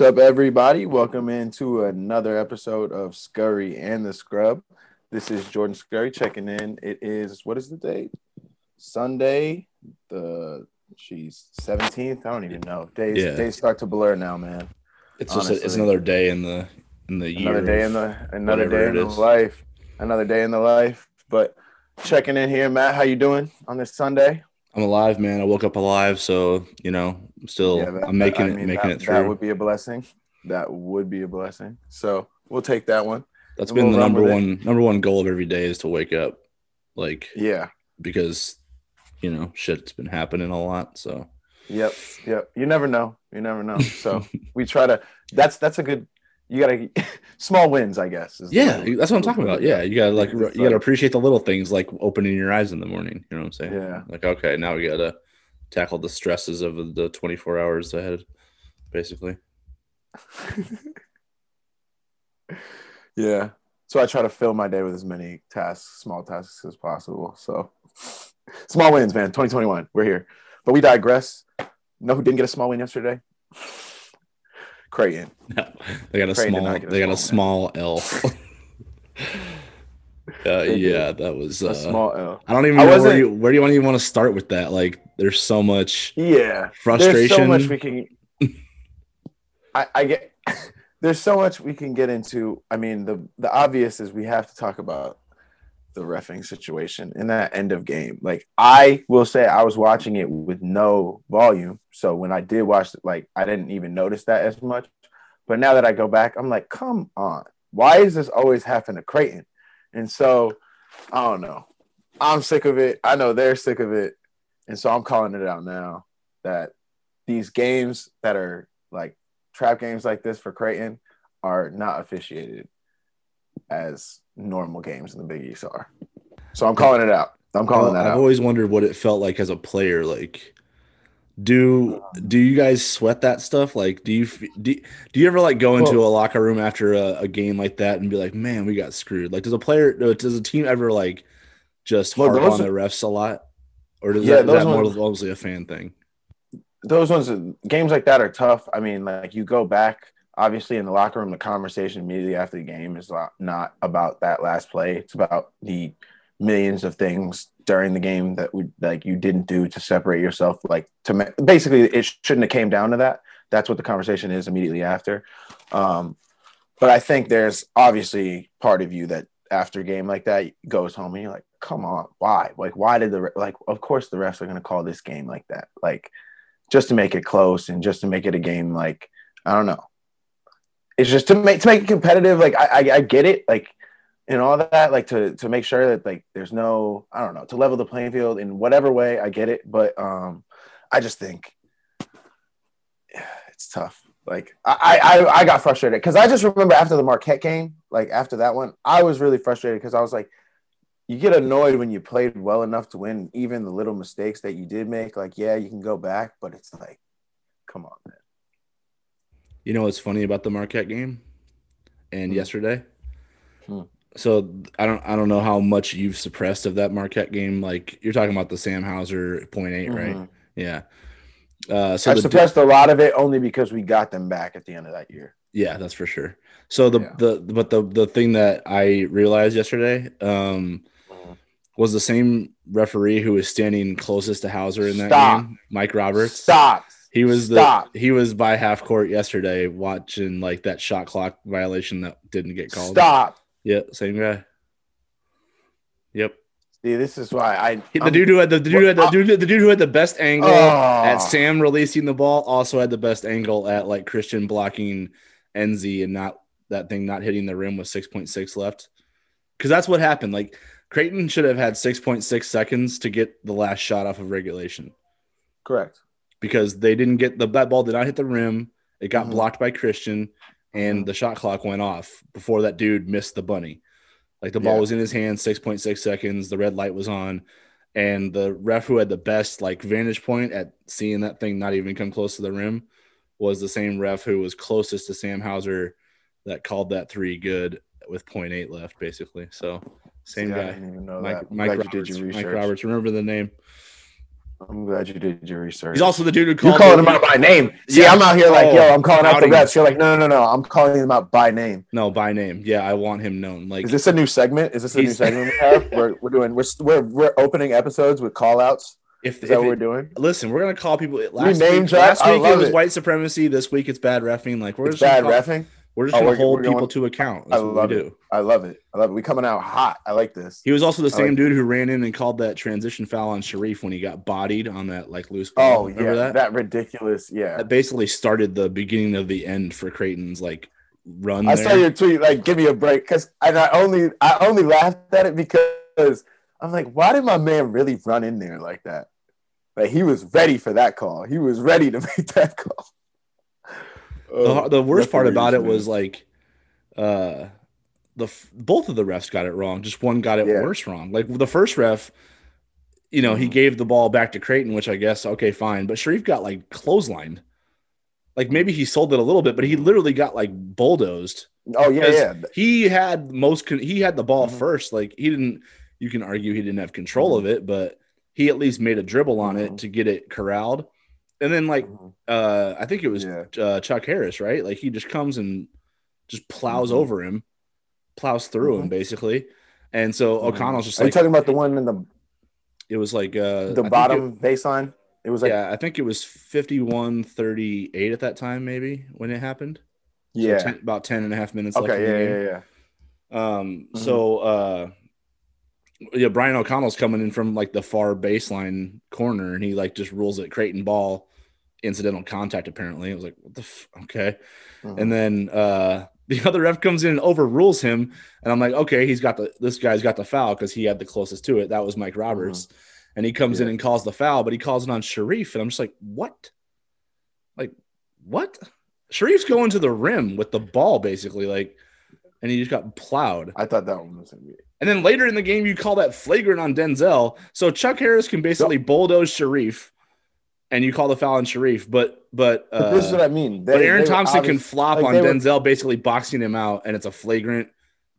What's up, everybody? Welcome into another episode of Scurry and the Scrub. This is Jordan Scurry checking in. It is what is the date? Sunday, the she's seventeenth. I don't even know. Days Yeah. days start to blur now, man. It's just a, it's another day in the in the year. Another day in the another day in the life. Another day in the life. But checking in here, Matt. How you doing on this Sunday? I'm alive, man. I woke up alive, so you know, I'm still Yeah, that- I'm making I it mean, making that, it through. That would be a blessing. That would be a blessing. So we'll take that one. That's we'll been the number with it. one number one goal of every day is to wake up, like Yeah. because you know shit's been happening a lot. So Yep, yep. You never know. You never know. So we try to. That's that's a good. You gotta small wins, I guess. yeah, that's what I'm talking about. Yeah, you gotta like you gotta appreciate the little things like opening your eyes in the morning. You know what I'm saying? Yeah. Like okay, now we gotta tackle the stresses of the 24 hours ahead, basically. Yeah. So I try to fill my day with as many tasks, small tasks as possible. So small wins, man. 2021. We're here. But we digress. Know who didn't get a small win yesterday? Creighton. No, they got a Creighton small. not get a They got a small small L. uh, yeah, that was. A Uh, small L. I don't even I know where you where do you want to want to start with that. Like, there's so much Yeah. frustration. There's so much we can. I, I get. There's so much we can get into. I mean, the the obvious is we have to talk about the refing situation in that end of game. Like I will say, I was watching it with no volume, so when I did watch it, like I didn't even notice that as much. But now that I go back, I'm like, come on, why is this always happening to Creighton? And so I don't know. I'm sick of it. I know they're sick of it. And so I'm calling it out now that these games that are like trap games like this for Creighton are not officiated as normal games in the Big East are. So I'm calling it out. I'm calling Well, that I've out. always wondered what it felt like as a player. Like, do do you guys sweat that stuff? Like, do you do, do you ever like go into Well- a locker room after a, a game like that and be like, man, we got screwed? Like, does a player uh, does a team ever like just Well, harp on are- the refs a lot, or does Yeah, that, that more ones- mostly a fan thing? Those ones, uh, games like that are tough. I mean, like you go back, obviously in the locker room, the conversation immediately after the game is not about that last play. It's about the millions of things during the game that we like you didn't do to separate yourself. Like to basically, it shouldn't have came down to that. That's what the conversation is immediately after. Um, but I think there's obviously part of you that after a game like that goes home and you're like, come on, why? Like, why did the like? Of course, the refs are going to call this game like that, like just to make it close and just to make it a game. Like, I don't know. It's just to make to make it competitive. Like, I I, I get it. Like, and all that. Like to to make sure that like there's no I don't know to level the playing field in whatever way. I get it, but um, I just think it's tough. Like I I, I got frustrated because I just remember after the Marquette game, like after that one, I was really frustrated because I was like, you get annoyed when you played well enough to win, even the little mistakes that you did make. Like, yeah, you can go back, but it's like, come on, man. You know what's funny about the Marquette game and Hmm. yesterday? Hmm. So I don't I don't know how much you've suppressed of that Marquette game. Like you're talking about the Sam Hauser point eight, right? Mhm. Yeah. Uh, so the, suppressed a lot of it only because we got them back at the end of that year. yeah, that's for sure. So the Yeah. the but the the thing that I realized yesterday um, Mhm. was the same referee who was standing closest to Hauser in that Stop. game, Mike Roberts. Stop. He was Stop. the he was by half court yesterday watching like that shot clock violation that didn't get called. Stop. Yeah, same guy. Yep. See, this is why I The I'm- dude who had the, dude who had the dude, the dude who had the best angle Oh. at Sam releasing the ball also had the best angle at like Christian blocking Nze and not that thing not hitting the rim with 6.6 left. Cuz that's what happened. Like Creighton should have had 6.6 seconds to get the last shot off of regulation correct. because they didn't get the that ball did not hit the rim. It got Mhm. blocked by Christian and the shot clock went off before that dude missed the bunny. Like the ball Yeah. was in his hand, 6.6 seconds, the red light was on, and the ref who had the best like vantage point at seeing that thing not even come close to the rim was the same ref who was closest to Sam Hauser that called that three good with 0.8 left, basically. So same See, I guy. didn't even know Mike, that. Mike Roberts. you did your Mike. Roberts. Remember the name. I'm glad you did your research. He's also the dude who called. you calling him out by name. See, Yeah. I'm out here like, Oh, yo, I'm calling out the refs. You're like, no, no, no. I'm calling him out by name. No, by name. Yeah, I want him known. Like Is this a new segment? Is this a new segment we have? We're, we're doing we're, we're we're opening episodes with call outs. if, Is if that it- we're doing? listen, we're gonna call people. Last name week, last week it was it. white supremacy. This week it's bad refing. Like we're It's just bad refing. We're just Oh, gonna we're- hold we're people going- to account. I That's what love we it. I love it. I love it. We coming out hot. I like this. He was also the I same like- dude who ran in and called that transition foul on Shereef when he got bodied on that like loose ball. Oh Remember yeah, that? that? ridiculous. Yeah. That basically started the beginning of the end for Creighton's like run. I there. saw your tweet like, "Give me a break," because and I only I only laughed at it because I'm like, why did my man really run in there like that? Like he was ready for that call. He was ready to make that call. The, Oh, the worst part about it hilarious, was like uh the both of the refs got it wrong just one got it Yeah. worse wrong like the first ref you know he Mhm. gave the ball back to creighton which i guess okay fine but shereef got like clotheslined like maybe he sold it a little bit but he literally got like bulldozed. Oh yeah, yeah. he had most con- he had the ball Mhm. first like he didn't you can argue he didn't have control of it but he at least made a dribble on it Mhm. to get it corralled and then like Mhm. uh I think it was Yeah. uh, Chuck Harris, right? Like he just comes and just plows Mhm. over him, plows through him Mhm. basically. And so Mhm. O'Connell's just Are you talking about the one in the it was like uh the think bottom baseline? It was like yeah, I think it was 51-38 at that time, maybe when it happened. So yeah. 10 about 10 and a half minutes okay, the yeah, yeah, yeah. Um, Mhm. so uh, yeah, Brian O'Connell's coming in from like the far baseline corner, and he like just rules it Creighton ball, incidental contact. Apparently, I was like, what the f- okay. Mhm. And then uh, the other ref comes in and overrules him, and I'm like, okay, he's got the this guy's got the foul because he had the closest to it. That was Mike Roberts, and he comes in and calls the foul, but he calls it on Shereef, and I'm just like, what? Like, what? Shereef's going to the rim with the ball basically, like, and he just got plowed. I thought that one was gonna be And then later in the game, you call that flagrant on Denzel. So Chuck Harris can basically bulldoze Shereef, and you call the foul on Shereef. But but uh, But this is what I mean. They- but Aaron Thompson can flop like, on they were- Denzel, basically boxing him out, and it's a flagrant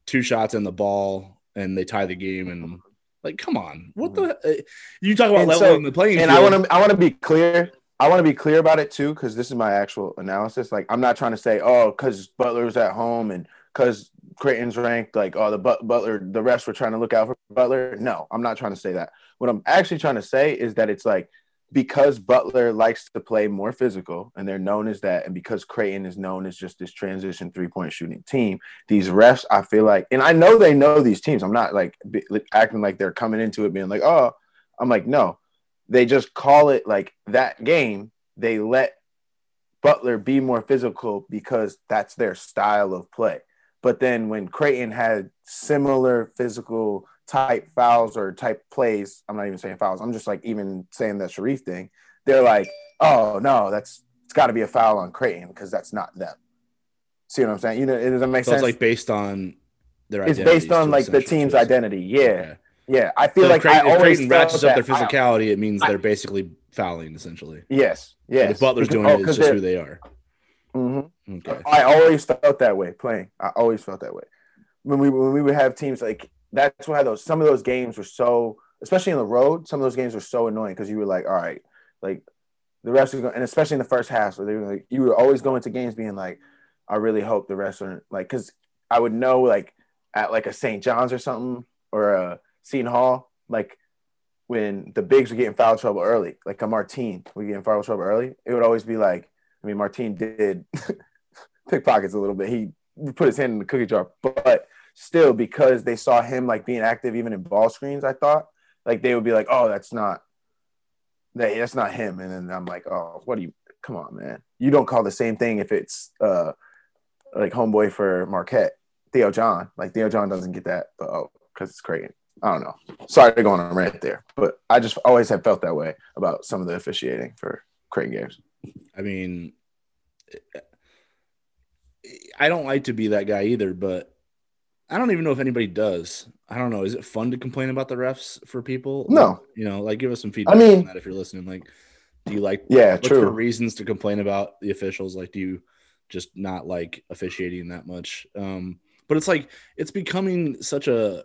two shots in the ball, and they tie the game. And like, come on, what the? uh, You talk about And so- the playing and field. I want to I want to be clear. I want to be clear about it too, because this is my actual analysis. Like, I'm not trying to say, oh, because Butler's at home and because Creighton's ranked, like, oh, the but- Butler, the rest were trying to look out for Butler. No, I'm not trying to say that. What I'm actually trying to say is that it's like because Butler likes to play more physical and they're known as that, and because Creighton is known as just this transition three point shooting team, these refs, I feel like, and I know they know these teams. I'm not like be, acting like they're coming into it being like, oh, I'm like, no, they just call it like that game. They let Butler be more physical because that's their style of play. But then when Creighton had similar physical type fouls or type plays, I'm not even saying fouls. I'm just like even saying that Shereef thing. They're like, oh no, that's it's got to be a foul on Creighton because that's not them. See what I'm saying? You know, it doesn't make so sense. it's like based on their. it's based on like the team's identity. Yeah, Okay. yeah. I feel So like if Creighton, I always Creighton ratchets up their that- I- physicality, it means they're basically fouling essentially. yes, yes. If Butler's Because- doing oh, it, it's 'cause just who they are. Mhm. Okay. I always felt that way playing. I always felt that way. When we when we would have teams like that's why those some of those games were so especially on the road, some of those games were so annoying because you were like, all right, like the refs are going and especially in the first half, where they were like you would always going to games being like, I really hope the refs aren't like because I would know like at like a St. John's or something or a Seton Hall, like when the bigs were getting foul trouble early, like a Martine would get in foul trouble early, it would always be like, I mean, Martine did pickpockets a little bit. He put his hand in the cookie jar, but still, because they saw him like being active even in ball screens, I thought like they would be like, oh, that's not that that's not him. And then I'm like, oh, what do you? Come on, man. You don't call the same thing if it's uh like homeboy for Marquette, Theo John. Like Theo John doesn't get that, but oh, because it's Creighton. I don't know. Sorry to go on a rant there, but I just always have felt that way about some of the officiating for Creighton games. I mean, I don't like to be that guy either, but I don't even know if anybody does. I don't know. Is it fun to complain about the refs for people? No. You know, like give us some feedback I mean- on that if you're listening. Like, do you like Yeah, look for true. reasons to complain about the officials? Like, do you just not like officiating that much? Um, but it's like it's becoming such a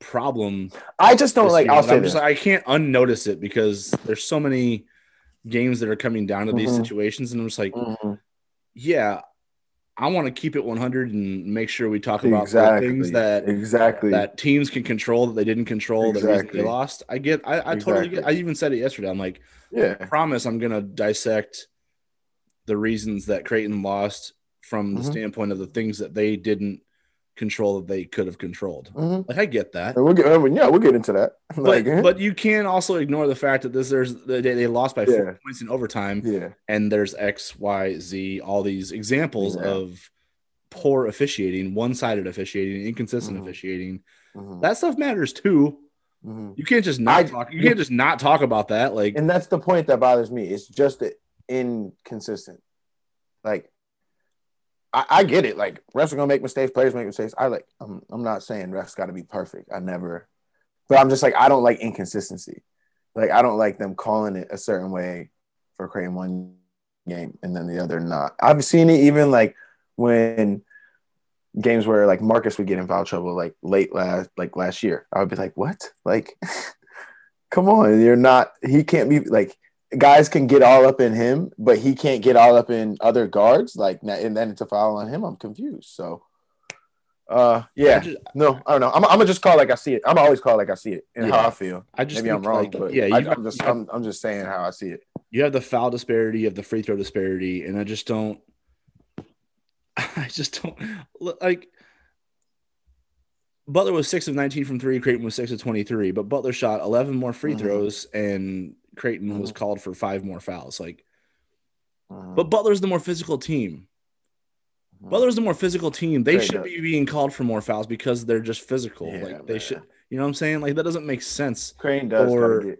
problem. I just don't like. I'll say just I can't unnotice it because there's so many games that are coming down to these Mhm. situations, and I'm just like, Mhm. yeah, I want to keep it 100 and make sure we talk about Exactly. things that exactly. that teams can control that they didn't control the reason they lost. I get, I, I totally get. I even said it yesterday. I'm like, yeah. I promise I'm gonna dissect the reasons that Creighton lost from the Mhm. standpoint of the things that they didn't control that they could have controlled. Mhm. Like I get that. We'll get. I mean, yeah, we'll get into that. But Like, but you can't also ignore the fact that this there's they, they lost by four points in overtime yeah. and there's X, Y, Z, all these examples Yeah. of poor officiating, one-sided officiating, inconsistent Mhm. officiating. Mhm. That stuff matters too. Mhm. You can't just not I- talk. You can't just not talk about that. Like And that's the point that bothers me. It's just inconsistent. Like, I, I get it. Like, refs are gonna make mistakes, players make mistakes. I like. I'm. I'm not saying refs got to be perfect. I never. But I'm just like I don't like inconsistency. Like I don't like them calling it a certain way for Creighton one game and then the other not. I've seen it even like when games where like Marcus would get in foul trouble like late last like last year. I would be like, what? Like, come on, you're not. He can't be like guys can get all up in him, but he can't get all up in other guards. Like, and then it's a foul on him. I'm confused. So, uh, I yeah, just, no, I don't know. I'm, I'm gonna just call like I see it. I'm always call like I see it and Yeah. how I feel. I just Maybe I'm wrong, like, but yeah, I, you, I'm just I'm, I'm just saying how I see it. you have the foul disparity, have the free throw disparity, and I just don't. I just don't look like. Butler was six of 19 from three. Creighton was six of 23, but Butler shot 11 more free Mhm. throws, and Creighton was Mhm. called for five more fouls. Like, Mhm. but Butler's the more physical team. Mhm. Butler's the more physical team. They should be being called for more fouls because they're just physical. Yeah, like they man. should. You know what I'm saying? Like that doesn't make sense. Crane does or-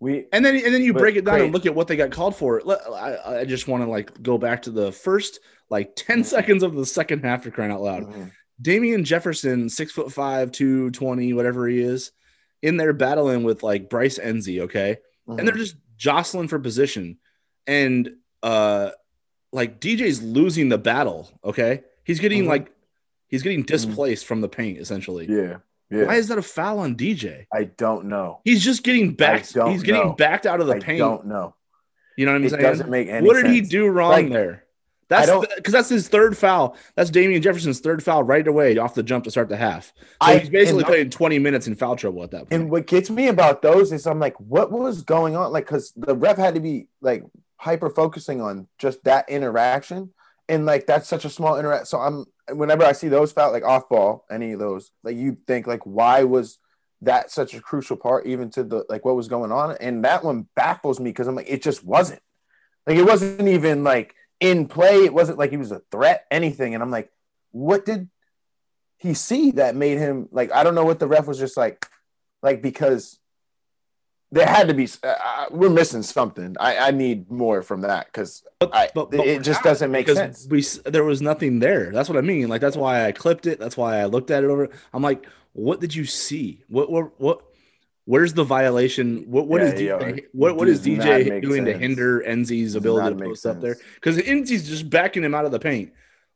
We And then and then you break it down and look at what they got called for. I, I just want to like go back to the first like 10 Mhm. seconds of the second half to crying out loud. Mhm. Damien Jefferson, six foot five, two twenty, whatever he is, in there battling with like Bryce Nze, okay? And they're just jostling for position. And uh like DJ's losing the battle, okay? He's getting Mhm. like he's getting displaced from the paint essentially. yeah, yeah. Why is that a foul on DJ? I don't know. He's just getting backed. He's getting know. backed out of the I paint. don't know. You know what I'm It saying? doesn't make any. what did he do wrong Like, there? That's don't- because that's his third foul. That's Damien Jefferson's third foul right away off the jump to start the half. So I- he's basically playing 20 minutes in foul trouble at that point. And what gets me about those is I'm like, what was going on? Like, because the ref had to be like hyper focusing on just that interaction, and like that's such a small interact. So I'm whenever I see those foul like off ball, any of those, like you think like, why was that such a crucial part even to the like what was going on? And that one baffles me because I'm like, it just wasn't. Like it wasn't even like in play. It wasn't like he was a threat, anything. And I'm like, what did he see that made him like? I don't know what the ref was just like, like because there had to be. Uh, uh, we're missing something. I, I need more from that because I but- but it just doesn't make sense. We there was nothing there. That's what I mean. Like that's why I clipped it. That's why I looked at it over. I'm like, what did you see? What what what? Where's the violation? What what Yeah, is DJ, it what what is DJ doing to hinder Nze's ability to post up there? Because Nze's just backing him out of the paint.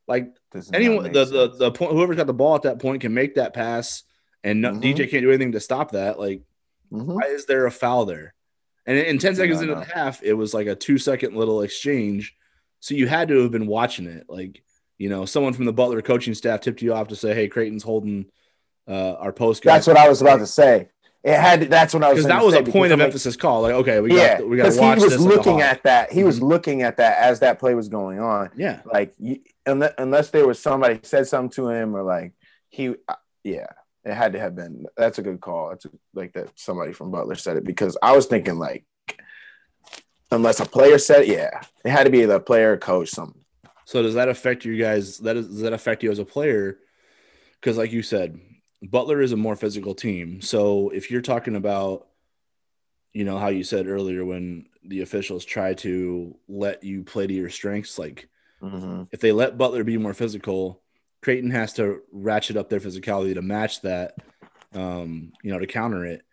Like Does anyone make the, the the point whoever's got the ball at that point can make that pass and no, Mhm. DJ can't do anything to stop that. Like Mhm. why is there a foul there? And in, 10 seconds into the half, it was like a two second little exchange. So you had to have been watching it. Like, you know, someone from the Butler coaching staff tipped you off to say, hey, Creighton's holding uh, our post guy. That's what I was about to say. It had. That's what I was. Because that was a point of like, emphasis call. Like, okay, we yeah, got we got because to watch he was looking at that. He was Mhm. looking at that as that play was going on. Yeah. Like, unless, unless there was somebody said something to him or like he, uh, yeah, it had to have been. That's a good call. It's like that somebody from Butler said it because I was thinking like, unless a player said, it, yeah, it had to be the player, coach, something. So does that affect you guys? That is, does that affect you as a player? Because, like you said, Butler is a more physical team. So if you're talking about, you know, how you said earlier when the officials try to let you play to your strengths, like Mm-hmm. if they let Butler be more physical, Creighton has to ratchet up their physicality to match that, um, you know, to counter it.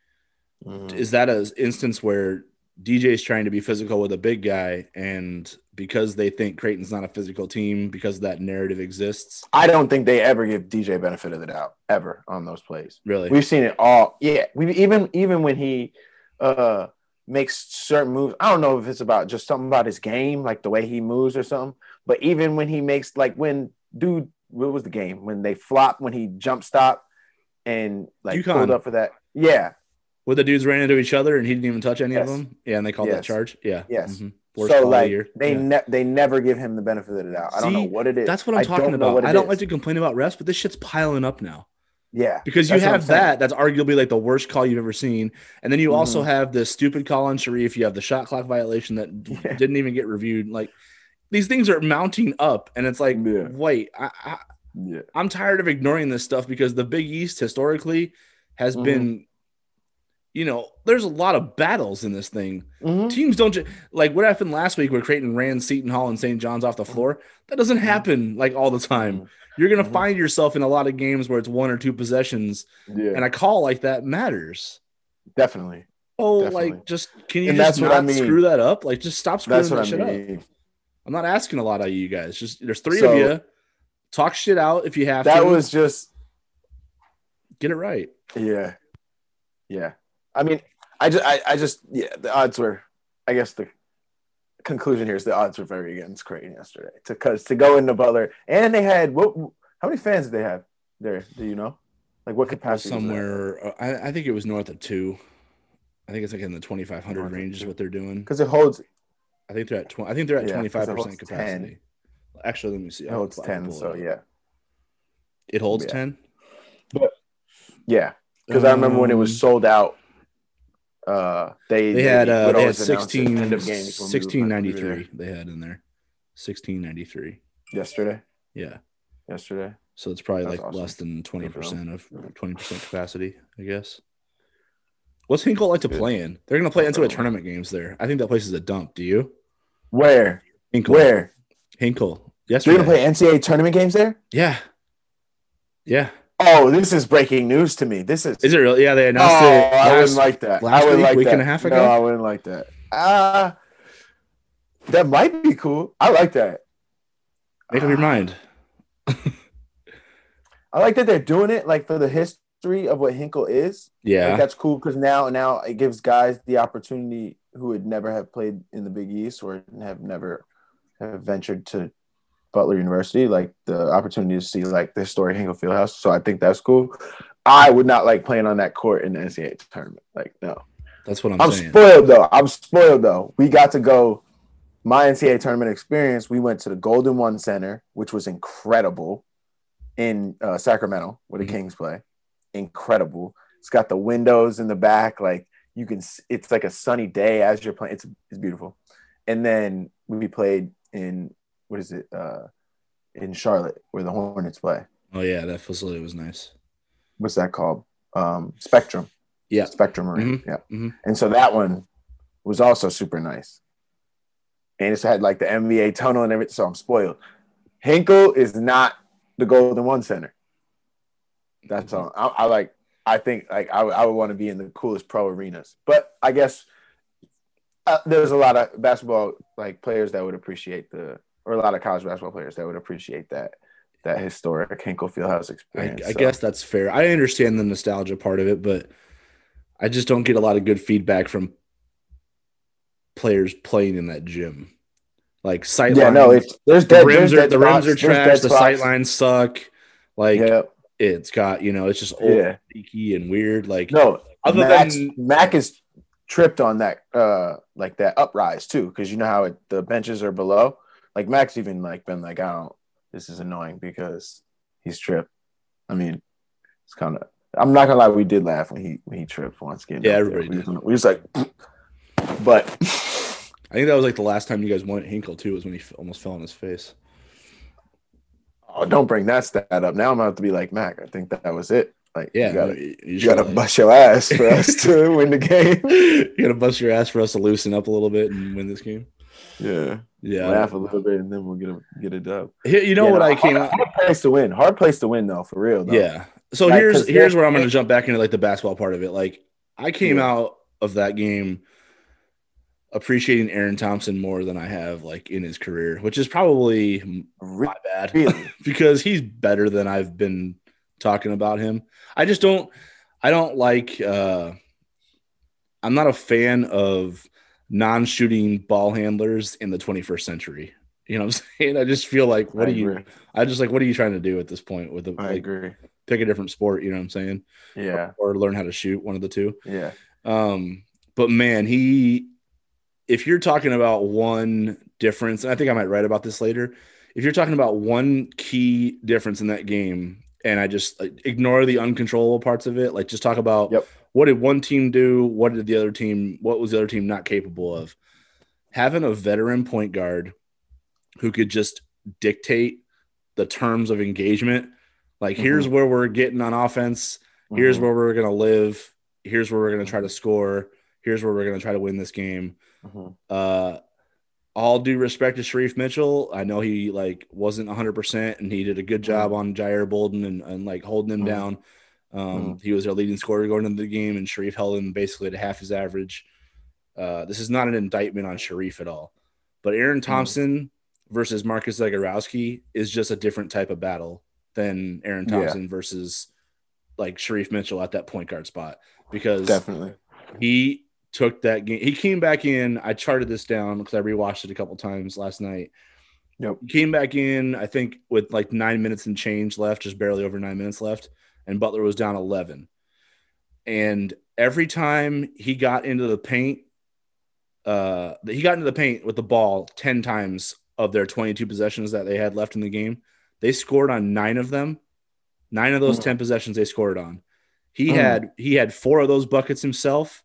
Mm-hmm. Is that an instance where DJ is trying to be physical with a big guy and because they think Creighton's not a physical team because that narrative exists. I don't think they ever give DJ benefit of the doubt ever on those plays. Really, We've seen it all. Yeah, we even even when he uh makes certain moves. I don't know if it's about just something about his game, like the way he moves or something. But even when he makes like when dude, what was the game when they flop when he jump stop and like UConn. pulled up for that? Yeah. where the dudes ran into each other and he didn't even touch any of them. Yeah, and they called that charge. Yeah. Yes. Mhm. Worst so call of the like year. they Yeah. ne- they never give him the benefit of the doubt. I don't know what it is. That's what I'm talking about. I don't is. like to complain about refs, but this shit's piling up now. Yeah, Because you That's what I'm have that, that's arguably like the worst call you've ever seen. And then you also Mhm. have the stupid call on Shereef. You have the shot clock violation that Yeah. didn't even get reviewed. Like these things are mounting up, and it's like, Yeah. wait, I, I, I'm tired of ignoring this stuff because the Big East historically has Mhm. been, you know, there's a lot of battles in this thing. Mhm. Teams don't ju- like what happened last week where Creighton ran Seton Hall and St. John's off the floor. That doesn't happen like all the time. Mhm. You're gonna Mhm. find yourself in a lot of games where it's one or two possessions, yeah, and a call like that matters. definitely. Oh, Definitely. like just can you And just not I mean. screw that up? Like just stop screwing That's that I shit up. I'm not asking a lot of you guys. Just there's three So- of you. Talk shit out if you have That to. That was just get it right. Yeah. Yeah. I mean, I just, I, I just, yeah, the odds were, I guess the conclusion here is the odds were very against Creighton yesterday to, cause to go into Butler and they had, what, how many fans did they have there? Do you know? Like what capacity? Somewhere, uh, I, I think it was north of two. I think it's like in the 2,500 North range is what they're doing. Cause it holds, I think they're at 20. I think they're at Yeah, 'cause 25% capacity. 10. Actually, let me see. it holds 10. pull it So yeah. It holds Yeah. 10. Yeah. Cause I remember when it was Um, sold out, uh, they, They had uh, they had always 16, end of game before we were- we were there. 1693. They had in there 1693. yesterday, Yeah. yesterday. So it's probably That's like awesome. less than 20 percent of twenty percent capacity, I guess. What's Hinkle like to Good. play in? They're gonna play into a tournament games there. I think that place is a dump. Do you? Where, Hinkle. where? Hinkle. They're gonna play NCAA tournament games there? Yeah. Yeah. Oh, this is breaking news to me. This is. Is it really? Yeah, they oh, announced it. I last- wouldn't like that. last I wouldn't week, like week that. and a half ago? No, I wouldn't like that. Uh that might be cool. I like that. Make up your mind. I like that they're doing it like for the history of what Hinkle is. Like, Yeah. that's cool because now now it gives guys the opportunity who would never have played in the Big East or have never have ventured to Butler University, like the opportunity to see like the historic Hinkle Fieldhouse. So I think that's cool. I would not like playing on that court in the NCAA tournament. Like no. That's what I'm, I'm saying. spoiled though. I'm spoiled though. We got to go. My NCAA tournament experience. We went to the Golden One Center, which was incredible, in uh, Sacramento, where the Mhm. Kings play. Incredible. It's got the windows in the back, like you can. It's like a sunny day as you're playing. It's it's beautiful. And then we played in what is it? Uh, in Charlotte, where the Hornets play. oh yeah, that facility was nice. What's that called? Um, Spectrum. Yeah. Spectrum Arena. Yeah. mhm. And so that one was also super nice. And it's had like the NBA tunnel and everything. So I'm spoiled. Hinkle is not the Golden One Center. That's all. I, I like. I think like I, would- I would want to be in the coolest pro arenas, but I guess uh, there's a lot of basketball like players that would appreciate the, or a lot of college basketball players that would appreciate that that historic Hinkle Fieldhouse experience. I So, guess that's fair. I understand the nostalgia part of it, but I just don't get a lot of good feedback from players playing in that gym. Like sight Yeah, no, it's there's the dead, rims are the rims spots, are trash. The sight lines suck. Like yeah, it's got you know, it's just old, yeah. leaky and weird. Like No, other Max, than Mac is tripped on that uh like that uprise too because you know how it, the benches are below. Like Mac's even like been like, I don't. This is annoying because he's tripped. I mean, it's kind of. I'm not gonna lie, we did laugh when he when he tripped once again. Yeah, everybody we did. We was like, but I think that was like the last time you guys won at Hinkle too, was when he f- almost fell on his face. oh, don't bring that stat up. Now I'm about to be like Mac. I think that, that was it. Like, Yeah, you gotta, you you gotta like- bust your ass for us to win the game. you gotta bust your ass for us to loosen up a little bit and win this game. Yeah, Yeah, laugh a little bit and then we'll get a get dub. Here- you know Yeah, what no, I came hard, out. hard place to win. Hard place to win though, for real. Though. Yeah. So Like, here's here's where I'm going to jump back into like the basketball part of it. Like I came Yeah. out of that game appreciating Aaron Thompson more than I have like in his career, which is probably my bad Really? because he's better than I've been talking about him. I just don't I don't like uh I'm not a fan of non-shooting ball handlers in the 21st century. You know what I'm saying? I just feel like what I are you. I just like what are you trying to do at this point with the I like agree. pick a different sport, you know what I'm saying? Yeah. Or learn how to shoot one of the two. Yeah. Um, but man, he, if you're talking about one difference, and I think I might write about this later. If you're talking about one key difference in that game, and I just like, ignore the uncontrollable parts of it, like just talk about Yep. What did one team do, what did the other team, what was the other team not capable of? Having a veteran point guard who could just dictate the terms of engagement, like here's where we're getting on offense, here's Mhm. where we're gonna live here's where we're gonna try to score here's where we're gonna try to win this game Mhm. uh all due respect to Shereef Mitchell, I know he like wasn't 100% and he did a good job on Jair Bolden and, and like holding him Mhm. down. Um, He was their leading scorer going into the game, and Shereef held him basically to half his average. Uh, this is not an indictment on Sharif at all, but Aaron Thompson versus Marcus Zegarowski is just a different type of battle than Aaron Yeah. Thompson versus like Shereef Mitchell at that point guard spot because Definitely. he took that game. He came back in. I charted this down because I rewatched it a couple times last night. Yep. He came back in, I think, with like nine minutes and change left, just barely over nine minutes left, and Butler was down 11. And every time he got into the paint, uh, he got into the paint with the ball 10 times of their 22 possessions that they had left in the game. They scored on nine of them. Nine of those Mm. 10 possessions they scored on. He Mm. had he had four of those buckets himself,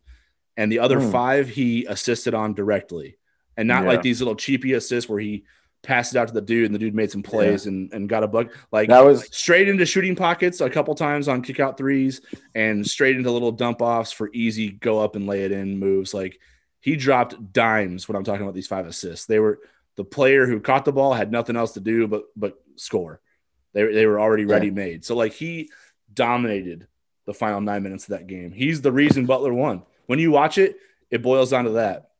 and the other Mm. five he assisted on directly. And not Yeah. like these little cheapy assists where he passed it out to the dude and the dude made some plays and, and got a buck like That was straight into shooting pockets a couple times on kick out threes and straight into little dump offs for easy go up and lay it in moves. Like he dropped dimes when I'm talking about these five assists. They were the player who caught the ball had nothing else to do but but score. They, they were already Yeah. ready made. So like he dominated the final nine minutes of that game. He's the reason Butler won. When you watch it, it boils down to that.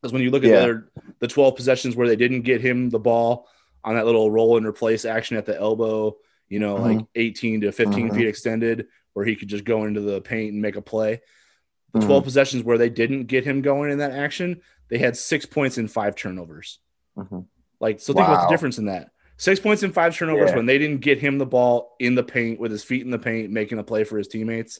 Because when you look at Yeah. the the 12 possessions where they didn't get him the ball on that little roll and replace action at the elbow, you know, like 18 to 15 Mhm. feet extended, where he could just go into the paint and make a play. The Mhm. 12 possessions where they didn't get him going in that action, they had six points and five turnovers. Mhm. Like, so think about the difference in that. Six points and five turnovers Yeah. when they didn't get him the ball in the paint with his feet in the paint, making a play for his teammates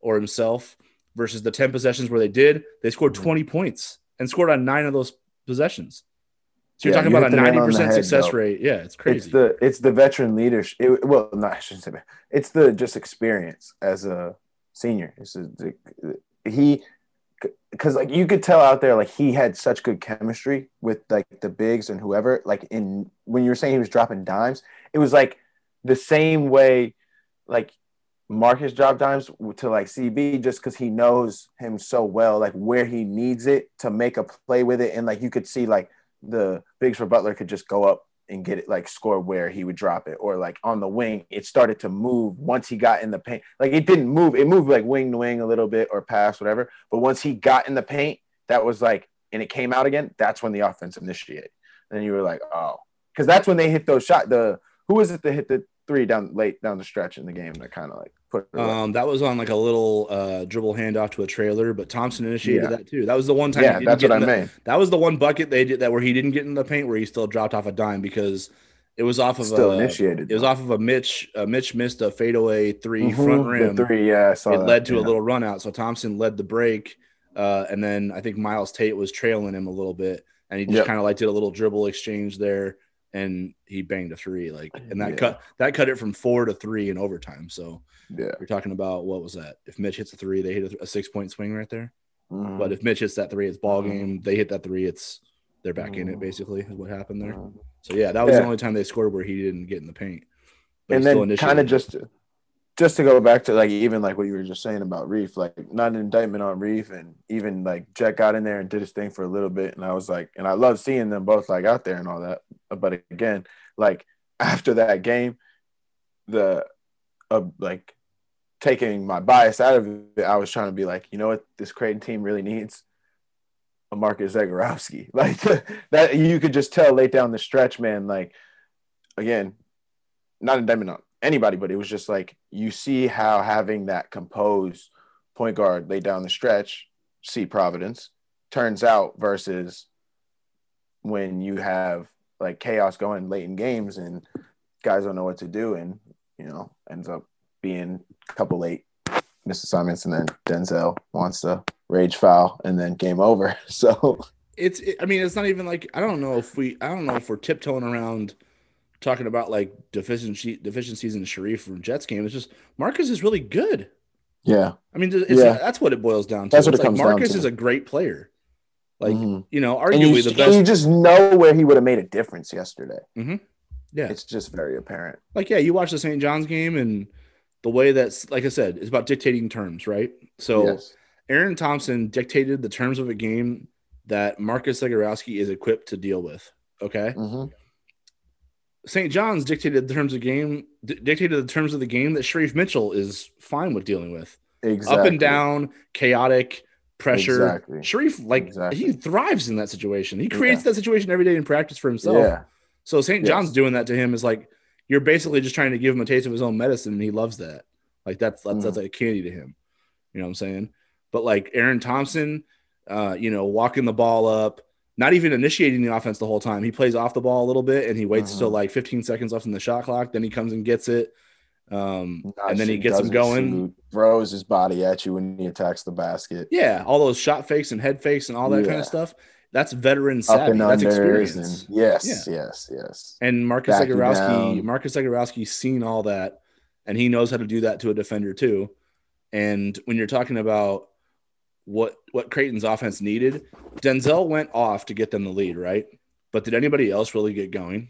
or himself, versus the 10 possessions where they did, they scored Mhm. 20 points and scored on nine of those possessions. So you're Yeah, talking you about a the nail on 90% head, success though. rate. Yeah, it's crazy. It's the it's the veteran leadership. It, well, no, I shouldn't say that. It's the just experience as a senior. It's a, the, he because like you could tell out there like he had such good chemistry with like the bigs and whoever. Like in when you were saying he was dropping dimes, it was like the same way like Marcus dropped dimes to like CB just because he knows him so well, like where he needs it to make a play with it, and like you could see like the bigs for Butler could just go up and get it like score where he would drop it. Or like on the wing it started to move once he got in the paint. Like it didn't move. It moved like wing to wing a little bit or pass whatever. But once he got in the paint that was like and it came out again that's when the offense initiated. And you were like oh. Because that's when they hit those shot the who was it that hit the three down late down the stretch in the game that kind of like? Um, that was on like a little uh, dribble handoff to a trailer, but Thompson initiated Yeah. that too. That was the one time. yeah that's what i the- mean That was the one bucket they did that where he didn't get in the paint where he still dropped off a dime because it was off of still a initiated it was off of a Mitch. Uh, Mitch missed a fadeaway 3 Mhm, front rim. three yeah I saw it that, led to a little run out. So Thompson led the break, uh, and then I think Myles Tate was trailing him a little bit, and he just Yep. kind of like did a little dribble exchange there, and he banged a three, like, and that Yeah. cut that cut it from four to three in overtime. So yeah you're talking about what was that? If Mitch hits a three, they hit a, a six point swing right there. Mhm. But if Mitch hits that three, it's ball Mhm. game. They hit that three, it's they're back in it. Mhm. Basically, is what happened there. So yeah, that was the only time they scored where he didn't get in the paint. and he still then kind of just just to go back to like even like what you were just saying about Reef, like not an indictment on Reef, and even like Jack got in there and did his thing for a little bit, and I was like, and I love seeing them both like out there and all that. But again, like after that game, the uh, like taking my bias out of it, I was trying to be like, you know what, this Creighton team really needs a Marcus Zegarowski. Like that, you could just tell late down the stretch, man. Like again, not indictment on anybody, but it was just like you see how having that composed point guard lay down the stretch, see Providence, turns out versus when you have like chaos going late in games and guys don't know what to do and you know ends up being a couple late missed assignments and then Denzel wants to rage foul and then game over. So it's it, I mean it's not even like I don't know if we I don't know if we're tiptoeing around talking about like deficiency deficiencies in Shereef from Jets game. It's just Marcus is really good. Yeah. I mean, yeah. that's what it boils down to. That's what it's it comes like Marcus down to. is a great player. Like, Mhm. you know, arguably you, the best. you just know where he would have made a difference yesterday. yeah. It's just very apparent. like, yeah, you watch the St. John's game and the way that's, like I said, it's about dictating terms, right? So yes. Aaron Thompson dictated the terms of a game that Marcus Zegarowski is equipped to deal with. Okay. Mhm. St. John's dictated the terms of game, d- dictated the terms of the game that Shereef Mitchell is fine with dealing with. Exactly. Up and down, chaotic, pressure. Exactly. Shereef, like Exactly. he thrives in that situation. He creates that situation every day in practice for himself. Yeah. So St. Yes. John's doing that to him is like you're basically just trying to give him a taste of his own medicine, and he loves that. Like that's that's, Mm. that's like a candy to him. You know what I'm saying? But like Aaron Thompson, uh, you know, walking the ball up, not even initiating the offense the whole time. He plays off the ball a little bit, and he waits Mhm. till like 15 seconds left in the shot clock. Then he comes and gets it, um, and then he gets him going. throws his body at you when he attacks the basket. Yeah, all those shot fakes and head fakes and all that kind of stuff. That's veteran savvy. That's experience. and yes, Yeah. yes, yes. And Marcus Zegarowski. Marcus Zegarowski's seen all that, and he knows how to do that to a defender too. And when you're talking about what what Creighton's offense needed, Denzel went off to get them the lead, right? But did anybody else really get going?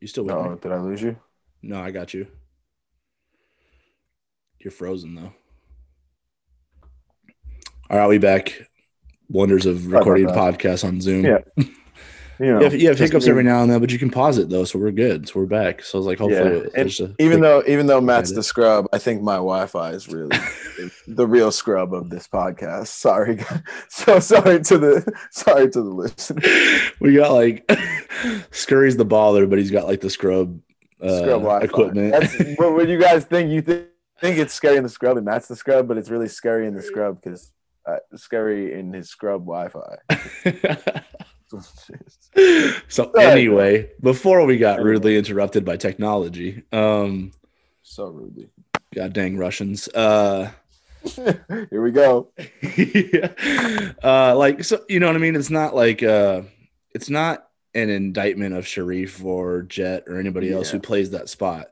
You still with Oh, me? did I lose you? No, I got you. You're frozen though. All right, we back. Wonders of recording that. podcasts on Zoom. Yeah. You know, You have, you have hiccups every now and then, but you can pause it though, so we're good. So we're back. So I was like, hopefully, Yeah. it- even though even though Matt's the scrub, I think my Wi-Fi is really the real scrub of this podcast. Sorry, so sorry to the sorry to the listener. we got like Scurry's the baller, but he's got like the scrub, uh, Scrub Wi-Fi. equipment. That's what, what you guys think. You think, think it's Scurry in the scrub, and Matt's the scrub, but it's really Scurry in the scrub because uh, Scurry in his scrub Wi-Fi. so anyway, before we got rudely interrupted by technology, um, so rudely, god dang Russians, uh, Here we go. uh, like so, you know what I mean? It's not like uh, it's not an indictment of Shereef or Jet or anybody else who plays that spot.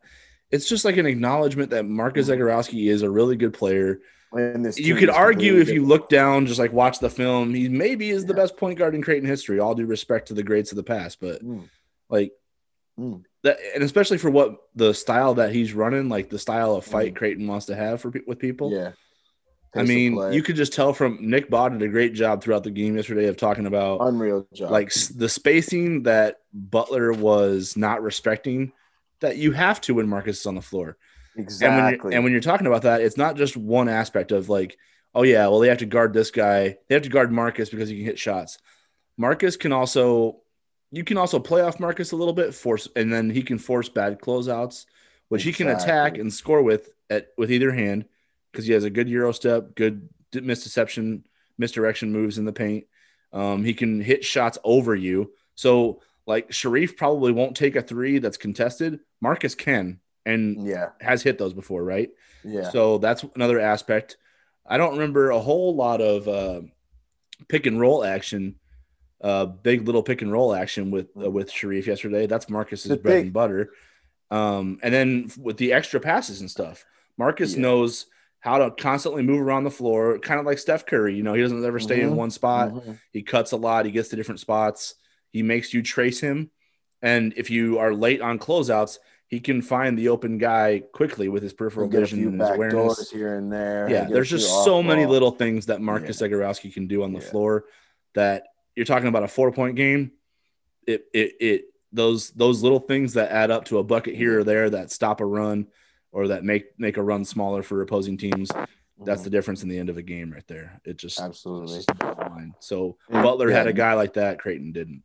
It's just like an acknowledgement that Marcus Mhm. Zegarowski is a really good player. And this You could argue if you look down, just like watch the film, he maybe is the best point guard in Creighton history. All due respect to the greats of the past, but Mm, like mm. that, and especially for what the style that he's running, like the style of fight Mm. Creighton wants to have for with people. Yeah. I Pace of mean, you could just tell from Nick Bott did a great job throughout the game yesterday of talking about unreal job. like the spacing that Butler was not respecting that you have to when Marcus is on the floor. And when, exactly. and when you're talking about that, it's not just one aspect of like, oh yeah, well they have to guard this guy, they have to guard Marcus because he can hit shots. Marcus can also, you can also play off Marcus a little bit, force, and then he can force bad closeouts, which he can attack and score with at with either hand because he has a good euro step, good misdeception, misdirection moves in the paint. Um, he can hit shots over you. So like Shereef probably won't take a three that's contested. Marcus can and yeah, has hit those before, right? yeah. So that's another aspect. I don't remember a whole lot of uh, pick and roll action, uh, big little pick and roll action with uh, with Shereef yesterday. That's Marcus's The bread big- and butter. Um, and then with the extra passes and stuff, Marcus Yeah. knows how to constantly move around the floor, kind of like Steph Curry. You know, he doesn't ever stay in Mhm. one spot. Mhm. He cuts a lot. He gets to different spots. He makes you trace him. And if you are late on closeouts, he can find the open guy quickly with his peripheral vision and his back awareness. doors here and there. Yeah, there's just so off many little things that Marcus Zegarowski can do on the Yeah. floor that you're talking about a four point game. It, it, it, those, those little things that add up to a bucket here or there that stop a run or that make make a run smaller for opposing teams. That's the mm-hmm. difference in the end of a game right there. It just absolutely. just the bottom line. So Yeah, Butler had a guy like that. Creighton didn't.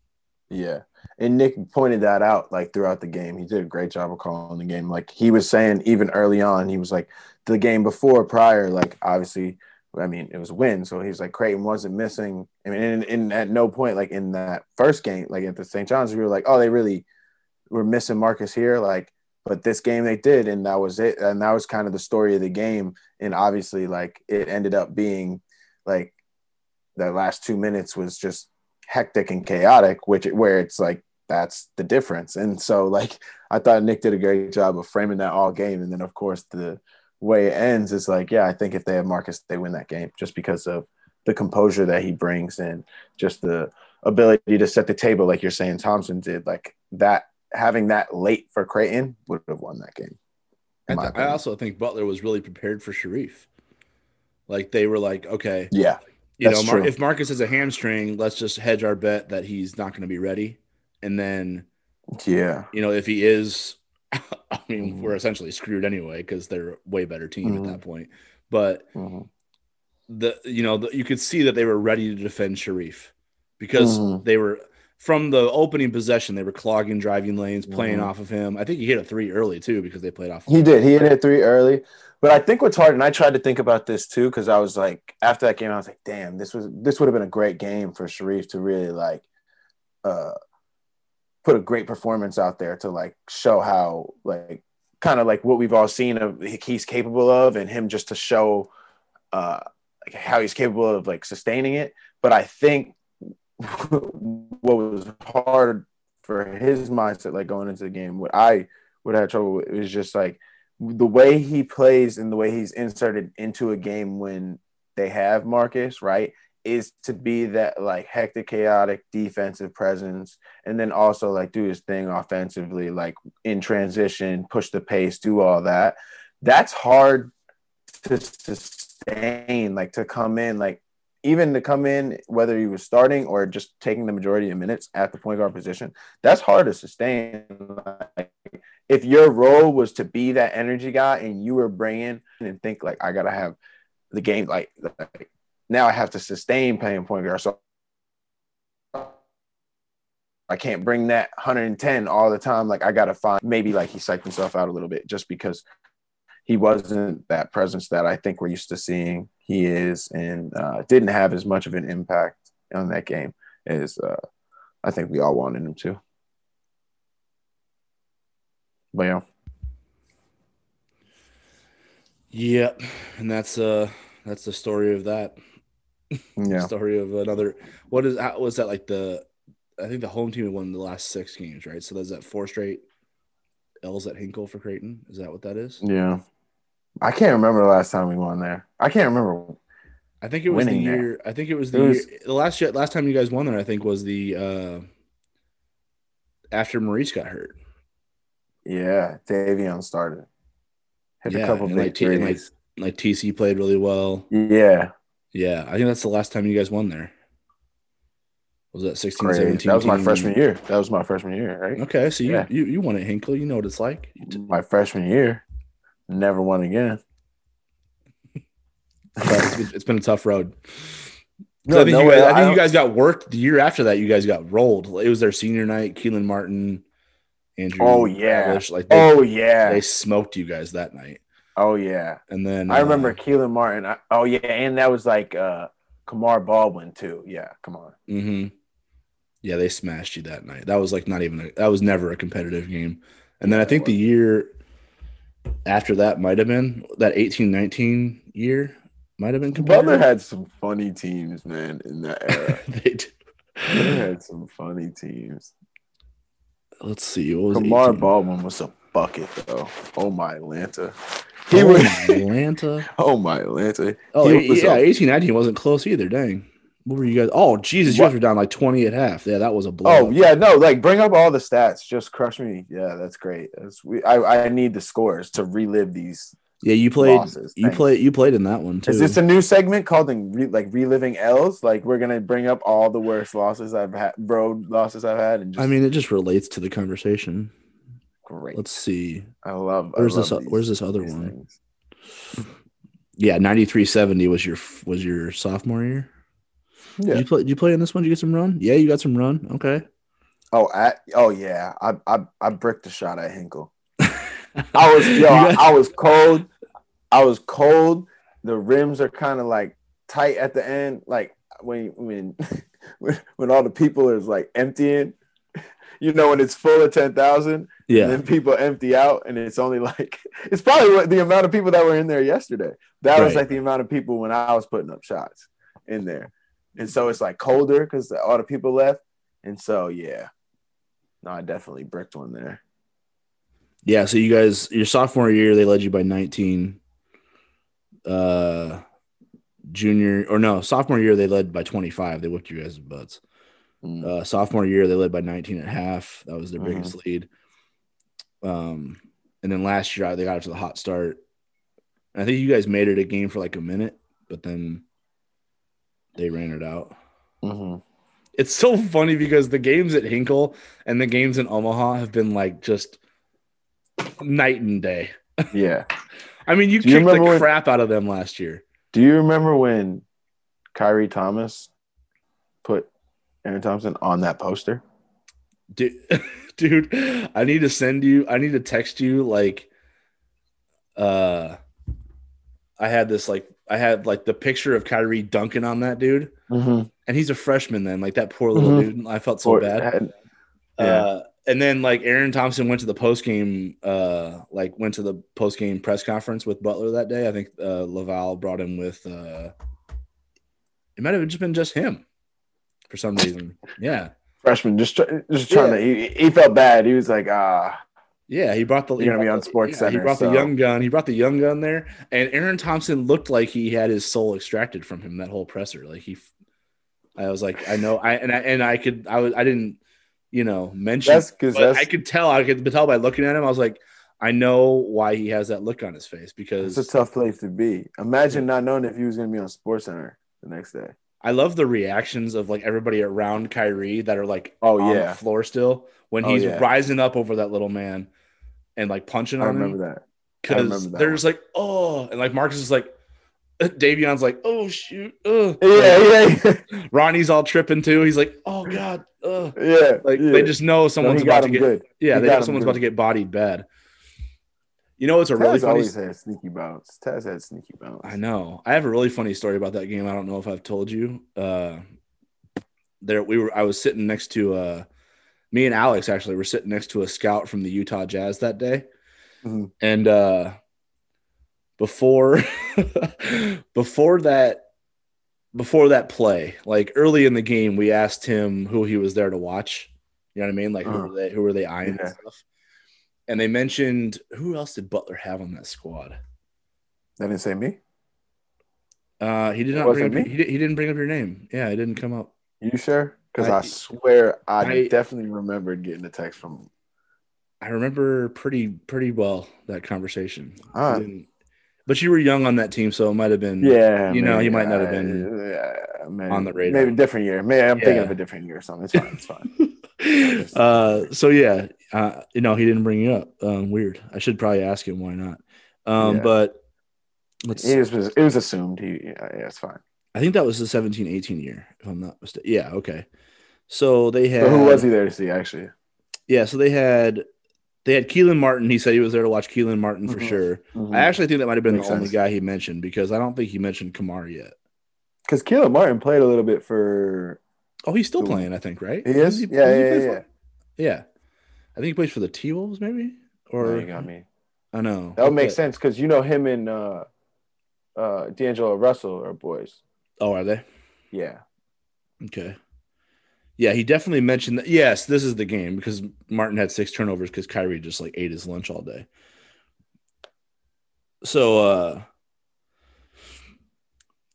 Yeah. And Nick pointed that out like throughout the game. He did a great job of calling the game. Like he was saying even early on, he was like the game before prior, like obviously, I mean, it was a win. So he's like Creighton wasn't missing. I mean, in, in at no point, like in that first game, like at the St. John's, we were like, oh, they really were missing Marcus here. Like, but this game they did, and that was it. And that was kind of the story of the game. And obviously, like it ended up being like the last two minutes was just hectic and chaotic, which where it's like that's the difference. And so like I thought Nick did a great job of framing that all game. And then of course the way it ends is like, yeah, I think if they have Marcus, they win that game just because of the composure that he brings and just the ability to set the table, like you're saying Thompson did. Like that having that late for Creighton would have won that game. I, th- I also think Butler was really prepared for Shereef. Like they were like, okay, yeah. You That's know, Mar- if Marcus has a hamstring, let's just hedge our bet that he's not going to be ready. And then, Yeah. you know, if he is, I mean, Mhm. we're essentially screwed anyway because they're a way better team Mhm. at that point. But Mhm. the you know the, you could see that they were ready to defend Shereef because Mhm. they were from the opening possession they were clogging driving lanes, playing Mhm. off of him. I think he hit a three early too because they played off. He did. He hit a three early. But I think what's hard, and I tried to think about this too, because I was like, after that game, I was like, damn, this was this would have been a great game for Shereef to really like uh put a great performance out there to like show how like kind of like what we've all seen of he's capable of and him just to show uh like how he's capable of like sustaining it. But I think what was hard for his mindset, like going into the game, what I would have trouble with is just like the way he plays and the way he's inserted into a game when they have Marcus, right? Is to be that like hectic, chaotic defensive presence, and then also like do his thing offensively, like in transition, push the pace, do all that. That's hard to sustain, like to come in, like even to come in, whether he was starting or just taking the majority of minutes at the point guard position, that's hard to sustain. Like, if your role was to be that energy guy and you were bringing and think like I gotta have the game like, like now I have to sustain playing point guard, so I can't bring that 110 all the time. Like I gotta find maybe like he psyched himself out a little bit just because he wasn't that presence that I think we're used to seeing he is, and uh, didn't have as much of an impact on that game as uh, I think we all wanted him to. But yeah, Yep, and that's uh that's the story of that. yeah, Story of another. What is how was that like the? I think the home team won the last six games, right? So that's that four straight L's at Hinkle for Creighton. Is that what that is? yeah. I can't remember the last time we won there. I can't remember. I think it was the Winning there. year. I think it was the It was- year, the last year, last time you guys won there. I think was the uh after Maurice got hurt. Yeah, Davion started. Hit Yeah, a couple big like T- like- Like TC played really well. yeah, Yeah, I think that's the last time you guys won there. Was that 16, crazy. 17? That was my freshman year. That was my freshman year, right? Okay, so you, Yeah. you you won at Hinkle. You know what it's like. T- My freshman year. Never won again. it's, been, it's been a tough road. No, I think, no you, guys, I I think you guys got worked the year after that. You guys got rolled. It was their senior night. Kelan Martin, Andrew. Oh, yeah. Ravish, like they, Oh yeah. they smoked you guys that night. Oh yeah. And then I remember uh, Kelan Martin. I, oh yeah, and that was like uh Kamar Baldwin too. Yeah, come on. Mm mhm. Yeah, they smashed you that night. That was like not even a, that was never a competitive game. And then I think the year after that might have been that 18-19 year might have been competitive. Butler had some funny teams, man, in that era. they did. they had some funny teams. Let's see. What was Kamar 18? Baldwin was a bucket though. Oh my Atlanta. Oh, He was Atlanta. Oh my Atlanta. Oh, He was yeah, a- 18 19 wasn't close either. Dang. What were you guys? Oh, Jesus, you guys were down like 20 at half. Yeah, that was a blow. Oh yeah, no, like bring up all the stats. Just crush me. Yeah, that's great. That's we. I, I need the scores to relive these yeah. You played. losses. You played. You played in that one too. Is this a new segment called in re, like reliving L's? Like we're gonna bring up all the worst losses I've had, road losses I've had, and just I mean, it just relates to the conversation. great. Let's see. I love. Where's I this? love o- Where's this other one? things. Yeah, ninety three seventy was your was your sophomore year. Yeah. Did you play? Did you play in this one? Did you get some run? Yeah, you got some run. Okay. Oh, oh yeah. I I I bricked a shot at Hinkle. I was yo, I, was cold. I was cold. The rims are kind of like tight at the end, like when when when, when all the people is like emptying. You know, when it's full of ten thousand, and yeah. then people empty out, and it's only like it's probably what the amount of people that were in there yesterday. That was like the amount of people when I was putting up shots in there, and so it's like colder because all the people left, and so yeah, no, I definitely bricked one there. Yeah. So you guys, your sophomore year, they led you by nineteen. Uh, junior or no, sophomore year they led by twenty five. They whipped you guys' butts. Mm. Uh, sophomore year, they led by 19 and a half. That was their Mhm. biggest lead. Um, and then last year, they got up to the hot start. And I think you guys made it a game for like a minute, but then they ran it out. Mhm. It's so funny because the games at Hinkle and the games in Omaha have been like just night and day. Yeah. I mean, you Do you kicked the when- crap out of them last year. Do you remember when Khyri Thomas put Aaron Thompson on that poster? dude, dude i need to send you i need to text you like uh i had this like i had like the picture of Khyri dunking on that dude Mm-hmm. and he's a freshman then like that poor little Mhm. dude i felt so bad yeah. uh and then like aaron thompson went to the post game uh like went to the post game press conference with butler that day i think uh LaVall brought him with uh it might have just been just him for some reason yeah Freshman, just just trying to. He, he felt bad. He was like, ah, Yeah, he brought the. You're gonna be on Sports yeah, He brought so- the young gun. He brought the young gun there, and Aaron Thompson looked like he had his soul extracted from him. That whole presser, like he, I was like, I know, I and I and I could, I was, I didn't, you know, mention, that's because I could tell, I could tell by looking at him. I was like, I know why he has that look on his face because it's a tough place to be. Imagine not knowing if he was going to be on Sports Center the next day. I love the reactions of like everybody around Khyri that are like Oh on yeah, the floor still when Oh, he's yeah. rising up over that little man and like punching I on him. that. I because remember that they're one. just like, oh, and like Marcus is like, Davion's like, oh shoot, uh. Yeah, yeah, Ronnie's all tripping too. He's like, oh god, uh. yeah. like yeah. they just know someone's he about to get, good. yeah, he they know someone's good. about to get bodied bad. You know, it's a really funny. always had sneaky bounce. Taz had sneaky bounce. I know. I have a really funny story about that game. I don't know if I've told you. Uh, there we were. I was sitting next to uh, me and Alex. Actually, were sitting next to a scout from the Utah Jazz that day, Mhm. and uh, before before that before that play, like early in the game, we asked him who he was there to watch. You know what I mean? Like who Uh-huh. were they? Who were they eyeing Yeah. and stuff? And they mentioned who else did Butler have on that squad? They didn't say me. Uh, he did not. bring. me? He, he didn't bring up your name. Yeah, it didn't come up. You sure? Because I- I, swear I, I- definitely remembered getting a text from. I remember pretty pretty well that conversation. Didn't- but you were young on that team, so it might have been. Yeah, You know, he might not have uh, been yeah, maybe, on the radar. Maybe a different year. Maybe I'm thinking of a different year or something. It's fine. It's fine. uh, so yeah, uh, you know, he didn't bring you up. Um, weird. I should probably ask him why not. Um, Yeah. but let's. it was it was assumed. He yeah, yeah, it's fine. I think that was the 17, 18 year, if I'm not mistaken. Yeah. Okay. So they had. Who was he there to see? Actually, Yeah. So they had. They had Kelan Martin. He said he was there to watch Kelan Martin for Mhm. sure. Mhm. I actually think that might have been Makes the only guy he mentioned because I don't think he mentioned Kamar yet. because Kelan Martin played a little bit for. Oh, he's still playing, I think, right? He is. he- Yeah, yeah, yeah. for- yeah. I think he plays for the T Wolves, maybe. Or Or you got me. I know That would make But- sense because you know him and uh, uh, D'Angelo Russell are boys. Oh, are they? Yeah. Okay. Yeah, he definitely mentioned that. Yes, this is the game because Martin had six turnovers because Khyri just like ate his lunch all day. So, uh,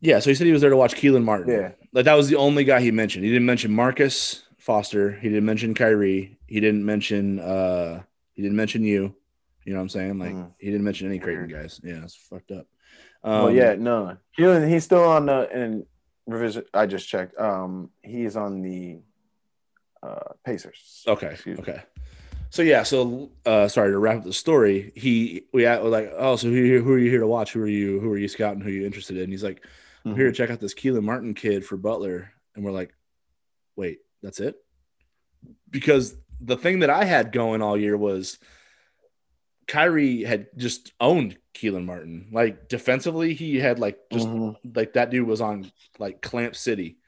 yeah, so he said he was there to watch Kelan Martin. Yeah. Like that was the only guy he mentioned. He didn't mention Marcus Foster. He didn't mention Khyri. He didn't mention uh he didn't mention you. You know what I'm saying? Like Mhm. he didn't mention any Creighton guys. Yeah, it's fucked up. Um, well, yeah, no. Kelan, he's still on the in revision. I just checked. Um, he is on the uh Pacers. Okay. Excuse me. Okay. So yeah, so uh, sorry to wrap up the story. He we were like, oh, so who, who are you here to watch? Who are you? Who are you scouting? Who are you interested in? He's like, I'm Mm-hmm. here to check out this Kelan Martin kid for Butler, and we're like, wait, that's it? Because the thing that I had going all year was Khyri had just owned Kelan Martin. Like defensively, he had like just Mhm. like that dude was on like Clamp City.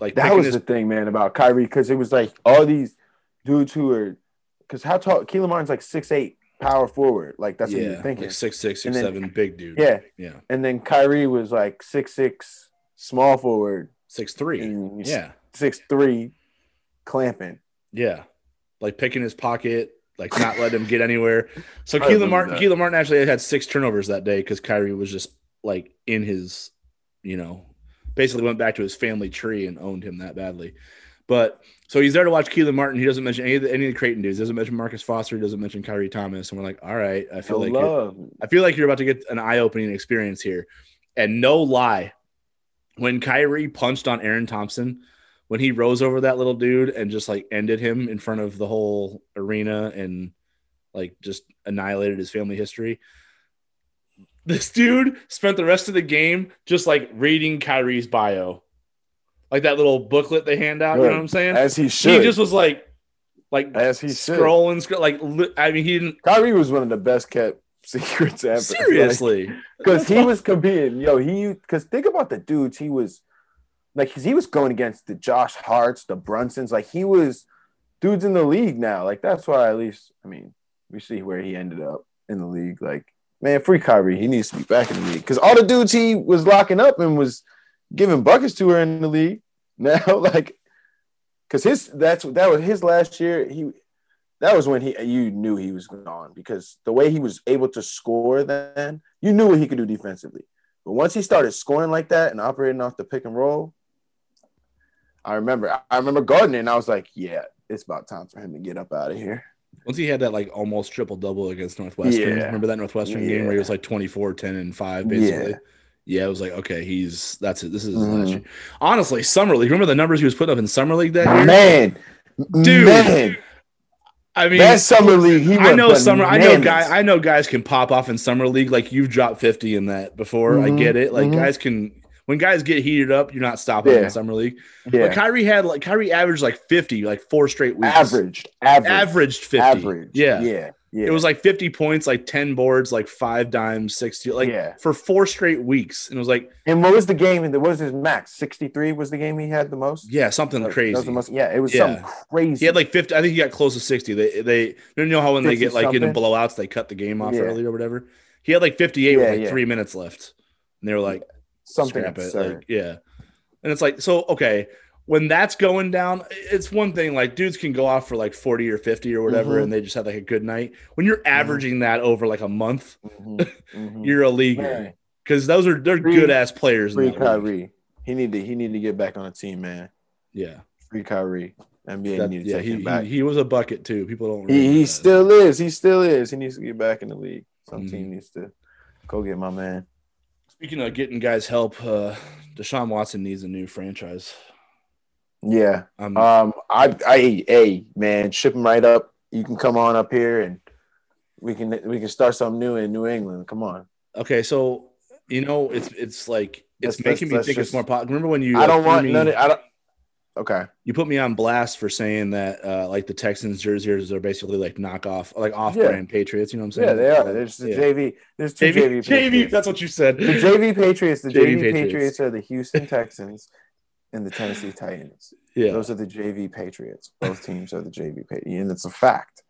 Like That was his- the thing, man, about Khyri, because it was like all these dudes who are, because how tall? Kelan Martin's like six eight, power forward. Like that's what yeah, you're thinking. like six six, And then- seven, big dude. yeah, yeah, and then Khyri was like six six, small forward, six three. Yeah, six three, clamping. yeah, like picking his pocket, like not letting him get anywhere. So Kelan Martin, that. Kelan Martin actually had six turnovers that day because Khyri was just like in his, you know, basically went back to his family tree and owned him that badly. But so he's there to watch Kelan Martin. He doesn't mention any of the, any of the Creighton dudes. He doesn't mention Marcus Foster. He doesn't mention Khyri Thomas. And we're like, all right, I feel No like love. I feel like you're about to get an eye-opening experience here. And no lie, when Khyri punched on Aaron Thompson, when he rose over that little dude and just like ended him in front of the whole arena and like just annihilated his family history. This dude spent the rest of the game just like reading Khyri's bio. Like that little booklet they hand out, you know what I'm saying? As he should. He just was like like as he should. scrolling, scroll, like li- I mean he didn't Khyri was one of the best kept secrets ever. seriously. because he was competing. Yo, he because think about the dudes he was like. he was going against the Josh Harts, the Brunsons. Like he was dudes in the league now. Like that's why at least I mean we see where he ended up in the league. Like man, free Khyri. He needs to be back in the league because all the dudes he was locking up and was giving buckets to are in the league now. Like because his that's that was his last year. He that was when he you knew he was gone because the way he was able to score then you knew what he could do defensively. But once he started scoring like that and operating off the pick and roll, I remember I remember guarding it and I was like, yeah, it's about time for him to get up out of here. Once he had that like almost triple double against Northwestern. Yeah. Remember that Northwestern game where he was like 24, 10, and 5, basically? Yeah. Yeah, it was like, okay, he's that's it. This is year. Honestly, Summer League. Remember the numbers he was putting up in Summer League that year? Man, Dude. man, I mean, that summer league, he I know summer. I know bananas. guy. I know guys can pop off in summer league. Like you've dropped fifty in that before. I Mhm, get it. Like mhm. guys can. When guys get heated up, you're not stopping Yeah. in summer league. But Khyri had like Khyri averaged like fifty, like four straight weeks. averaged, average, averaged fifty. average, Yeah. yeah, yeah. It was like 50 points, like 10 boards, like five dimes, 60, like Yeah. for four straight weeks. And it was like, and what was the game? And what was his max? Sixty three was the game he had the most. yeah, something was crazy. most, yeah, it was Yeah. something crazy. He had like 50. I think he got close to 60. They, they, you know how when they get like in something? blowouts, they cut the game off Yeah. early or whatever. He had like 58 with like yeah. three minutes left. And they were like, something scrap it. absurd. Like, yeah. And it's like, so, okay. When that's going down, it's one thing. Like dudes can go off for like 40 or 50 or whatever, Mhm. and they just have like a good night. When you're averaging that over like a month, Mhm, mhm. you're a leaguer. Because those are they're Free- good ass players. free league. Khyri. He need to he need to get back on the team, man. Yeah. Free Khyri. NBA That- need to yeah, take he, him back. he he was a bucket too. People don't. He, he still is. He still is. He needs to get back in the league. Some Mhm. team needs to go get my man. Speaking of getting guys help, uh, Deshaun Watson needs a new franchise. Yeah. Um, Um. I. I. Hey, man. Ship him right up. You can come on up here and we can we can start something new in New England. Come on. okay, so you know it's it's like it's Let's- making let's- me let's think it's more popular. Remember when you I don't threw want me, none. Of, I don't. Okay. you put me on blast for saying that uh, like the Texans jerseys are basically like knockoff like off Yeah. brand Patriots. You know what I'm saying? Yeah, they are. There's the Yeah. JV. There's two JV, JV. JV, that's what you said. The JV Patriots. The JV JV, Patriots. Patriots. are the Houston Texans and the Tennessee Titans. yeah. Those are the JV Patriots. Both teams are the JV Patriots, and it's a fact.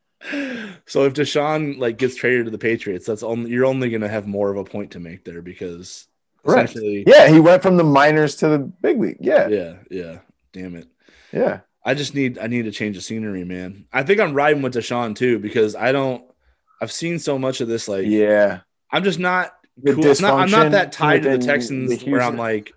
So if Deshaun like gets traded to the Patriots, that's only you're only gonna have more of a point to make there because Correct. essentially, Yeah, he went from the minors to the big league. Yeah, yeah, yeah. Damn it. yeah. I just need I need to change the scenery, man. I think I'm riding with Deshaun too because I don't. I've seen so much of this. Like, Yeah. I'm just not. Cool. I'm, not, I'm not that tied to the Texans the where I'm like,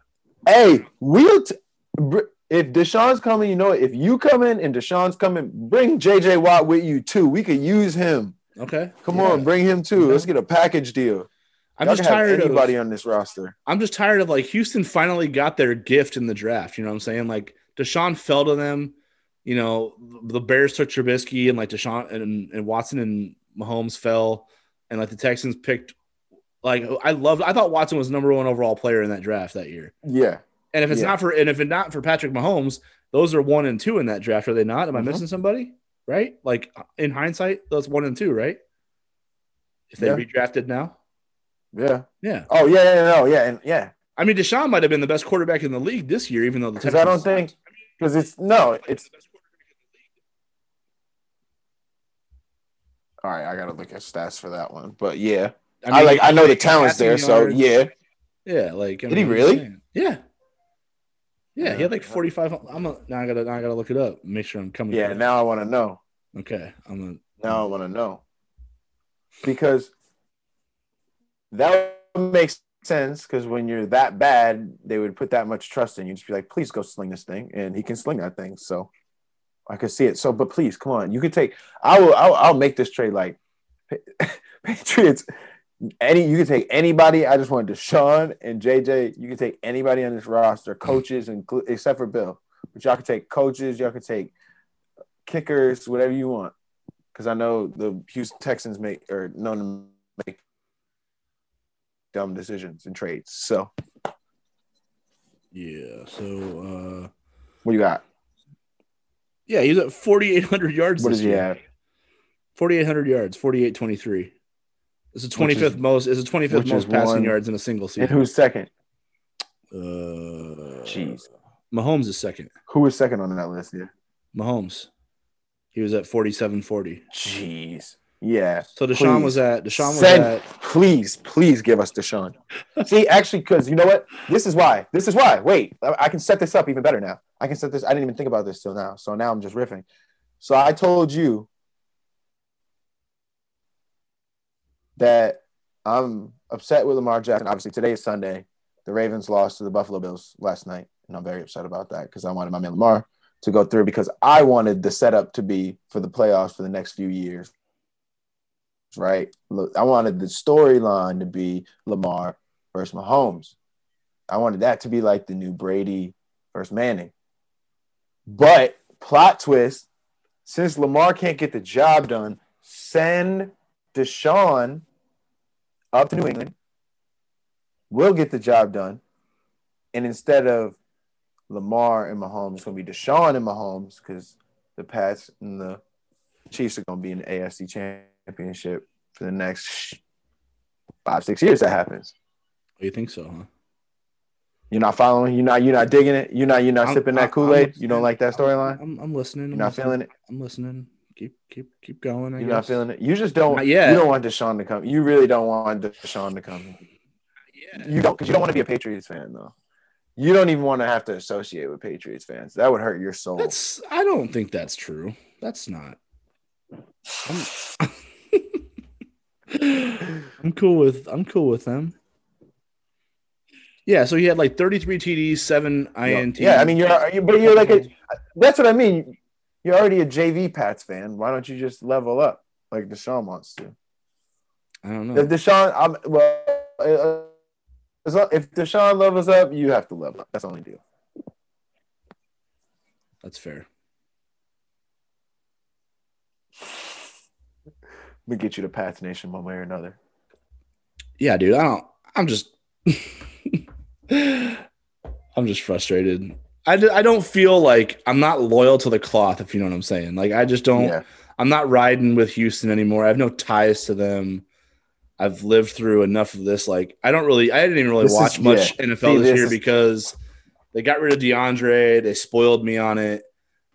Hey, we'll t- br- if Deshaun's coming, you know, if you come in and Deshaun's coming, bring JJ Watt with you too. We could use him. okay, Come yeah. on, bring him too. Let's get a package deal. I'm Y'all just tired anybody of. Anybody on this roster. I'm just tired of like Houston finally got their gift in the draft. You know what I'm saying? Like Deshaun fell to them. you know, the Bears took Trubisky and like Deshaun and, and Watson and Mahomes fell, and like the Texans picked. Like I loved, I thought Watson was number one overall player in that draft that year. Yeah. And if it's Yeah. not for, and if it's not for Patrick Mahomes, those are one and two in that draft, are they not? Am I Mhm. missing somebody? Right? Like in hindsight, those one and two, right? If they Yeah. redrafted now, Yeah. yeah. Oh yeah, yeah, no, yeah, and yeah. I mean, Deshaun might have been the best quarterback in the league this year, even though the Because I don't Texans think because it's no, it's all right. I gotta look at stats for that one, but yeah, I, mean, like. I know the talent's there, so yeah. Yeah, like I Did he mean, I'm really? saying. Yeah. Yeah, he had like 45. I'm a, now I gotta now I gotta look it up. Make sure I'm coming. Yeah, now I want to know. okay. I'm gonna. Now I want to know because that makes sense. Because when you're that bad, they would put that much trust in you. Just be like, please go sling this thing, and he can sling that thing. So I could see it. So, but please, come on, you could take. I will. I'll, I'll make this trade like Patriots. Any you can take anybody. I just want Deshaun and JJ. You can take anybody on this roster, coaches, and except for Bill. But y'all can take coaches. Y'all can take kickers, whatever you want because I know the Houston Texans make or known to make dumb decisions and trades. So yeah. So uh what you got? yeah, he's at 4,800 yards. What does he year. have? 4,800 yards. 48-23. It's the 25th is- most. It's the 25th most passing one- yards in a single And season. who's second? Uh, Jeez, Mahomes is second. who was second on that list? Yeah. Mahomes. He was at 47-40. Jeez. Yeah. So Deshaun Please. was at Deshaun was Send, at please, please give us Deshaun. See, actually, because you know what? This is why. This is why. Wait, I, I can set this up even better now. I can set this. I didn't even think about this till now. So now I'm just riffing. So I told you that I'm upset with Lamar Jackson. Obviously, today is Sunday. The Ravens lost to the Buffalo Bills last night, and I'm very upset about that because I wanted my man Lamar to go through because I wanted the setup to be for the playoffs for the next few years. Right? I wanted the storyline to be Lamar versus Mahomes. I wanted that to be like the new Brady versus Manning. But plot twist, since Lamar can't get the job done, send Deshaun up to New England. We'll get the job done. And instead of Lamar and Mahomes, it's going to be Deshaun and Mahomes because the Pats and the Chiefs are going to be in the AFC championship for the next five, six years. That happens. Oh, you think so, huh? You're not following. You're not. You're not digging it. You're not. You're not I'm- sipping I'm- that Kool Aid. You don't like that storyline. I'm, I'm listening. You're not feeling it. I'm listening. Keep keep keep going. I You're not feeling it. You just don't. Not yet. You don't want Deshaun to come. You really don't want Deshaun to come. Yeah. You don't because you don't want to be a Patriots fan though. You don't even want to have to associate with Patriots fans. That would hurt your soul. That's. I don't think that's true. That's not. I'm, cool with. I'm cool with them. Yeah. So he had like 33 TDs, seven INT. Yeah, I mean you're, you but you're like a. That's what I mean. You're already a JV Pats fan. Why don't you just level up like Deshaun wants to? I don't know. If Deshaun, I'm well. Uh, if Deshaun levels up, you have to level up. That's the only deal. That's fair. We get you to Pats Nation one way or another. Yeah, dude. I don't. I'm just. I'm just frustrated. I, I don't feel like I'm not loyal to the cloth, if you know what I'm saying. Like I just don't. Yeah. I'm not riding with Houston anymore. I have no ties to them. I've lived through enough of this. Like I don't really. I didn't even really This is- watch much yeah. NFL See, this this year is- because they got rid of DeAndre. They spoiled me on it.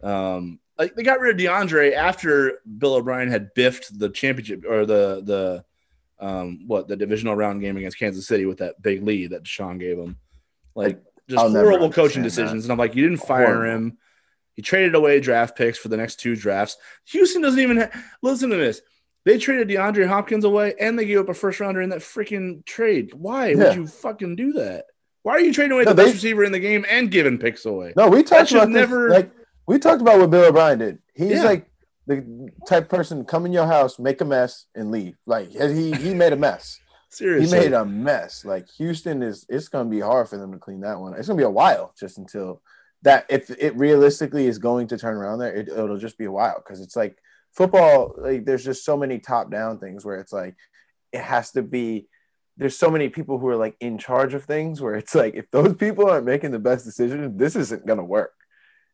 Um, like they got rid of DeAndre after Bill O'Brien had biffed the championship or the the um what the divisional round game against Kansas City with that big lead that Deshaun gave him. Like just I'll horrible coaching understand that. decisions. And I'm like, you didn't fire him. He traded away draft picks for the next two drafts. Houston doesn't even ha- listen to this. They traded DeAndre Hopkins away and they gave up a first rounder in that freaking trade. Why Yeah. would you fucking do that? Why are you trading away No, the they- best receiver in the game and giving picks away? No, we talked should about never- this. Like we talked about what Bill O'Brien did. He's Yeah. like the type person come in your house, make a mess, and leave. Like he he made a mess. Seriously, he made a mess. Like Houston is, it's gonna be hard for them to clean that one. It's gonna be a while just until that if it realistically is going to turn around there, it, it'll just be a while because it's like football. Like there's just so many top down things where it's like it has to be. There's so many people who are like in charge of things where it's like if those people aren't making the best decision this isn't gonna work.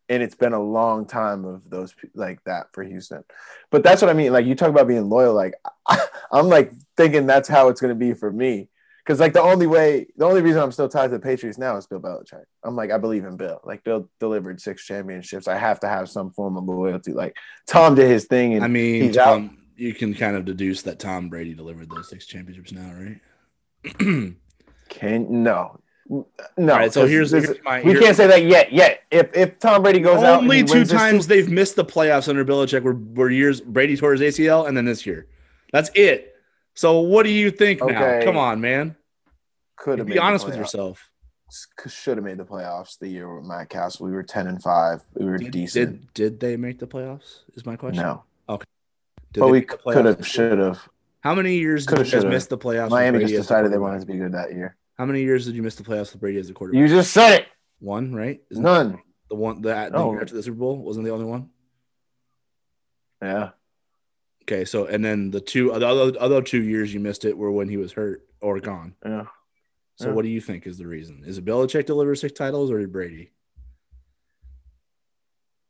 And it's been a long time of those like that for Houston. But that's what I mean. Like you talk about being loyal. Like I, I'm like thinking that's how it's gonna be for me. Because like the only way, the only reason I'm still tied to the Patriots now is Bill Belichick. I'm like, I believe in Bill. Like Bill delivered six championships. I have to have some form of loyalty. Like Tom did his thing, and I mean. Tom, you can kind of deduce that Tom Brady delivered those six championships now, right? Can no, no. All right, so here's, here's my we here's- can't say that yet. Yet, if if Tom Brady goes out, only two times they've missed the playoffs under Belichick were, were years Brady tore his ACL and then this year. That's it. So what do you think now? Come on, man. could have Be honest with yourself. Should have made the playoffs the year with Matt Cassel. We were ten and five. We were Did, decent. did did they make the playoffs? Is my question. no, Did but we make the playoffs could have, should have. How many years Coulda, you guys shoulda. miss the playoffs? Miami just decided they wanted to be good that year. How many years did you miss the playoffs with Brady as the quarterback? You just said it. One, right? Isn't None. The one that the No. year after the Super Bowl wasn't the only one. Yeah. Okay, so and then the two the other other two years you missed it were when he was hurt or gone. Yeah. So Yeah. what do you think is the reason? Is it Belichick deliver six titles or Brady?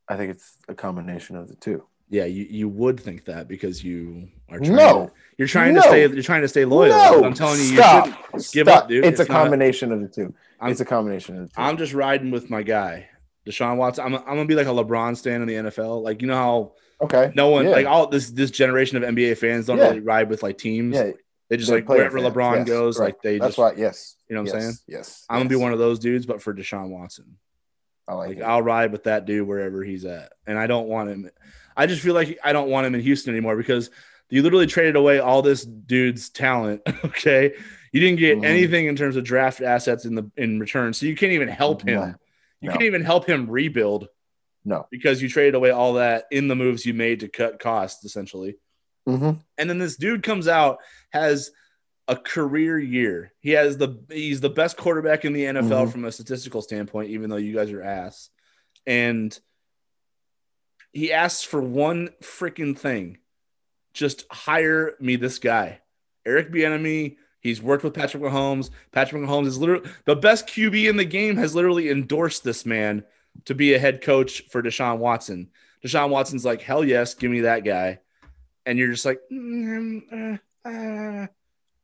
I think it's a combination of the two. Yeah, you, you would think that because you are trying No. to, you're trying No. to stay you're trying to stay loyal. No, I'm telling you, you stop. shouldn't give Stop. up, dude. It's, It's a not- combination of the 2 I'm- it's a combination of the 2 I'm just riding with my guy, Deshaun Watson. I'm, I'm gonna be like a LeBron stan in the NFL. Like you know how okay. no one Yeah. like all this this generation of NBA fans don't Yeah. really ride with like teams. Yeah. They just They're like wherever fans. LeBron Yes, goes, correct. like they That's just why. Yes. you know what I'm saying? Yes. I'm gonna be one of those dudes, but for Deshaun Watson. I like, Like. I'll ride with that dude wherever he's at, and I don't want him. I just feel like I don't want him in Houston anymore because you literally traded away all this dude's talent. Okay, you didn't get Mhm. anything in terms of draft assets in the in return, so you can't even help him. No. You No. can't even help him rebuild No. because you traded away all that in the moves you made to cut costs, essentially. Mhm. And then this dude comes out has a career year. He has the he's the best quarterback in the NFL Mhm. from a statistical standpoint, even though you guys are ass. And he asks for one freaking thing. Just hire me this guy. Eric Bieniemy, he's worked with Patrick Mahomes. Patrick Mahomes is literally the best QB in the game has literally endorsed this man to be a head coach for Deshaun Watson. Deshaun Watson's like, "Hell yes, give me that guy." And you're just like, mm, uh, uh,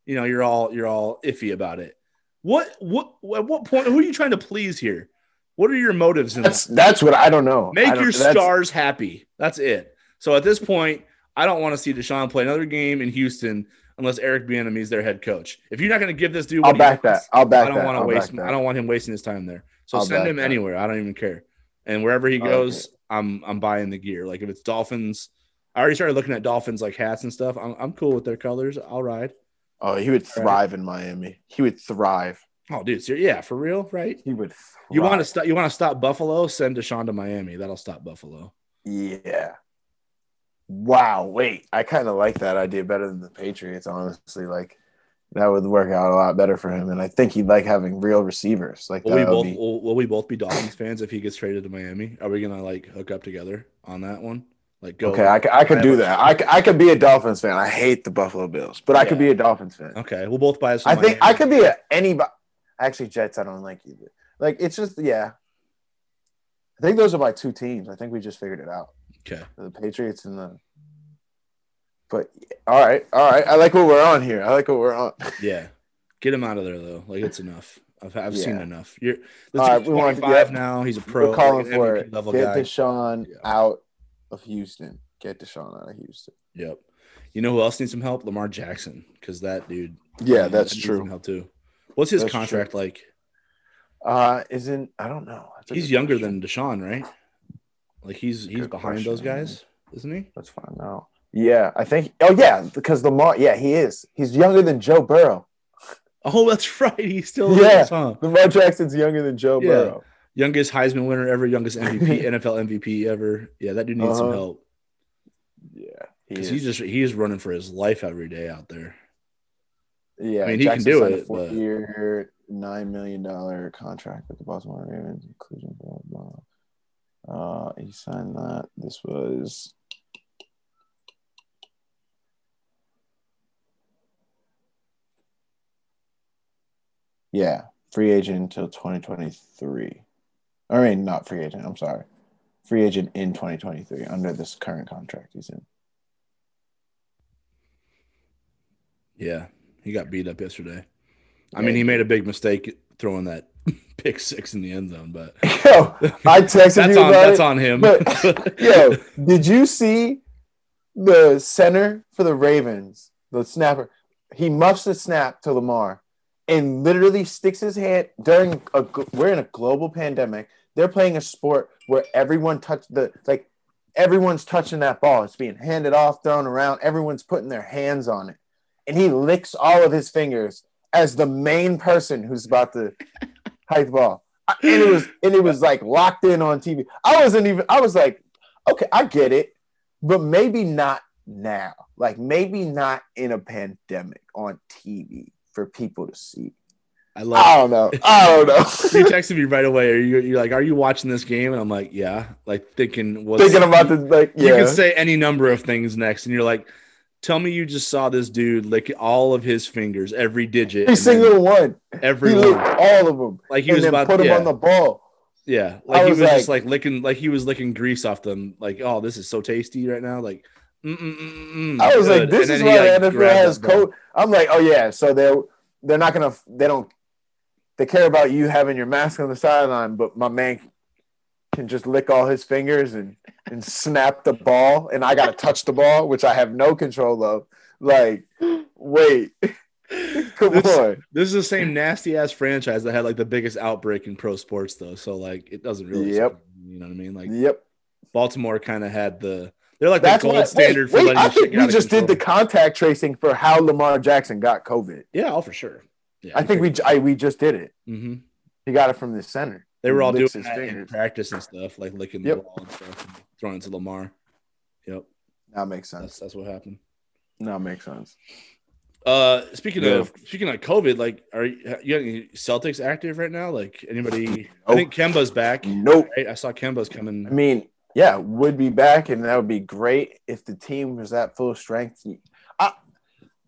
you know, you're all you're all iffy about it. What what at what point who are you trying to please here? What are your motives in That's that's what I don't know. Make don't- your stars happy. That's it. So at this point, I don't want to see Deshaun play another game in Houston unless Eric Bieniemy is their head coach. If you're not going to give this dude, I'll back wants, that. I'll back I don't want to waste. I don't want him wasting his time there. So I'll send him that. anywhere. I don't even care. And wherever he goes, I'm I'm buying the gear. Like if it's Dolphins, I already started looking at Dolphins like hats and stuff. I'm I'm cool with their colors. I'll ride. Oh, he would thrive in Miami. He would thrive. Oh, dude, ser- yeah, for real, right? He would. You want to stop? You want to stop Buffalo? Send Deshaun to Miami. That'll stop Buffalo. Yeah. Wow. Wait, I kind of like that idea better than the Patriots. Honestly, like that would work out a lot better for him, and I think he'd like having real receivers. Like Will we both be- will, will we both be Dolphins fans if he gets traded to Miami? Are we gonna like hook up together on that one? Like go Okay, I could do that. I, I could be a Dolphins fan. I hate the Buffalo Bills, but I could be a Dolphins fan. Okay, we'll both buy. Us. I think I could be a anybody. Actually, Jets. I don't like either. Like it's just yeah. I think those are my two teams. I think we just figured it out. Okay, The Patriots and the. But all right, all right. I like what we're on here. I like what we're on. yeah, get him out of there though. Like it's enough. I've I've seen enough. You're All right, we want- 25 yeah. now. He's a pro. we're calling like for it. level Get guy. Deshaun Yeah. out of Houston. Get Deshaun out of Houston. Yep. You know who else needs some help? Lamar Jackson, because that dude. Yeah, that's needs some true. Help too. What's his That's true. contract like? Uh, isn't I don't know. That's He's younger question. than Deshaun, right? Like he's he's Good behind those guys, isn't he? Let's find out. Yeah, I think. Oh yeah, because Lamar. Yeah, he is. He's younger than Joe Burrow. Oh, that's right. He's still Yeah. is, huh? Lamar Jackson's younger than Joe Yeah. Burrow. Youngest Heisman winner ever, youngest MVP, NFL MVP ever. Yeah, that dude needs some Uh-huh. help Yeah, because is. he's just he's running for his life every day out there. yeah. I mean, he can do it, A four-year, nine million dollar contract with the Baltimore Ravens, including blah, blah. Uh, he signed that. This was. Yeah, free agent until 2023. I mean, not free agent. I'm sorry, free agent in 2023 under this current contract he's in. Yeah, he got beat up yesterday. I mean, he made a big mistake throwing that pick six in the end zone, but yo, I texted that's you on that's it. on him. But yo, did you see the center for the Ravens, the snapper? He muffs the snap to Lamar and literally sticks his hand during a we're in a global pandemic. They're playing a sport where everyone touch the like everyone's touching that ball. It's being handed off, thrown around. Everyone's putting their hands on it. And he licks all of his fingers as the main person who's about to the ball. I- And it was and it was like locked in on TV. I wasn't even I was like, okay, I get it, but maybe not now. Like maybe not in a pandemic on TV for people to see. I love. I don't know. I don't know. You texted me right away. Are you? You're like, are you watching this game? And I'm like, yeah. Like thinking, Thinking about the like, Yeah. You can say any number of things next, and you're like, tell me you just saw this dude lick all of his fingers, every digit, Every single one. every He one. all of them. Like he was about put to, him yeah, on the ball. yeah. Like he was was just like- like licking, like he was licking grease off them. Like, oh, this is so tasty right now. Like, mm, mm, mm, I was like, this is why like, the NFL has code. I'm like, oh yeah, so they're they're not gonna they don't they care about you having your mask on the sideline, but my man can just lick all his fingers and and snap the ball, and I gotta touch the ball, which I have no control of. Like, wait, come This- on. This is the same nasty ass franchise that had like the biggest outbreak in pro sports, though. So like, it doesn't really. Yep. You know what I mean? Like Yep, Baltimore kind of had the. They're like that's the gold what. standard wait, for wait, letting I think we just did the contact tracing for how Lamar Jackson got COVID. Yeah, oh for sure. Yeah, I think we I, we just did it. hmm He got it from the center. They were all doing Licks his that in practice and stuff, like licking the Yep. ball and stuff, and throwing it to Lamar. Yep, That makes sense. that's that's what happened. That makes sense. Uh, speaking Yeah. of speaking of COVID, like, are you, you got any Celtics active right now? Like anybody? I think Kemba's back. Nope. Right? I saw Kemba's coming. I mean, yeah, would be back, and that would be great if the team was at full strength. I,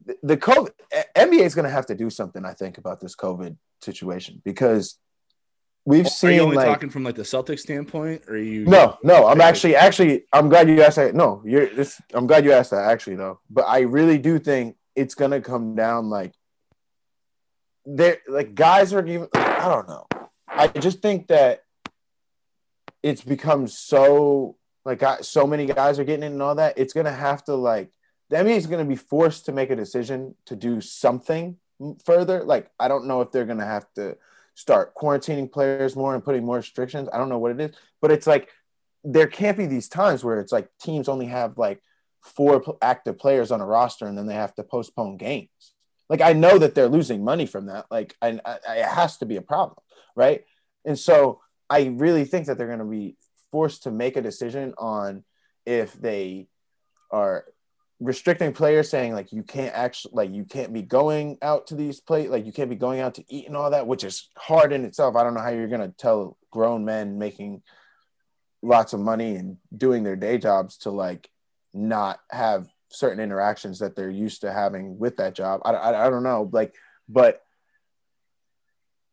the- the COVID NBA is going to have to do something, I think, about this COVID situation because we've are seen you only like talking from like the Celtics standpoint, or are you? no, no. I'm actually, actually, I'm glad you asked that. No, you're this. I'm glad you asked that. Actually, though, but I really do think it's going to come down like there, like guys are even. I don't know. I just think that it's become so like so many guys are getting in and all that. It's gonna have to like the NBA is gonna be forced to make a decision to do something further. Like I don't know if they're gonna have to start quarantining players more and putting more restrictions. I don't know what it is, but it's like there can't be these times where it's like teams only have like four active players on a roster and then they have to postpone games. Like I know that they're losing money from that. Like I, I, it has to be a problem, right? And so I really think that they're going to be forced to make a decision on if they are restricting players saying like you can't actually like you can't be going out to these play like you can't be going out to eat and all that which is hard in itself. I don't know how you're going to tell grown men making lots of money and doing their day jobs to like not have certain interactions that they're used to having with that job. I, I, I don't know like but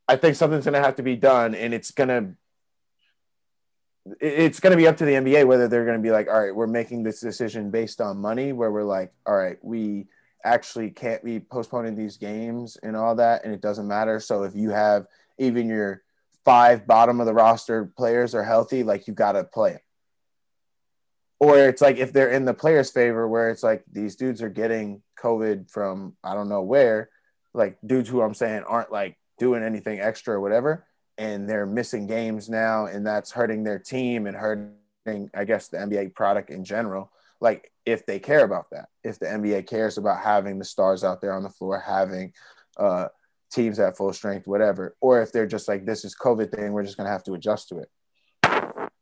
i think something's going to have to be done and it's going to it's going to be up to the NBA whether they're going to be like, all right, we're making this decision based on money, where we're like, all right, we actually can't be postponing these games and all that, and it doesn't matter. So if you have even your five bottom of the roster players are healthy, like you got to play. Or it's like if they're in the players' favor, where it's like these dudes are getting COVID from I don't know where, like dudes who I'm saying aren't like doing anything extra or whatever and they're missing games now and that's hurting their team and hurting i guess the nba product in general. Like if they care about that if the nba cares about having the stars out there on the floor having uh teams at full strength whatever or if they're just like this is covid thing we're just going to have to adjust to it.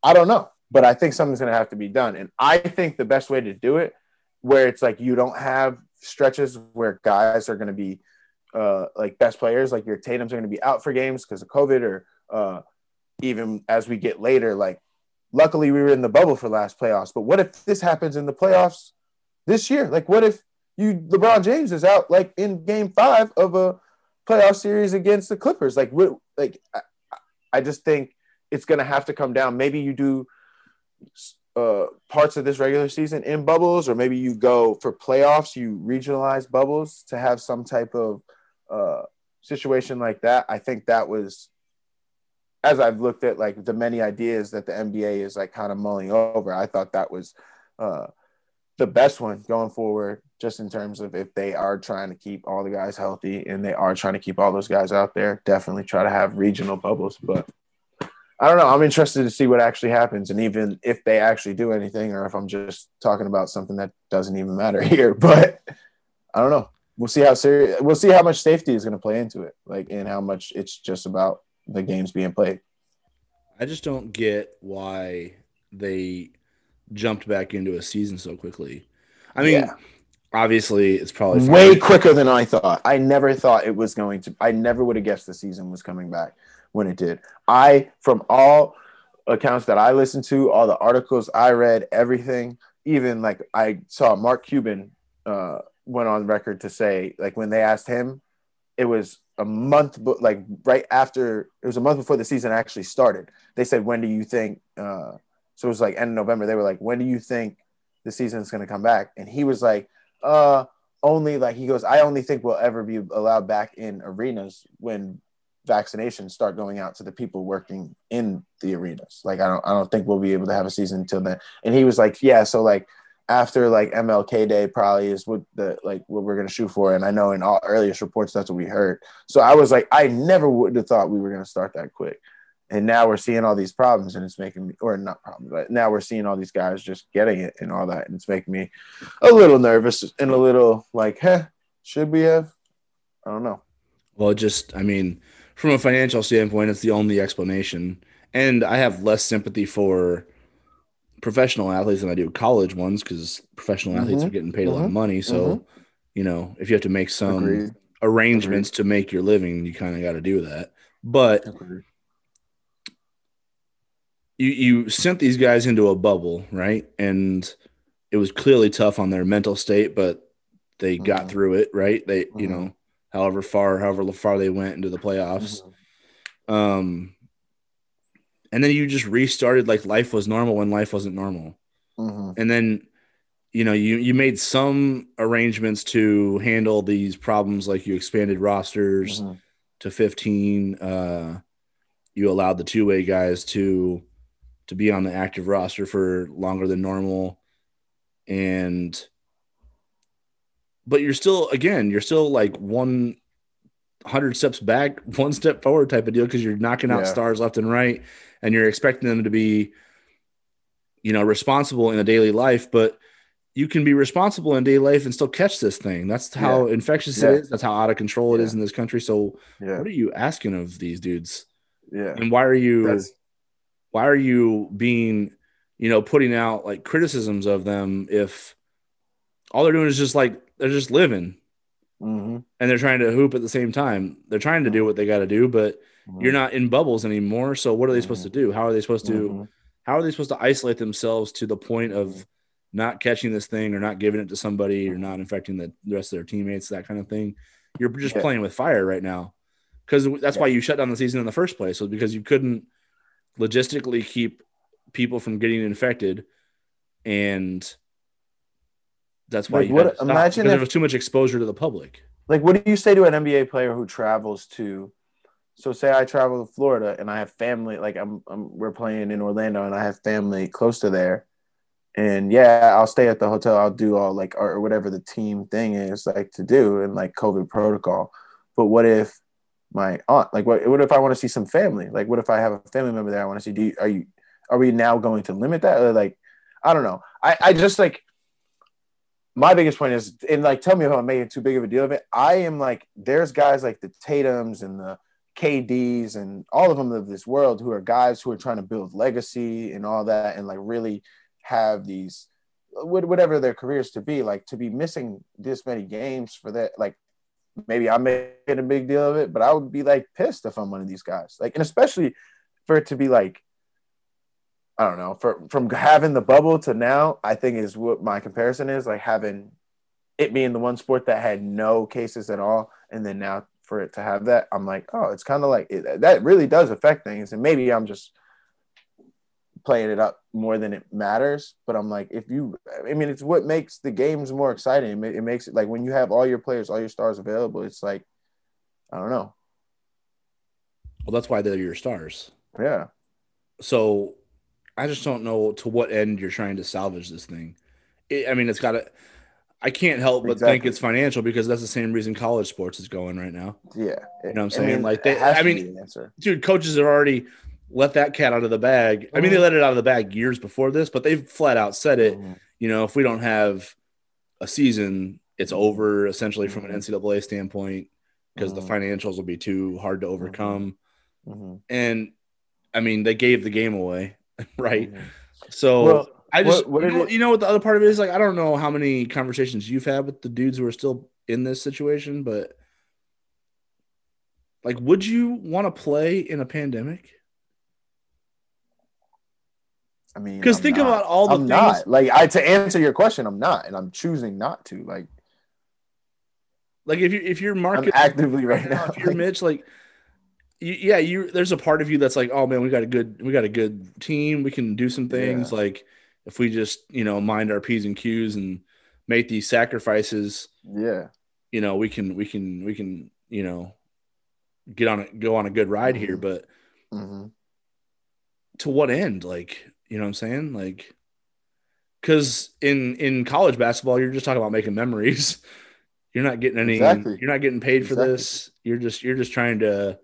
I don't know but i think something's going to have to be done. And i think the best way to do it where it's like you don't have stretches where guys are going to be uh, like best players, like your Tatum's are going to be out for games because of COVID, or uh, even as we get later, like luckily we were in the bubble for last playoffs. But what if this happens in the playoffs this year? Like, what if you LeBron James is out like in Game Five of a playoff series against the Clippers? Like, what? Like, I, I just think it's gonna have to come down. Maybe you do uh, parts of this regular season in bubbles, or maybe you go for playoffs, you regionalize bubbles to have some type of uh, situation like that. I think that was, as I've looked at like the many ideas that the NBA is like kind of mulling over, I thought that was uh, the best one going forward, just in terms of if they are trying to keep all the guys healthy and they are trying to keep all those guys out there, definitely try to have regional bubbles. But I don't know. I'm interested to see what actually happens, and even if they actually do anything, or if I'm just talking about something that doesn't even matter here. But I don't know. We'll see how serious. We'll see how much safety is going to play into it, like, and how much it's just about the games being played. I just don't get why they jumped back into a season so quickly. I mean, yeah. obviously, it's probably way quicker than I thought. I never thought it was going to. I never would have guessed the season was coming back when it did. I, from all accounts that I listened to, all the articles I read, everything, even like I saw Mark Cuban uh, went on record to say, like when they asked him, it was a month, like right after it was a month before the season actually started. They said, "When do you think?" Uh, so it was like end of November. They were like, "When do you think the season's going to come back?" And he was like, "Uh." Only like he goes, I only think we'll ever be allowed back in arenas when vaccinations start going out to the people working in the arenas. Like I don't I don't think we'll be able to have a season until then. And he was like, yeah, so like after like MLK Day probably is what the like what we're gonna shoot for. And I know in all earliest reports that's what we heard. So I was like, I never would have thought we were gonna start that quick. And now we're seeing all these problems and it's making me or not problems, but now we're seeing all these guys just getting it and all that. And it's making me a little nervous and a little like, huh, should we have? I don't know. Well, just I mean, from a financial standpoint, it's the only explanation. And I have less sympathy for professional athletes than I do college ones because professional mm-hmm. athletes are getting paid mm-hmm. a lot of mm-hmm. money. So, mm-hmm. you know, if you have to make some Agreed. arrangements Agreed. to make your living, you kind of got to do that. But Agreed. you you sent these guys into a bubble, right? And it was clearly tough on their mental state, but they got mm-hmm. through it, right? They, you mm-hmm. know, however far, however far they went into the playoffs. Um, and then you just restarted like life was normal when life wasn't normal. Mm-hmm. And then, you know, you you made some arrangements to handle these problems, like you expanded rosters mm-hmm. to fifteen. Uh, you allowed the two way guys to to be on the active roster for longer than normal, and but you're still again you're still like one hundred steps back, one step forward type of deal because you're knocking out yeah. stars left and right, and you're expecting them to be, you know, responsible in a daily life, but you can be responsible in daily life and still catch this thing. That's how yeah. infectious yeah. it is. That's how out of control it is in this country. So, what are you asking of these dudes? Yeah, and why are you? That's... Why are you being, you know, putting out like criticisms of them if all they're doing is just like they're just living mm-hmm. and they're trying to hoop at the same time. They're trying to do what they got to do, but mm-hmm. you're not in bubbles anymore. So what are they supposed to do? How are they supposed to? Mm-hmm. How are they supposed to isolate themselves to the point of not catching this thing or not giving it to somebody or not infecting the, rest of their teammates, that kind of thing? You're just yeah. playing with fire right now because that's yeah. why you shut down the season in the first place. Was because you couldn't logistically keep people from getting infected and that's why like, you what, imagine if, there was too much exposure to the public. Like, what do you say to an NBA player who travels to? So, say I travel to Florida and I have family. Like, I'm, I'm we're playing in Orlando and I have family close to there. And yeah, I'll stay at the hotel. I'll do all like or whatever the team thing is like to do and like COVID protocol. But what if my aunt? Like, what? What if I want to see some family? Like, what if I have a family member there? I want to see. Do you, are you? Are we now going to limit that? Or like, I don't know. I I just like my biggest point is, and like, tell me if I'm making too big of a deal of it. I am like, there's guys like the Tatum's and the KDs and all of them of this world who are guys who are trying to build legacy and all that, and like really have these whatever their careers to be like to be missing this many games for that like maybe i'm making a big deal of it but i would be like pissed if i'm one of these guys like and especially for it to be like I don't know, for, from having the bubble to now, I think is what my comparison is like having it being the one sport that had no cases at all, and then now for it to have that, I'm like, oh, it's kind of like it, that really does affect things, and maybe I'm just playing it up more than it matters. But I'm like, if you, I mean, it's what makes the games more exciting. It makes it like when you have all your players, all your stars available. It's like, I don't know. Well, that's why they're your stars. Yeah. So I just don't know to what end you're trying to salvage this thing. It, I mean, it's got to. I can't help but exactly. think it's financial because that's the same reason college sports is going right now. Yeah, you know what I'm saying? I mean, like they, I mean, dude, coaches have already let that cat out of the bag. Mm-hmm. I mean, they mm-hmm. let it out of the bag years before this, but they've flat out said it. Mm-hmm. You know, if we don't have a season, it's mm-hmm. over essentially from an mm-hmm. NCAA standpoint because the financials will be too hard to overcome. And I mean, they gave the game away, right? So well, I just, what, what you, know, you know what the other part of it is? Like, I don't know how many conversations you've had with the dudes who are still in this situation, but like, would you want to play in a pandemic? I mean, because think not. about all the I'm things. Not. Like, I to answer your question, I'm not, and I'm choosing not to. Like, like if you if you're marketing I'm actively right now, if you're Mitch, like, you, yeah, you there's a part of you that's like, oh man, we got a good we got a good team, we can do some things. Yeah. Like, if we just you know mind our p's and q's and make these sacrifices, yeah, you know, we can we can we can you know get on a go on a good ride mm-hmm. here, but. Mm-hmm. To what end? Like, you know what I'm saying? Like, because in in college basketball, you're just talking about making memories. You're not getting any. Exactly. You're not getting paid for exactly. this. You're just you're just trying to.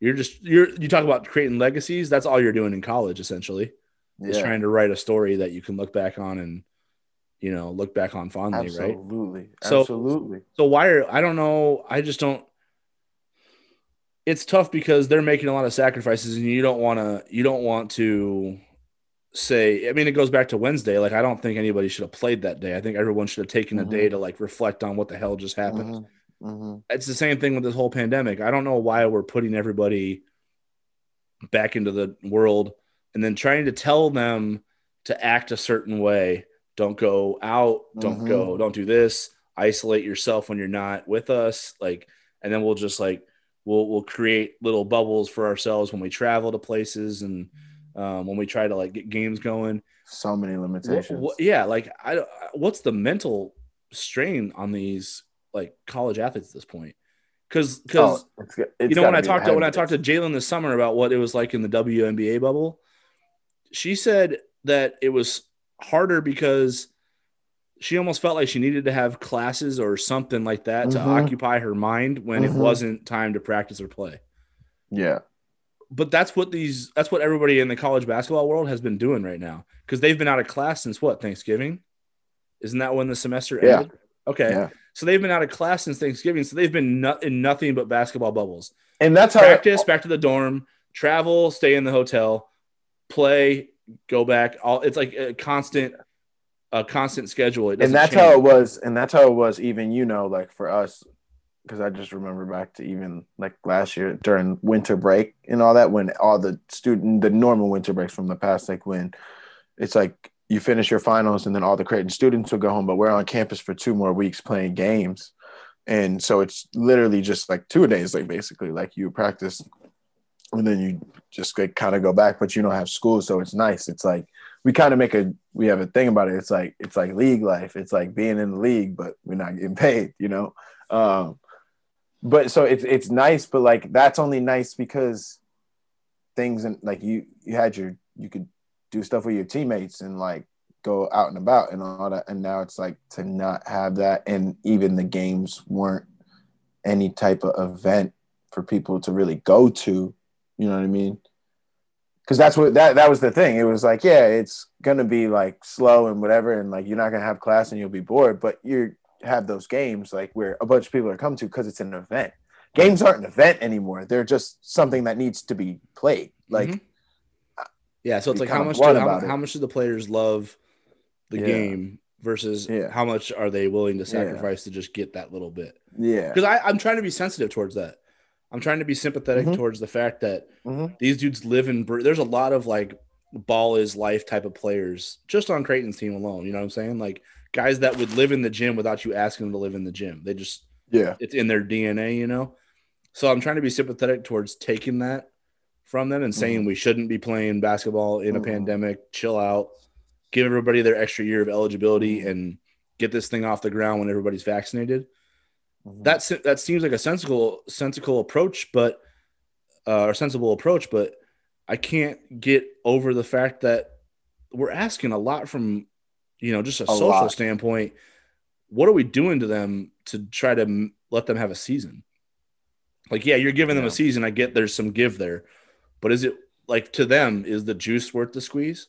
You're just you're you talk about creating legacies. That's all you're doing in college, essentially. Yeah. Just trying to write a story that you can look back on and you know look back on fondly, Absolutely. right? Absolutely. So, Absolutely. So why are I don't know. I just don't it's tough because they're making a lot of sacrifices and you don't want to you don't want to say i mean it goes back to wednesday like i don't think anybody should have played that day i think everyone should have taken mm-hmm. a day to like reflect on what the hell just happened mm-hmm. Mm-hmm. it's the same thing with this whole pandemic i don't know why we're putting everybody back into the world and then trying to tell them to act a certain way don't go out don't go mm-hmm. don't do this isolate yourself when you're not with us like and then we'll just like we'll we'll create little bubbles for ourselves when we travel to places and um, when we try to like get games going. So many limitations. What, what, yeah, like I, what's the mental strain on these like college athletes at this point? Because because oh, you know when I talked to when I talked to Jalen this summer about what it was like in the WNBA bubble, she said that it was harder because she almost felt like she needed to have classes or something like that mm-hmm. to occupy her mind when mm-hmm. it wasn't time to practice or play. Yeah but that's what these that's what everybody in the college basketball world has been doing right now because they've been out of class since what Thanksgiving, isn't that when the semester ended? Okay, yeah. so they've been out of class since Thanksgiving, so they've been in nothing but basketball bubbles. And that's how practice, back to the dorm, travel, stay in the hotel, play, go back. All it's like a constant, a constant schedule. and that's change. how it was. And that's how it was. Even you know, like for us, because I just remember back to even like last year during winter break and all that when all the student the normal winter breaks from the past like when it's like you finish your finals and then all the Creighton students will go home but we're on campus for two more weeks playing games. And so it's literally just like two days like basically like you practice and then you just like kind of go back but you don't have school so it's nice. It's like we kind of make a we have a thing about it. It's like it's like league life. It's like being in the league but we're not getting paid you know? Um, but so it's it's nice, but like that's only nice because things and like you you had your you could do stuff with your teammates and like go out and about and all that. And now it's like to not have that, and even the games weren't any type of event for people to really go to. You know what I mean? Because that's what that that was the thing. It was like, yeah, it's gonna be like slow and whatever, and like you're not gonna have class and you'll be bored, but you're have those games like where a bunch of people are come to because it's an event. Games aren't an event anymore. They're just something that needs to be played. Like, mm-hmm. Yeah. So it's like how much do, how, how, much do the players love the yeah. game versus yeah. how much are they willing to sacrifice yeah. to just get that little bit? Yeah. Because I'm trying to be sensitive towards that. I'm trying to be sympathetic mm-hmm. towards the fact that mm-hmm. these dudes live in. There's a lot of like ball is life type of players just on Creighton's team alone. You know what I'm saying? Like guys that would live in the gym without you asking them to live in the gym. They just Yeah. it's in their DNA, you know. So I'm trying to be sympathetic towards taking that from them and saying we shouldn't be playing basketball in a Mhm. pandemic. Chill out, give everybody their extra year of eligibility, and get this thing off the ground when everybody's vaccinated. Mhm. That's that seems like a sensible sensible approach, but uh, or sensible approach, but I can't get over the fact that we're asking a lot from you know just a, A social lot. standpoint. What are we doing to them to try to m- let them have a season? Like, yeah, you're giving them a season. I get there's some give there, but is it like to them is the juice worth the squeeze?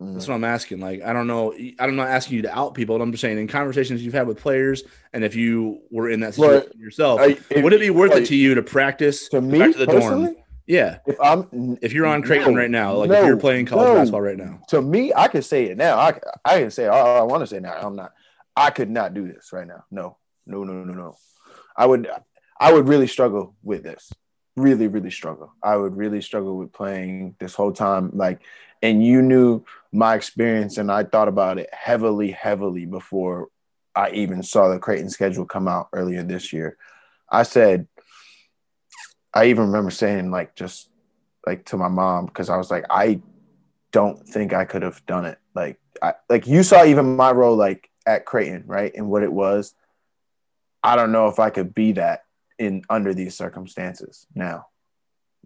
Mhm. That's what I'm asking. Like, I don't know. I'm not asking you to out people. But I'm just saying in conversations you've had with players, and if you were in that situation yourself, I- if- would it be worth like, it to you to practice to me back to the dorm? personally? Yeah. If I'm If you're on Creighton No, right now, like no, if you're playing college no. basketball right now, to me, I can say it now. I I can say all I want to say now. I'm not. I could not do this right now. No, no, no, no, no. I would. I would really struggle with this. Really, really struggle. I would really struggle with playing this whole time. Like, and you knew my experience, and I thought about it heavily, heavily before I even saw the Creighton schedule come out earlier this year. I said, I even remember saying like just like to my mom because I was like, I don't think I could have done it. Like I like you saw even my role like at Creighton, right? And what it was. I don't know if I could be that in under these circumstances now.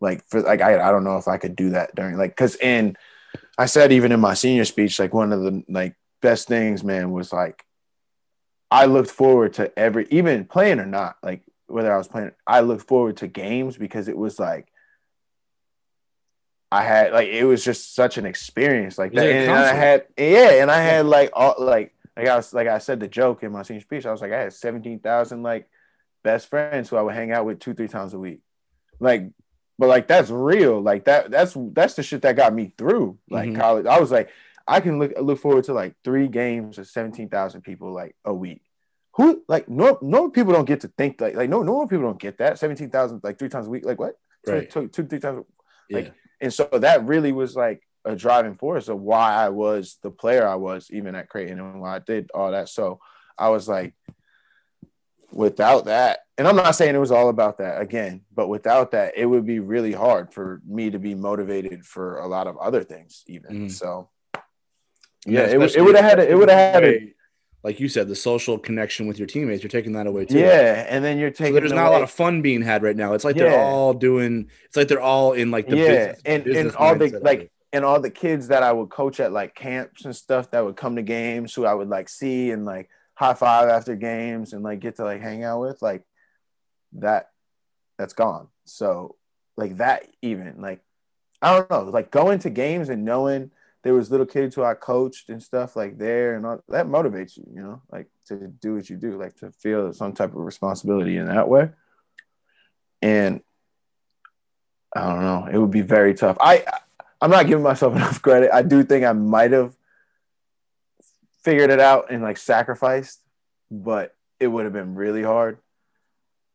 Like for like I I don't know if I could do that during like cuz in I said even in my senior speech like one of the like best things man was like I looked forward to every even playing or not like whether I was playing I looked forward to games because it was like I had like it was just such an experience like that, like a and I had yeah, and I had like all like like I was like I said the joke in my senior speech. I was like I had seventeen thousand like best friends who I would hang out with two three times a week, like but like that's real like that that's that's the shit that got me through like Mhm. college. I was like I can look look forward to like three games of seventeen thousand people like a week. Who like no no people don't get to think like like no normal people don't get that seventeen thousand like three times a week like what Right. two, two, two three times yeah. like- and so that really was like a driving force of why I was the player I was even at Creighton and why I did all that. So I was like, without that, and I'm not saying it was all about that again, but without that, it would be really hard for me to be motivated for a lot of other things, even. Mhm. So And yeah, it, would- it would have had it. It would have had it. way- like you said, the social connection with your teammates. You're taking that away too. Yeah, and then you're So taking. there's not a lot of fun being had right now. It's like they're all doing. It's like they're all in like the Yeah, business, and- business and all the, like, and all the kids that I would coach at like camps and stuff that would come to games who I would like see and like high five after games and like get to like hang out with like that that's gone. So like that even like I don't know like going to games and knowing there was little kids who I coached and stuff like there and all, that motivates you, you know, like to do what you do, like to feel some type of responsibility in that way. And I don't know. It would be very tough. I I'm not giving myself enough credit. I do think I might have figured it out and like sacrificed, but it would have been really hard.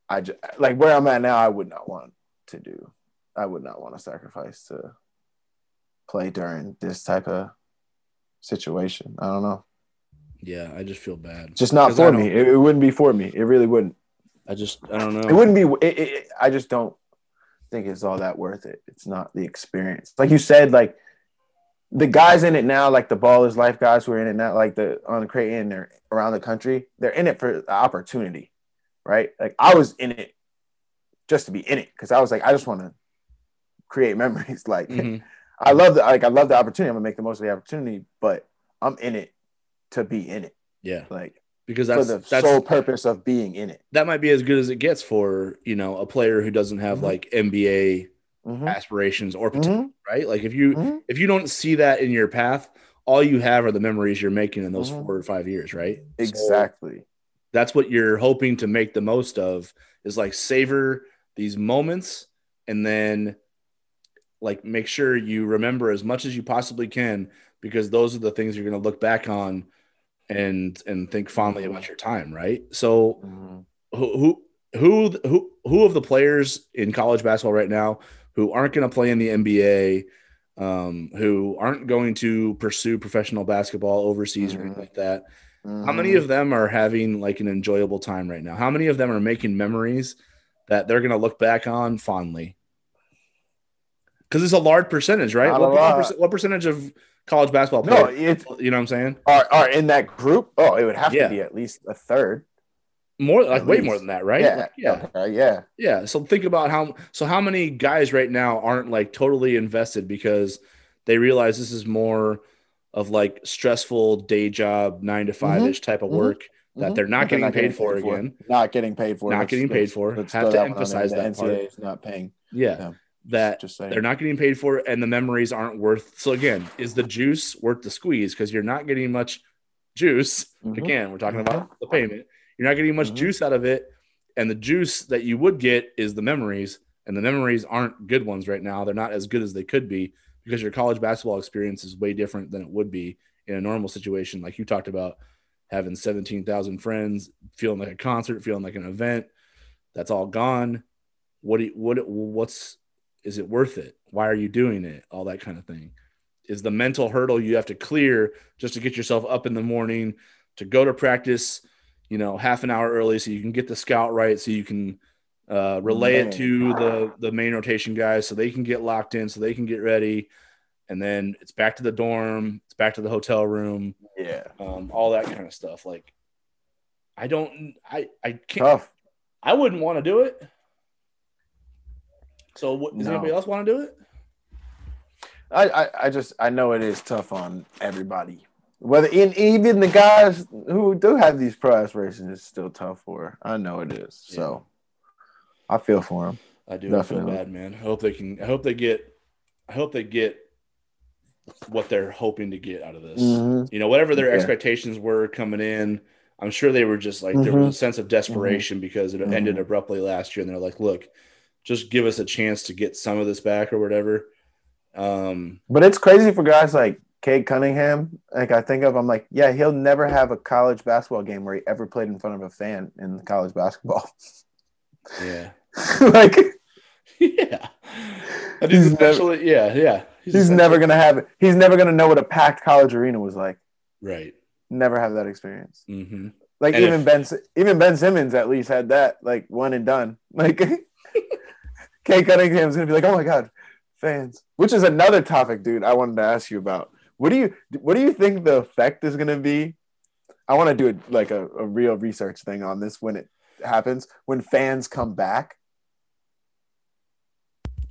I just like where I'm at now. I would not want to do. I would not want to sacrifice to play during this type of situation. I don't know. Yeah, I just feel bad. Just not for me. It, it wouldn't be for me. It really wouldn't. I just I don't know. It wouldn't be. It, it, I just don't think it's all that worth it. It's not the experience. Like you said, like the guys in it now, like the ballers life guys who are in it now, like the on the Creighton, they're around the country. They're in it for the opportunity, right? Like I was in it just to be in it because I was like, I just want to create memories. Like Mhm. I love the like I love the opportunity. I'm gonna make the most of the opportunity, but I'm in it to be in it, Yeah, like because for that's the that's sole purpose of being in it. that might be as good as it gets for you know a player who doesn't have Mhm. like NBA Mhm. aspirations or potential, Mhm. right? Like if you Mhm. if you don't see that in your path, all you have are the memories you're making in those Mhm. four or five years, right? So Exactly. that's what you're hoping to make the most of is like savor these moments and then like make sure you remember as much as you possibly can because those are the things you're going to look back on and and think fondly about your time right so Mhm. who who who who of the players in college basketball right now who aren't going to play in the NBA um, who aren't going to pursue professional basketball overseas or anything Mhm. like that. Mm-hmm. How many of them are having like an enjoyable time right now? How many of them are making memories that they're going to look back on fondly? Because it's a large percentage, right? What, what lot. perc- what percentage of college basketball no, it's you know what I'm saying? are, are in that group. Oh, it would have Yeah. to be at least a third. More like At way least. more than that, right? Yeah, Like, yeah, okay, yeah. yeah. So think about how so how many guys right now aren't like totally invested because they realize this is more of like stressful day job, nine to 5 ish type of mhm, work that Mhm. they're not they're getting paid for again. Not getting paid for. Not getting paid for. let's Have to that emphasize that part. NCAA is not paying. Yeah. That Just saying. they're not getting paid for and the memories aren't worth so again is the juice worth the squeeze because you're not getting much juice Mhm. again we're talking about the payment you're not getting much Mhm. juice out of it. And the juice that you would get is the memories. And the memories aren't good ones right now. They're not as good as they could be because your college basketball experience is way different than it would be in a normal situation. Like you talked about having 17,000 friends feeling like a concert feeling like an event. That's all gone. What do you, what what's is it worth it? Why are you doing it? All that kind of thing. Is the mental hurdle you have to clear just to get yourself up in the morning to go to practice you know half an hour early so you can get the scout right so you can uh, relay it to the the main rotation guys so they can get locked in so they can get ready and then it's back to the dorm it's back to the hotel room Yeah. um, all that kind of stuff like i don't i i can't Tough. I wouldn't want to do it. So, what, does No. anybody else want to do it? I, I, I just I know it is tough on everybody. Whether in even the guys who do have these pro aspirations, it's still tough for. I know it is. So I feel for them. I do. I feel bad, man. I hope they can. I hope they get. I hope they get what they're hoping to get out of this. Mhm. You know, whatever their Yeah. expectations were coming in, I'm sure they were just like there was a sense of desperation because it ended Mhm. abruptly last year, and they're like, "Look, just give us a chance to get some of this back or whatever." Um, But it's crazy for guys like Cade Cunningham. Like I think of, I'm like, yeah, he'll never have a college basketball game where he ever played in front of a fan in college basketball. yeah, like yeah. And he's He's never- yeah, yeah. he's essentially- never gonna have it. He's never gonna know what a packed college arena was like. right. Never have that experience. hmm Like And even if- Ben, even Ben Simmons at least had that, like one and done. Like Cade Cunningham's gonna be like, oh my god, fans. Which is another topic, dude. I wanted to ask you about. What do you what do you think the effect is gonna be? I want to do it like a, a real research thing on this when it happens when fans come back.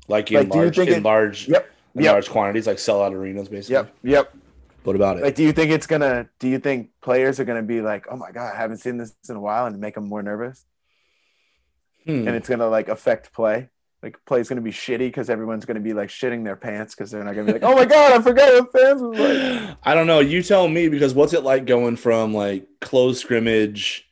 Like in Like, you large, in it- large, Yep. in Yep. large quantities, like sell out arenas, basically. Yep. Yep. What about it? Like, do you think it's gonna? Do you think players are gonna be like, oh my god, I haven't seen this in a while, and make them more nervous? Hmm. and it's gonna like affect play. Like play's gonna be shitty because everyone's gonna be like shitting their pants because they're not gonna be like, oh my god, I forgot what fans was like. I don't know. You tell me because what's it like going from like closed scrimmage,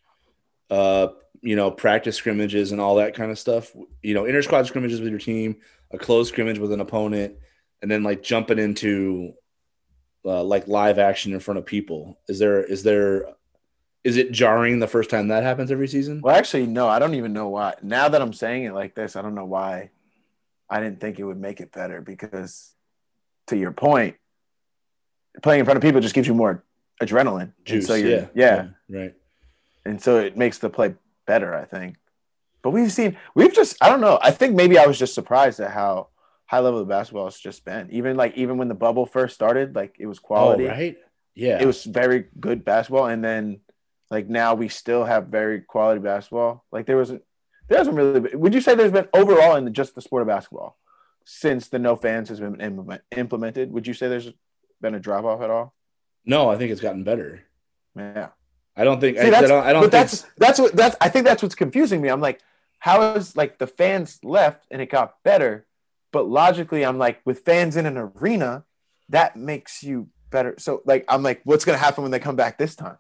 uh, you know, practice scrimmages and all that kind of stuff. You know, inter squad scrimmages with your team, a closed scrimmage with an opponent, and then like jumping into uh, like live action in front of people. Is there is there is it jarring the first time that happens every season? Well, actually, no, I don't even know why. Now that I'm saying it like this, I don't know why. I didn't think it would make it better because, to your point, playing in front of people just gives you more adrenaline. Juice. so you're, yeah. yeah, Right. and so it makes the play better, I think. But we've seen, we've just, I don't know. I think maybe I was just surprised at how high level the basketball has just been. Even like, even when the bubble first started, like it was quality. Oh, right. Yeah. It was very good basketball. And then like now we still have very quality basketball. Like there wasn't, there hasn't really would you say there's been overall in just the sport of basketball since the no fans has been implement, implemented? Would you say there's been a drop off at all? no, I think it's gotten better. Yeah. I don't think. See, I, I don't. I don't but think. that's that's what that's I think that's what's confusing me. I'm like, how is like the fans left and it got better, but logically I'm like, with fans in an arena, that makes you better. So like I'm like, what's gonna happen when they come back this time?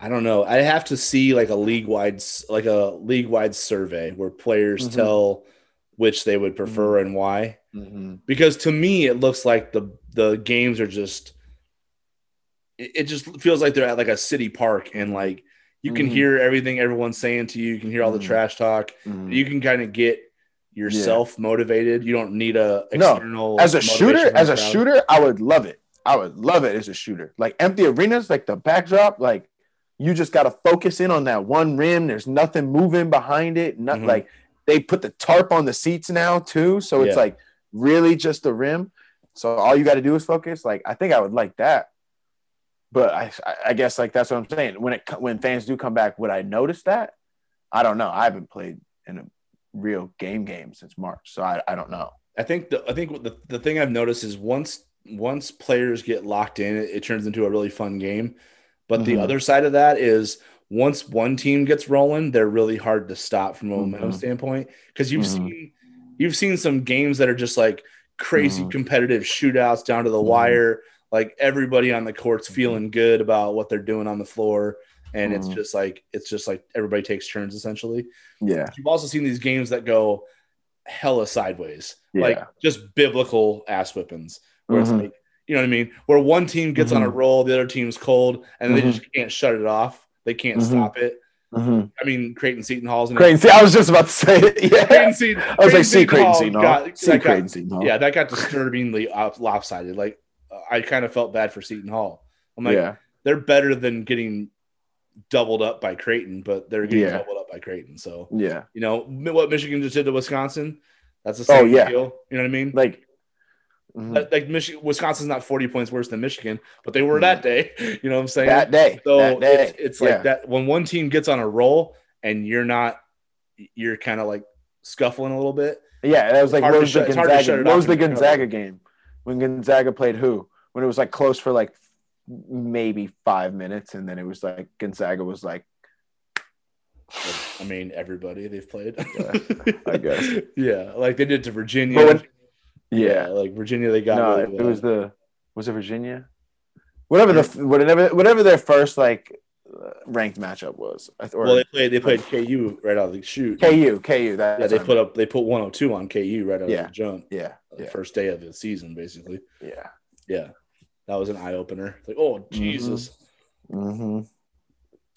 I don't know. I have to see like a league wide, like a league wide survey where players Mhm. tell which they would prefer and why. Mm-hmm. Because to me, it looks like the the games are just. It, just feels like they're at like a city park, and like you can Mhm. hear everything everyone's saying to you. You can hear all the Mhm. trash talk. You can kind of get, You're Yeah. motivated. You don't need a No. external as a shooter, as a crowd. shooter, I would love it. I would love it as a shooter. Like empty arenas, like the backdrop, like you just got to focus in on that one rim. There's nothing moving behind it. Not Mhm. like they put the tarp on the seats now too, so it's Yeah. like really just the rim. So all you got to do is focus. Like I think I would like that. But I, I guess like that's what I'm saying. When it when fans do come back, would I notice that? I don't know. I haven't played in a real game game since March, so I, I don't know. I think the I think the, the thing I've noticed is once once players get locked in, it, it turns into a really fun game. But the Mhm. other side of that is once one team gets rolling, they're really hard to stop from a momentum Mhm. standpoint because you've Mhm. seen you've seen some games that are just like crazy Mhm. competitive shootouts down to the Mhm. wire. Like everybody on the court's Mhm. feeling good about what they're doing on the floor, and it's just like it's just like everybody takes turns essentially. Yeah. You've also seen these games that go hella sideways, like just biblical ass whippings, where it's like, you know what I mean? Where one team gets on a Mhm. roll, the other team's cold, and they Mhm. just can't shut it off. They can't Mhm. stop it. Mhm. I mean, Creighton Seton Hall's in. Creighton. See, I was just about to say it. Yeah. Creighton Seton, I was like, see Creighton Hall Seton Hall. got- See got- Creighton Seton Hall. Yeah, that got disturbingly op- lopsided. Like, I kind of felt bad for Seton Hall. I'm like, yeah. they're better than getting doubled up by Creighton, but they're getting Yeah. doubled up by Creighton. So, Yeah. you know what Michigan just did to Wisconsin. That's the Oh, same yeah. deal. You know what I mean? Like, mhm. Like- Michigan, Wisconsin's not 40 points worse than Michigan, but they were that day. You know what I'm saying? that day. so that day. it's, it's like Yeah. that when one team gets on a roll and you're not, you're kind of like scuffling a little bit. Yeah, that was like what was the shut- it's hard to shut Gonzaga? What was the. Gonzaga game when Gonzaga played who? When it was like close for like maybe five minutes, and then it was like Gonzaga was like, Like, I mean, everybody they've played. Yeah, I guess. yeah, like they did to Virginia. But when- yeah. like Virginia, they got. no, it was the was it Virginia? Whatever the whatever whatever their first like uh, ranked matchup was, or well, they played. They played KU right out of the shoot. KU, KU. That yeah, they put up. They put 102 on KU right out Yeah. of the jump. Yeah, the yeah, first day of the season, basically. yeah. Yeah, that was an eye opener. Like, oh Jesus, Mm-hmm.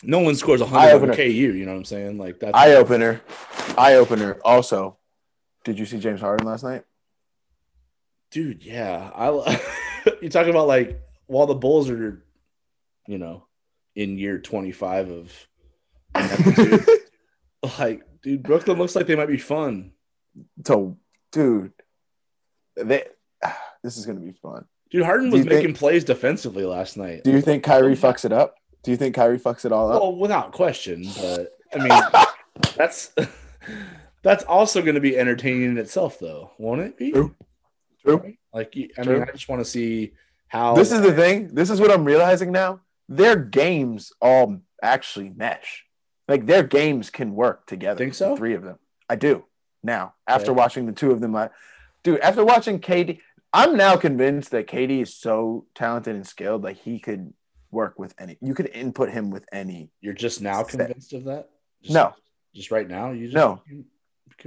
no one scores 100 Eye-opener. on KU. You know what I'm saying? Like that's Eye opener, eye opener. Also, did you see James Harden last night? Dude. Yeah, I you talking about like while the Bulls are, you know, in year 25 of like, dude, Brooklyn looks like they might be fun. so, dude, they, this is gonna be fun. Dude, Harden was you think- making plays defensively last night. Do you think Kyrie fucks it up? Do you think Kyrie fucks it all up? Well, without question, but I mean, that's that's also going to be entertaining in itself, though, won't it be? True. True. Like, I True. mean, I just want to see how This is the thing. This is what I'm realizing now. Their games all actually mesh. Like their games can work together. Think so? The three of them. I do now. After Okay. watching the two of them, I, dude. After watching KD, I'm now convinced that KD is so talented and skilled. Like he could work with any. You could input him with any. you're just now Set. convinced of that. Just, No. just right now. You just No.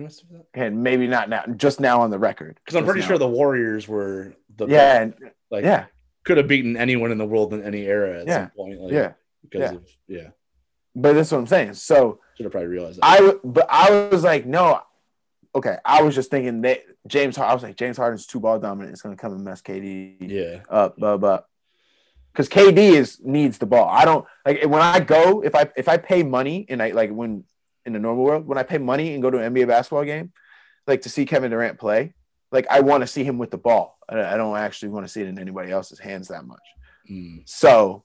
You convinced of that? And maybe not now. Just now on the record. Because I'm pretty now. sure the Warriors were the Yeah. And, like yeah. could have beaten anyone in the world in any era at Yeah. some point. Like, Yeah. because Yeah. of yeah, But that's what I'm saying. So should have probably realized that. I w- but I was like, no, okay. I was just thinking that James. I was like, James Harden's too ball dominant. It's gonna come and mess KD yeah, up, up, up. Because KD is needs the ball. I don't like when I go if I if I pay money and I like when in the normal world when I pay money and go to an NBA basketball game, like to see Kevin Durant play, like I want to see him with the ball. I, don't actually want to see it in anybody else's hands that much. Mm. So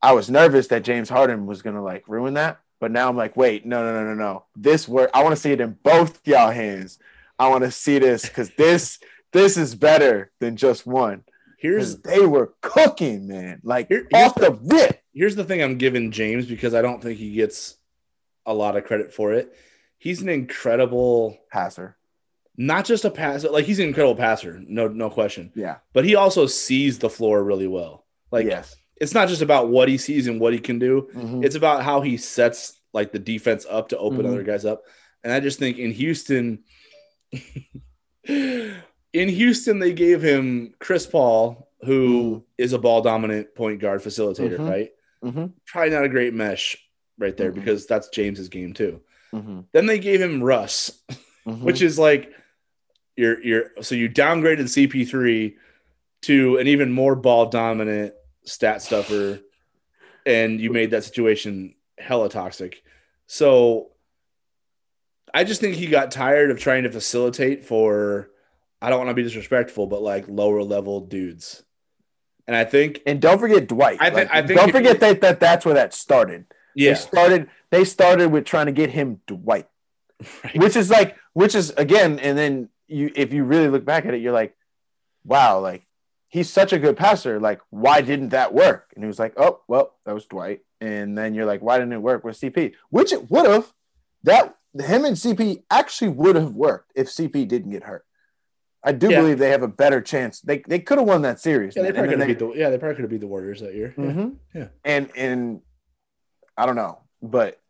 I was nervous that James Harden was gonna like ruin that. But now I'm like, wait, no, no, no, no, no. This work. I want to see it in both y'all hands. I want to see this because this this is better than just one. Here's they were cooking, man. Like Here- off the rip. here's the thing I'm giving James because I don't think he gets a lot of credit for it. He's an incredible, Passer. not just a passer, like he's an incredible passer, no, no question. Yeah. But he also sees the floor really well. Like yes. it's not just about what he sees and what he can do. Mhm. It's about how he sets like the defense up to open Mhm. other guys up. And I just think in Houston, in Houston, they gave him Chris Paul, who is a ball dominant point guard facilitator, Mhm. right? Mhm. Probably not a great mesh right there Mhm. because that's James's game too. Mhm. Then they gave him Russ, Mhm. which is like you're you're so you downgraded CP3 to an even more ball dominant stat stuffer, and you made that situation hella toxic. So I just think he got tired of trying to facilitate for I don't want to be disrespectful, but like lower level dudes. And I think and don't forget Dwight. I thi- Like, I think don't forget that, that that's where that started. They started they started with trying to get him Dwight. right. which is like which is again and then you if you really look back at it you're like wow like he's such a good passer like why didn't that work and he was like oh well that was dwight and then you're like why didn't it work with cp which it would have that him and cp actually would have worked if cp didn't get hurt i do Yeah. believe they have a better chance they, they could have won that series yeah, they probably could have beat the yeah, they probably could have beat the Warriors that year. Yeah. Mhm. Yeah. And and I don't know, but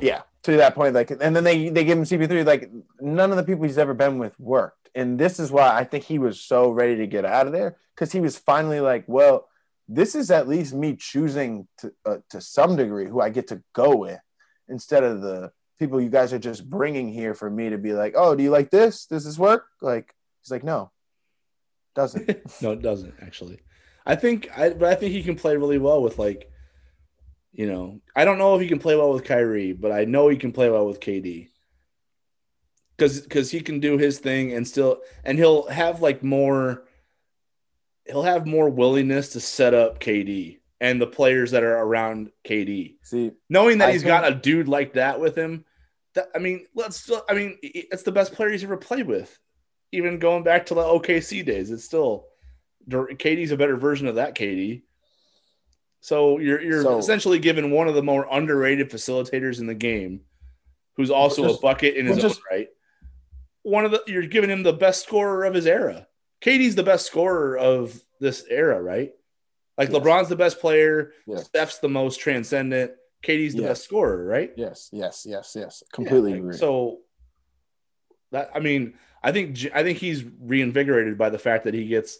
yeah, to that point, like, and then they they give him CP3. Like, none of the people he's ever been with worked, and this is why I think he was so ready to get out of there because he was finally like, well, this is at least me choosing to uh, to some degree who I get to go with instead of the people you guys are just bringing here for me to be like, oh, do you like this? Does this work? Like, he's like, no, doesn't. no, it doesn't actually. I think I but I think he can play really well with like you know, I don't know if he can play well with Kyrie, but I know he can play well with KD. Cuz cuz he can do his thing and still and he'll have like more he'll have more willingness to set up KD and the players that are around KD. See, Knowing that I he's think- got a dude like that with him, that I mean, let's I mean, it's the best player he's ever played with. Even going back to the OKC days, it's still KD's a better version of that KD. So you're you're So- essentially given one of the more underrated facilitators in the game, who's also just- a bucket in his just- own right. One of the you're giving him the best scorer of his era. KD's the best scorer of this era, right? Like Yes. LeBron's the best player, yes. Steph's the most transcendent, KD's the Yes. best scorer, right? Yes, yes, yes, yes. Completely Yeah, like, agree. So that I mean, I think I think he's reinvigorated by the fact that he gets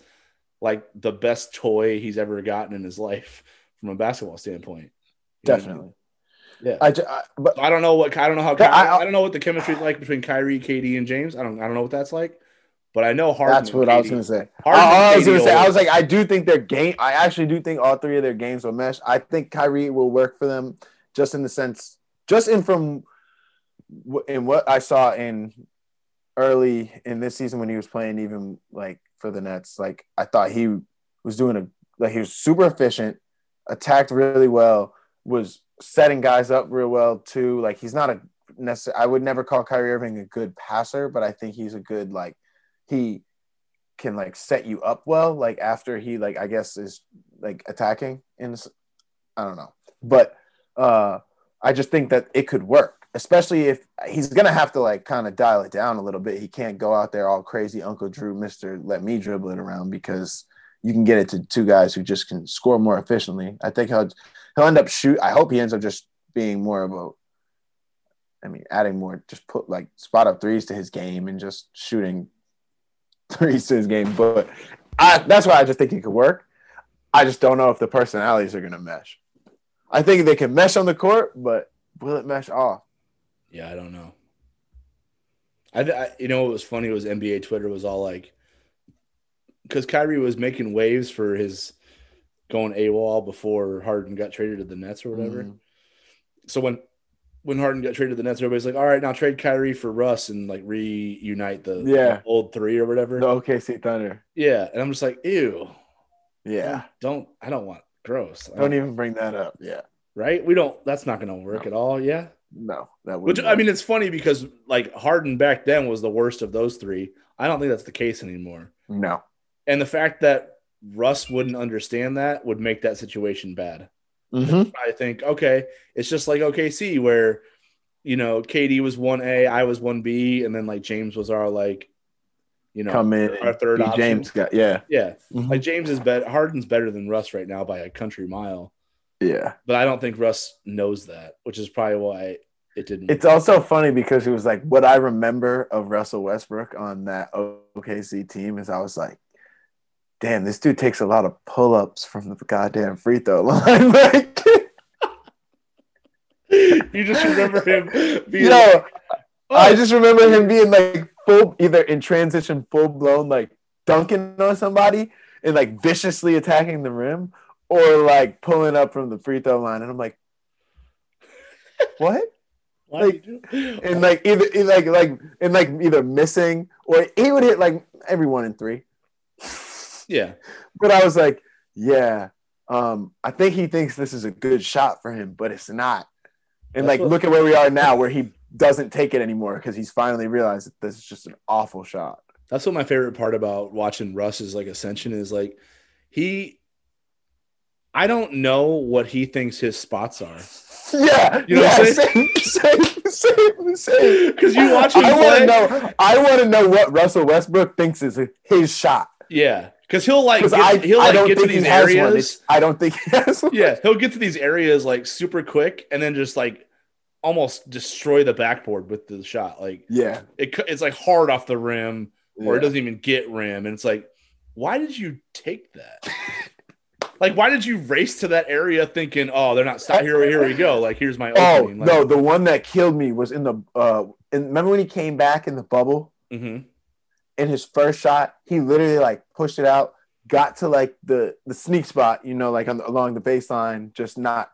like the best toy he's ever gotten in his life from a basketball standpoint. You know what I mean? Definitely. Yeah. I, I but I don't know what I don't know how Yeah, I- I, I don't know what the chemistry is like between Kyrie, KD, and James. I don't I don't know what that's like, but I know Harden. that's what I was gonna say. Harden I, I was gonna say. I was like, I do think their game. I actually do think all three of their games will mesh. I think Kyrie will work for them, just in the sense, just in from, in what I saw in early in this season when he was playing, even like for the Nets. Like I thought he was doing a like he was super efficient, attacked really well, was setting guys up real well too. Like he's not a necessary. I would never call Kyrie Irving a good passer, but I think he's a good like he can like set you up well. Like after he like I guess is like attacking in I don't know, but uh I just think that it could work, especially if he's gonna have to like kind of dial it down a little bit. He can't go out there all crazy, Uncle Drew, Mister, let me dribble it around because you can get it to two guys who just can score more efficiently. I think he'll he'll end up shoot. I hope he ends up just being more of a. I mean, adding more, just put like spot up threes to his game and just shooting threes to his game. But I, that's why I just think it could work. I just don't know if the personalities are going to mesh. I think they can mesh on the court, but will it mesh off? Yeah, I don't know. I, I you know what was funny was NBA Twitter was all like, because Kyrie was making waves for his going AWOL before Harden got traded to the Nets or whatever. Mhm. So when when Harden got traded to the Nets, everybody's like, "All right, now trade Kyrie for Russ and like reunite the Yeah. the old three or whatever." The OKC Thunder. Yeah, and I'm just like, "Ew, Yeah. don't I don't want gross." I Don't even bring that up. Yeah. right? We don't. That's not going to work No. at all. Yeah. No, that would. Which I mean, it's funny because like Harden back then was the worst of those three. I don't think that's the case anymore. no. And the fact that Russ wouldn't understand that would make that situation bad. Mhm. I think okay, it's just like OKC where you know KD was one A, I was one B, and then like James was our like you know Come in. our third option. James got yeah. Yeah, Mhm. like James is better. Harden's better than Russ right now by a country mile, Yeah. but I don't think Russ knows that, which is probably why it didn't. It's also funny because it was like what I remember of Russell Westbrook on that OKC team is I was like, damn, this dude takes a lot of pull ups from the goddamn free throw line. like, you just remember him being yo, like, I just remember him being like full, either in transition, full blown, like dunking on somebody and like viciously attacking the rim, or like pulling up from the free throw line, and I'm like, what? Like, you And like either either, like like and like either missing or he would hit like every one in three. yeah, But I was like, yeah, um, I think he thinks this is a good shot for him, but it's not. And That's like, what- look at where we are now, where he doesn't take it anymore because he's finally realized that this is just an awful shot. that's what my favorite part about watching Russ's like ascension is. Like he, I don't know what he thinks his spots are Yeah, You know yeah, what I'm same, same, same, same. because you watch him I Wanna know. I want to know what Russell Westbrook thinks is his shot Yeah, because he'll like get, I, he'll like get to these areas. I don't think he has one. yeah, he'll get to these areas like super quick and then just like almost destroy the backboard with the shot. Like yeah, it, it's like hard off the rim or it doesn't even get rim, and it's like, why did you take that? like, why did you race to that area thinking, oh, they're not stop here? Here we go. Like, here's my Oh. Like, no, the one that killed me was in the. uh and Remember when he came back in the bubble mhm. In his first shot? He literally like pushed it out, got to like the the sneak spot, you know, like on the, along the baseline, just not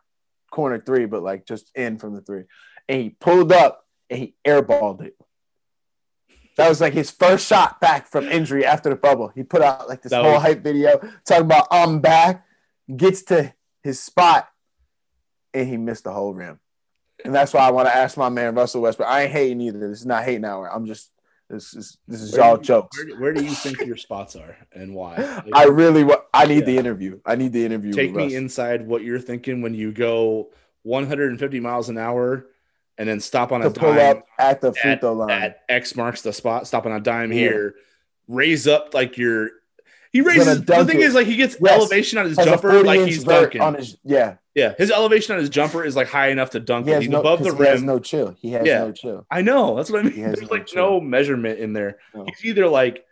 corner three, but like just in from the three, and he pulled up and he airballed it. That was like his first shot back from injury after the bubble. He put out like this That whole was- hype video talking about I'm back, gets to his spot, and he missed the whole rim. And that's why I want to ask my man Russell Westbrook. I ain't hating either. This is not hating hour. I'm just this is this is Where all you- jokes. Where, do- where do you think your spots are and why? Like, I really wa- I need the interview. I need the interview. take me Russ. inside what you're thinking when you go 150 miles an hour and then stop on a to pull dime up at the free throw line. at X marks the spot, stop on a dime Yeah. here, raise up like your. He raises. The thing it. is, like he gets Yes. elevation on his Has jumper, like he's dunking. on his yeah. yeah, his elevation on his jumper is like high enough to dunk. He it. has He's no above the 'cause he has rim. no chill. He has Yeah. no chill. I know. That's what I mean. There's no like chill. no measurement in there. No. He's either like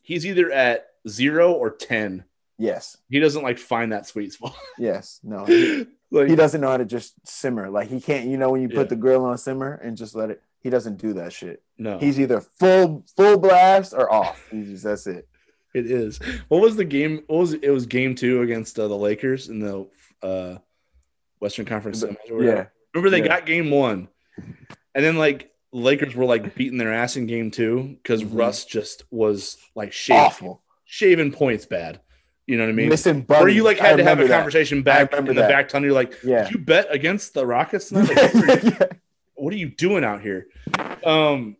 he's either at zero or ten. Yes. He doesn't like find that sweet spot. Yes. No. He, like he doesn't know how to just simmer. Like he can't. You know when you put the grill on simmer and just let it. He doesn't do that shit. no, He's either full full blast or off. He's just, that's it. It is. What was the game? What was it? was game two against uh, the Lakers in the uh, Western Conference semis. Yeah. Remember they Yeah. got game one, and then like Lakers were like beating their ass in game two because Mhm. Russ just was like shaving, Awful. shaving points bad. You know what I mean? Missing Where bunnies. you like I had to have a remember that. conversation back in remember the that. back tunnel. You're like, Yeah. did you bet against the Rockets? Like, what, are you, yeah. what are you doing out here? Um,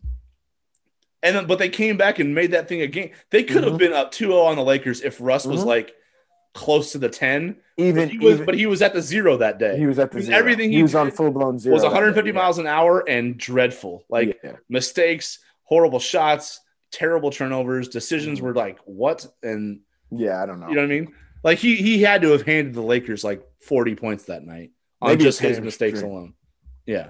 and then but they came back and made that thing a game. They could have Mhm. been up 2-0 on the Lakers if Russ was Mhm. like close to the 10. Even He was, even- but he was at the zero that day. he was at the zero. everything he, he was on full blown zero. was 150 day, miles an hour and dreadful. Like yeah. mistakes, horrible shots, terrible turnovers, decisions Mhm. were like what and Yeah, I don't know. you know what I mean? Like he he had to have handed the Lakers like 40 points that night on Maybe just his mistakes alone. Yeah.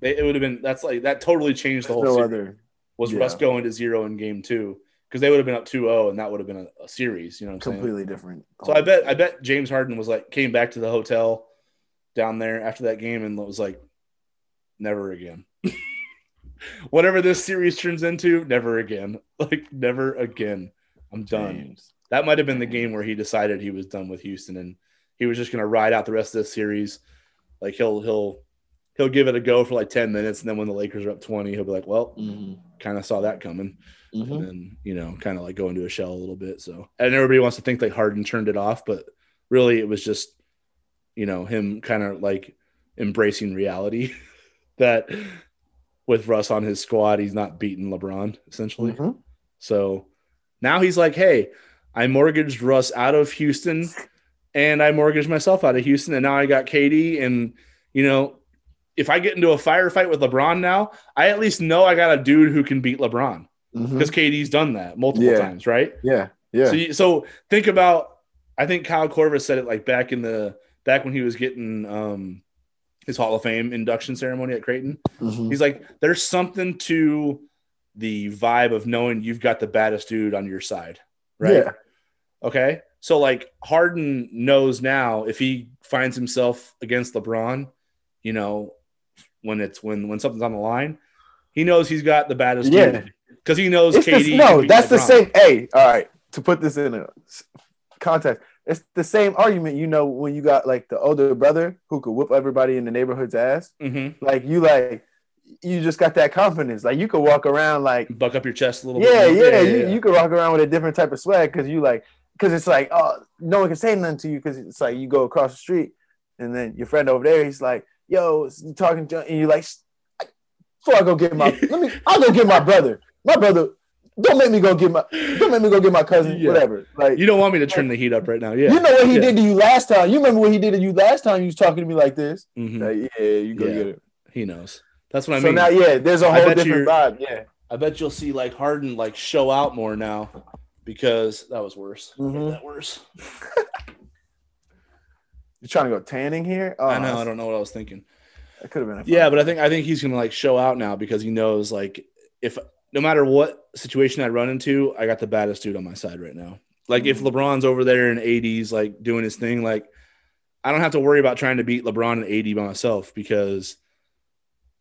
They- It would have been that's like that totally changed the whole no other. Was yeah. Russ going to zero in game two because they would have been up 2-0 and that would have been a, a series, you know what I'm saying? Completely different. So I bet I bet James Harden was like came back to the hotel down there after that game and was like, never again. Whatever this series turns into, never again. Like never again. I'm done. James. That might have been the game where he decided he was done with Houston and he was just gonna ride out the rest of this series. Like he'll he'll he'll give it a go for like 10 minutes and then when the Lakers are up 20, he'll be like, Well, Mhm. Kind of saw that coming Mhm. and then you know kind of like go into a shell a little bit so and everybody wants to think like harden turned it off but really it was just you know him kind of like embracing reality that with russ on his squad he's not beating lebron essentially Mhm. so now he's like hey i mortgaged russ out of houston and i mortgaged myself out of houston and now i got KD and you know if i get into a firefight with lebron now i at least know i got a dude who can beat lebron because KD's done that multiple Yeah. times, right? Yeah. Yeah. So, you, so think about. I think Kyle Korver said it like back in the back when he was getting um, his Hall of Fame induction ceremony at Creighton. Mhm. He's like, there's something to the vibe of knowing you've got the baddest dude on your side, right? Yeah. Okay. So like Harden knows now if he finds himself against LeBron, you know, when it's when when something's on the line, He knows he's got the baddest Yeah. because he knows It's KD. the, no, that's the same. Hey, all right. To put this in a context, it's the same argument. You know, when you got like the older brother who could whoop everybody in the neighborhood's ass, Mhm. like you like you just got that confidence. Like you could walk around like Buck up your chest a little yeah, bit. yeah, more. you, you could walk around with a different type of swag because you like because it's like oh no one can say nothing to you because it's like you go across the street and then your friend over there he's like yo talking to and you like before I go get my let me I'll go get my brother my brother don't make me go get my don't make me go get my cousin Yeah. whatever like You don't want me to turn the heat up right now. Yeah. you know what he Yeah. did to you last time you remember what he did to you last time you was talking to me like this Mhm. Like, yeah you go Yeah. get it He knows. That's what I so mean. now yeah there's a whole different vibe yeah I bet you'll see like Harden like show out more now because that was worse. Mhm. That worse. you trying to go tanning here oh, I know. I don't know what I was thinking. that could have been a Yeah, but I think I think he's gonna like show out now because he knows like if no matter what situation I run into, I got the baddest dude on my side right now. Like if Mhm. LeBron's over there in AD's like doing his thing, like I don't have to worry about trying to beat LeBron in AD by myself because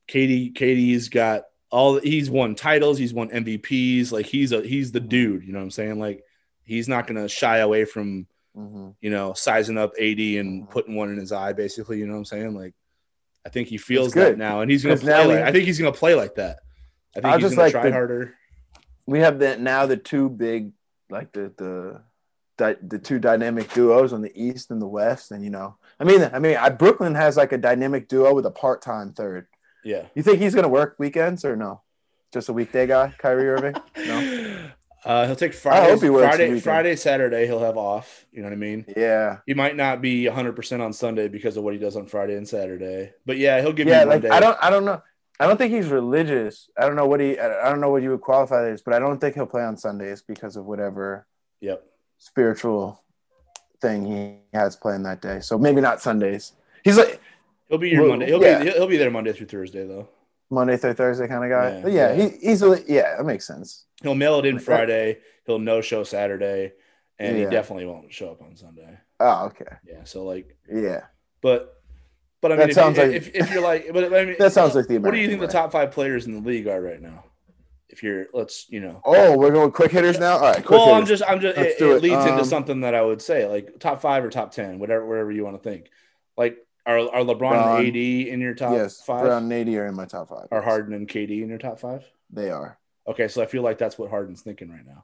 KD KD's got all he's won titles, he's won MVPs, like he's a he's the dude, you know what I'm saying? Like he's not gonna shy away from Mhm. you know, sizing up AD and Mhm. putting one in his eye, basically. You know what I'm saying? Like, I think he feels good. that now, and he's gonna play. Like, I think he's gonna play like that. I think I he's just gonna like try the- harder. we have that now the two big like the the the two dynamic duos on the east and the west and you know i mean i mean I, brooklyn has like a dynamic duo with a part-time third Yeah. you think he's gonna work weekends or no just a weekday guy kyrie irving no Uh, he'll take Friday, he Friday. Friday, Saturday. He'll have off. You know what I mean? yeah He might not be 100 percent on Sunday because of what he does on Friday and Saturday. But yeah, he'll give yeah you like i don't i don't know i don't think he's religious i don't know what he i don't know what you would qualify as but i don't think he'll play on sundays because of whatever Yep. spiritual thing he has playing that day so maybe not sundays he's like He'll be your Well, Monday. He'll yeah. be he'll be there Monday through Thursday though. Monday through Thursday kind of guy. Yeah, but yeah, yeah. he easily yeah, that makes sense. He'll mail it in that. Friday. He'll no show Saturday, and he definitely won't show up on Sunday. Oh, okay. Yeah. So like, Yeah. but but I That mean, if, sounds you, like- if, if you're like, but I mean, That sounds like the What do you American think the top five players in the league are right now? If you're, let's, you know. Oh, we're going quick hitters now. All right, quick Well, I'm just, I'm just. It, it leads into Um, something that I would say, like top five or top ten, whatever, wherever you want to think. Like, are are LeBron Brown. and AD in your top yes, five? Brown and Nady are in my top five. Are Harden and KD in your top five? They are. Okay, so I feel like that's what Harden's thinking right now.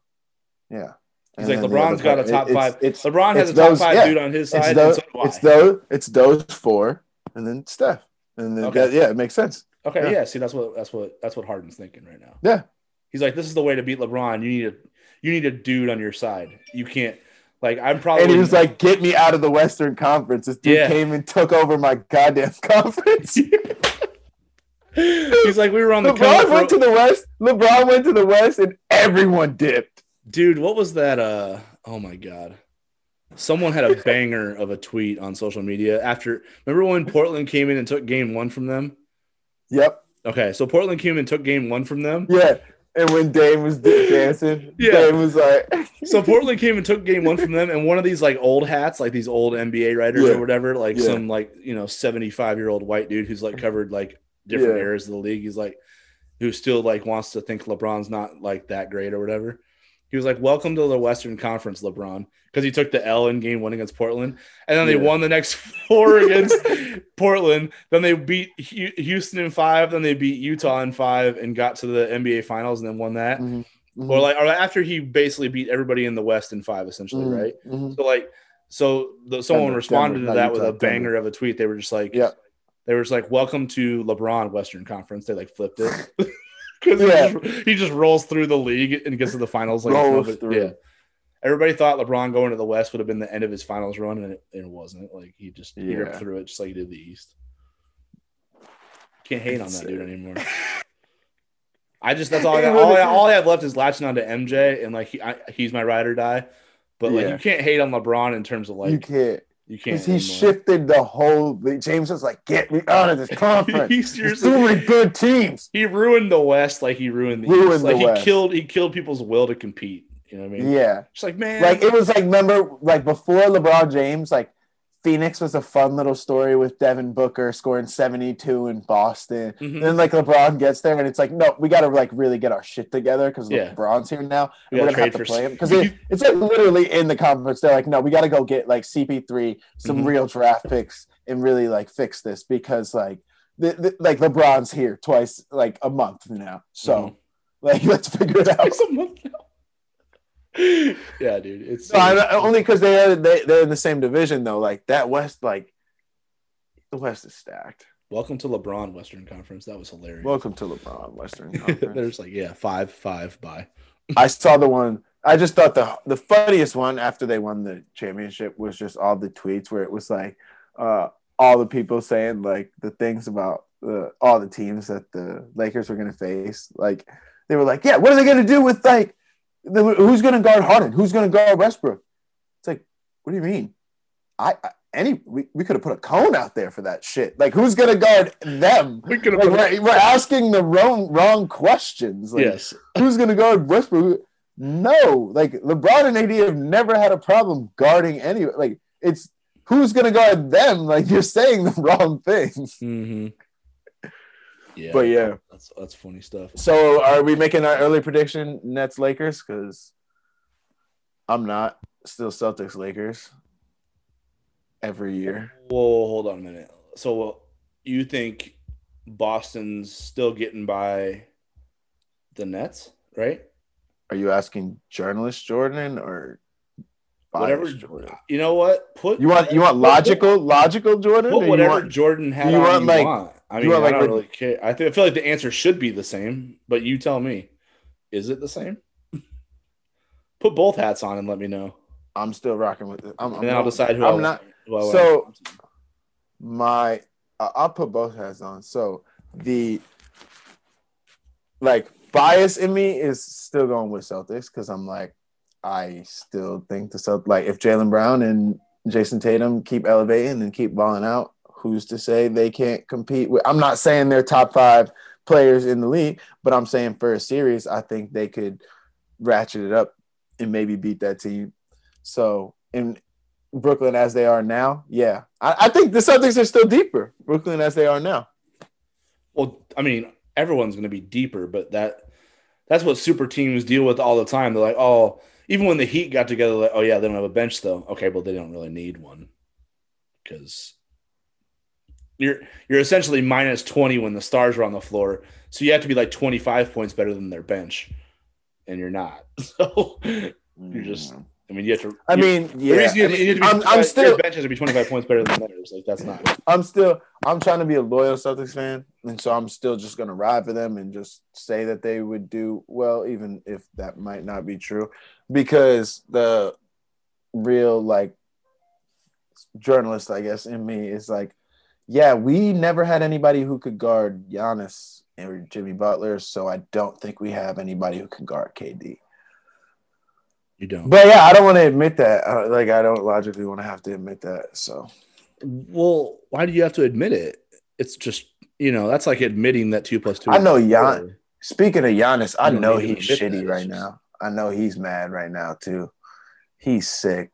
Yeah. He's And like LeBron's got a top it's- five. It's, LeBron has it's a top those- five yeah. dude on his it's side, those. and so. It's those. It's those four, and then Steph, and then Okay. that- yeah, it makes sense. Okay, Yeah. yeah. See, that's what that's what that's what Harden's thinking right now. Yeah. He's like, this is the way to beat LeBron. You need a you need a dude on your side. You can't like I'm probably And he was like, "Get me out of the Western Conference." This dude Yeah. came and took over my goddamn conference. He's like, we were on the LeBron went to the West. LeBron went to the West, and everyone dipped. dude. What was that? Uh, oh my god. Someone had a banger of a tweet on social media after. Remember when Portland came in and took game one from them? Yep. Okay, so Portland came and took game one from them. Yeah. And when Dame was dancing, Yeah. Dame was like, So Portland came and took game one from them, and one of these like old hats, like these old NBA writers Yeah. or whatever, like Yeah. some like you know seventy five year old white dude who's like covered like different Yeah. eras of the league. He's like, who still like wants to think LeBron's not like that great or whatever. He was like, "Welcome to the Western Conference, LeBron," because he took the L in game one against Portland, and then they Yeah. won the next four against Portland. Then they beat Houston in five. Then they beat Utah in five and got to the NBA Finals and then won that. Mhm, mhm, Or like, or after he basically beat everybody in the West in five, essentially, mhm, right? mhm. So like, so the, someone Denver, responded Denver, to that with a banger of a tweet. They were just like, Yeah. they were just like, "Welcome to LeBron Western Conference." They like flipped it because Yeah. he, just, he just rolls through the league and gets to the finals. Like, no Rolls through. yeah. Everybody thought LeBron going to the West would have been the end of his finals run, and it, it wasn't. Like he just he ripped through it just like he did the East. Can't hate on that dude anymore. I just that's all I got. All I, all I have left is latching on to MJ, and like he, I, he's my ride or die. But like Yeah. you can't hate on LeBron in terms of like you can't. You can't. He anymore. shifted the whole. James was like, "Get me out of this conference." he There's too many good teams. he ruined the West like he ruined the Ruined East. Like the he West. killed he killed people's will to compete. You know what I mean? Yeah. Just like man, Like it was like remember like before LeBron James like Phoenix was a fun little story with Devin Booker scoring 72 in Boston. Mhm. Then like LeBron gets there and it's like, no, we got to like really get our shit together because Yeah. LeBron's here now. We And we're gonna have to play him because it, it's like literally in the conference. They're like, no, we got to go get like CP3, some Mhm. real draft picks, and really like fix this because like the, the, like LeBron's here twice like a month now. So Mhm. like let's figure it out. Twice a month now. Yeah, dude. It's No, I- only because they are they they're in the same division though. Like that West, like the West is stacked. welcome to LeBron Western Conference. That was hilarious. Welcome to LeBron Western Conference. There's like yeah, five, five, bye. I saw the one. I just thought the the funniest one after they won the championship was just all the tweets where it was like uh, all the people saying like the things about the all the teams that the Lakers were going to face. Like they were like, yeah, what are they going to do with like who's going to guard Harden? Who's going to guard Westbrook? It's like, what do you mean? I, I any we, we could have put a cone out there for that shit. Like who's going to guard them? We could Like, we're, we're asking the wrong wrong questions. Like, yes. who's going to guard Westbrook? No, like LeBron and AD have never had a problem guarding any. Like it's who's going to guard them? Like you're saying the wrong things. Mm-hmm. Yeah, But yeah, that's that's funny stuff. so are we making our early prediction Nets Lakers? Because I'm not still Celtics Lakers every year. Whoa, hold on a minute. So you think Boston's still getting by the Nets, right? Are you asking journalist Jordan or Whatever. Jordan? You know what? Put You want you want put- logical logical Jordan? Put or you whatever want- Jordan had you want, you like- want. I you mean, I like, don't really care. I, think, I feel like the answer should be the same, but you tell me. Is it the same? Put both hats on and let me know, I'm still rocking with it. I'm, and then I'll decide who I'm not. who. So my uh, I'll put both hats on. So the like bias in me is still going with Celtics because I'm like I still think the Celt like if Jaylen Brown and Jayson Tatum keep elevating and keep balling out, who's to say they can't compete with? I'm not saying they're top five players in the league, but I'm saying for a series, I think they could ratchet it up and maybe beat that team. So in Brooklyn as they are now, yeah, I, I think the Celtics are still deeper. Brooklyn as they are now. Well, I mean, everyone's going to be deeper, but that that's what super teams deal with all the time. They're like, oh, even when the Heat got together, like, oh yeah, they don't have a bench though. Okay, well they don't really need one because you're you're essentially minus twenty when the stars are on the floor, so you have to be like twenty five points better than their bench, and you're not. So you're just, mm. I mean, you have to. I mean, the yeah. reason you, I mean, you have to be, I'm, I'm your still, bench has to be twenty five points better than theirs. Like that's not. I'm still, I'm trying to be a loyal Celtics fan, and so I'm still just gonna ride for them and just say that they would do well, even if that might not be true, because the real like journalist, I guess, in me is like, yeah, we never had anybody who could guard Giannis or Jimmy Butler, so I don't think we have anybody who can guard KD. You don't. But yeah, I don't want to admit that. Like, I don't logically want to have to admit that. So Well, why do you have to admit it? It's just you know that's like admitting that two plus two. I know. Gian- speaking of Giannis, I know he's admit that, shitty right now. I know he's mad right now too. He's sick.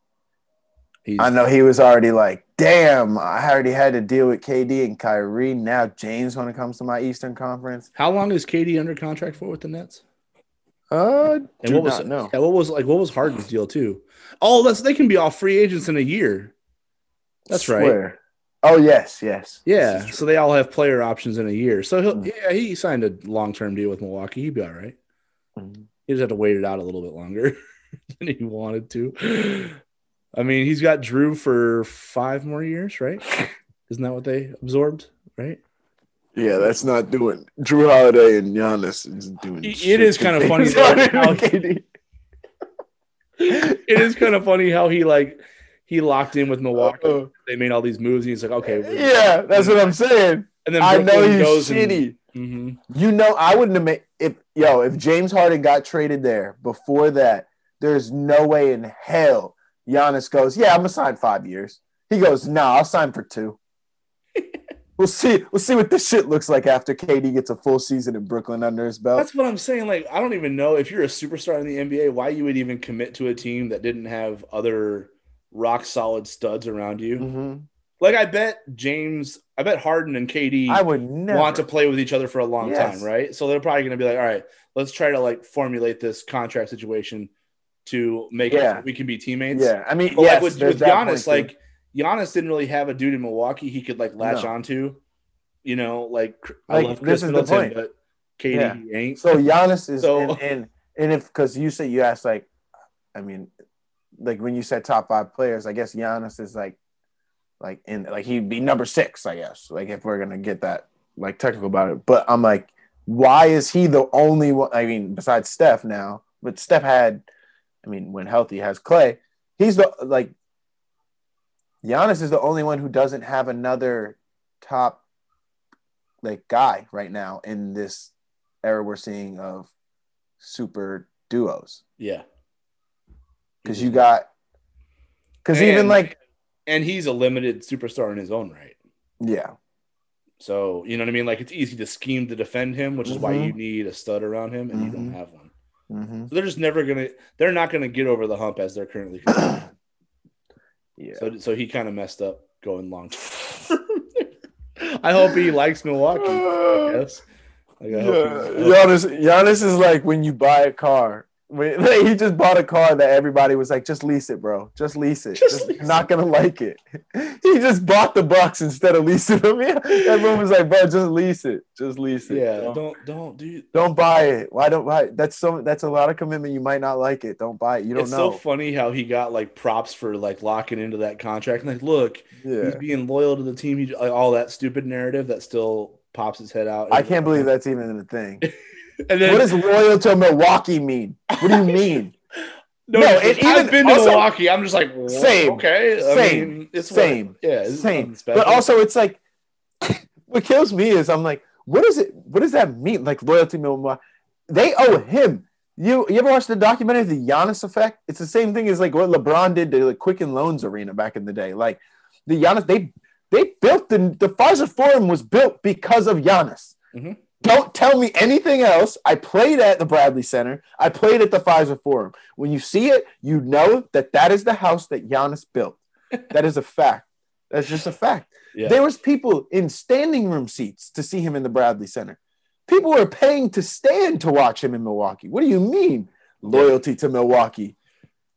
He's, I know he was already like, damn, I already had to deal with KD and Kyrie. Now James when it comes to my Eastern Conference. How long is KD under contract for with the Nets? Uh, And do what was know. yeah, what was like what was Harden's deal too? Oh, that's they can be all free agents in a year. That's right. Oh yes, yes. Yeah, This is true. so they all have player options in a year. So he'll, Mm. yeah, he signed a long term deal with Milwaukee. He'd be all right. Mhm. He just had to wait it out a little bit longer than he wanted to. I mean, he's got Jrue for five more years, right? Isn't that what they absorbed? Right? Yeah, that's not doing. Jrue Holiday and Giannis is doing. It- it shit is to kinda funny though, Harden how- and it is kind of funny how he like he locked in with Milwaukee. Uh, They made all these moves, and he's like, okay, we're- yeah, that's what I'm saying. And then I know Brooklyn he's goes and- shitty. Mhm. You know, I wouldn't have made if yo if James Harden got traded there before that. There's no way in hell Giannis goes, yeah, I'm gonna sign five years. He goes, no, nah, I'll sign for two. we'll see. We'll see what this shit looks like after KD gets a full season in Brooklyn under his belt. That's what I'm saying. Like, I don't even know if you're a superstar in the NBA, why you would even commit to a team that didn't have other rock solid studs around you. hmm Like I bet James, I bet Harden and KD I would never want to play with each other for a long Yes. time, right? So they're probably going to be like, all right, let's try to like formulate this contract situation to make Yeah. it we can be teammates. Yeah, I mean, But yes, like with, with Giannis, too. like Giannis didn't really have a dude in Milwaukee he could like latch No. onto. You know, like, I Like, love this Chris is the Middleton, point. but KD Yeah. he ain't. So Giannis is So- and, and and if because you said you asked like, I mean, like when you said top five players, I guess Giannis is like, like in like he'd be number six, I guess. Like if we're gonna get that like technical about it, but I'm like, why is he the only one? I mean, besides Steph now, but Steph had, I mean, when healthy has Clay. He's the like. Giannis is the only one who doesn't have another top like guy right now in this era we're seeing of super duos Yeah. because you got because even like and he's a limited superstar in his own right. yeah So you know what I mean? Like it's easy to scheme to defend him, which is why Mhm. you need a stud around him, and you don't Mhm. have one. Hmm So they're just never gonna. They're not gonna get over the hump as they're currently. yeah So so he kind of messed up going long. I hope he likes Milwaukee. I guess. Like, I yeah. Giannis, Giannis is like when you buy a car. When, like, he just bought a car that everybody was like, just lease it, bro. Just lease it. Just Just- lease you're not gonna like it. he just bought the Bucks instead of leasing them. Yeah. Everyone was like, bro, just lease it. Just lease it. yeah, Don't, don't don't do. don't buy it. Why don't buy it? That's so that's a lot of commitment. You might not like it. Don't buy it. You don't It's know. so funny how he got like props for like locking into that contract. And like, look, yeah. he's being loyal to the team. He, like, all that stupid narrative that still pops his head out. I can't believe that's even a thing. And then what does loyal to Milwaukee mean? What do you mean? no, no, it, it I've even- been to also- Milwaukee. I'm just like, Same. okay, I Same. mean, it's Same. What, yeah, it's Same. But also, it's like what kills me is I'm like, what is it? What does that mean? Like loyalty to Milwaukee? They owe him. You you ever watched the documentary The Giannis Effect? It's the same thing as like what LeBron did to the Quicken Loans Arena back in the day. Like the Giannis, they they built the the Fiserv Forum was built because of Giannis. Mhm. Don't tell me anything else. I played at the Bradley Center. I played at the Fiserv Forum. When you see it, you know that that is the house that Giannis built. That is a fact. That's just a fact. yeah. There was people in standing room seats to see him in the Bradley Center. People were paying to stand to watch him in Milwaukee. What do you mean loyalty to Milwaukee?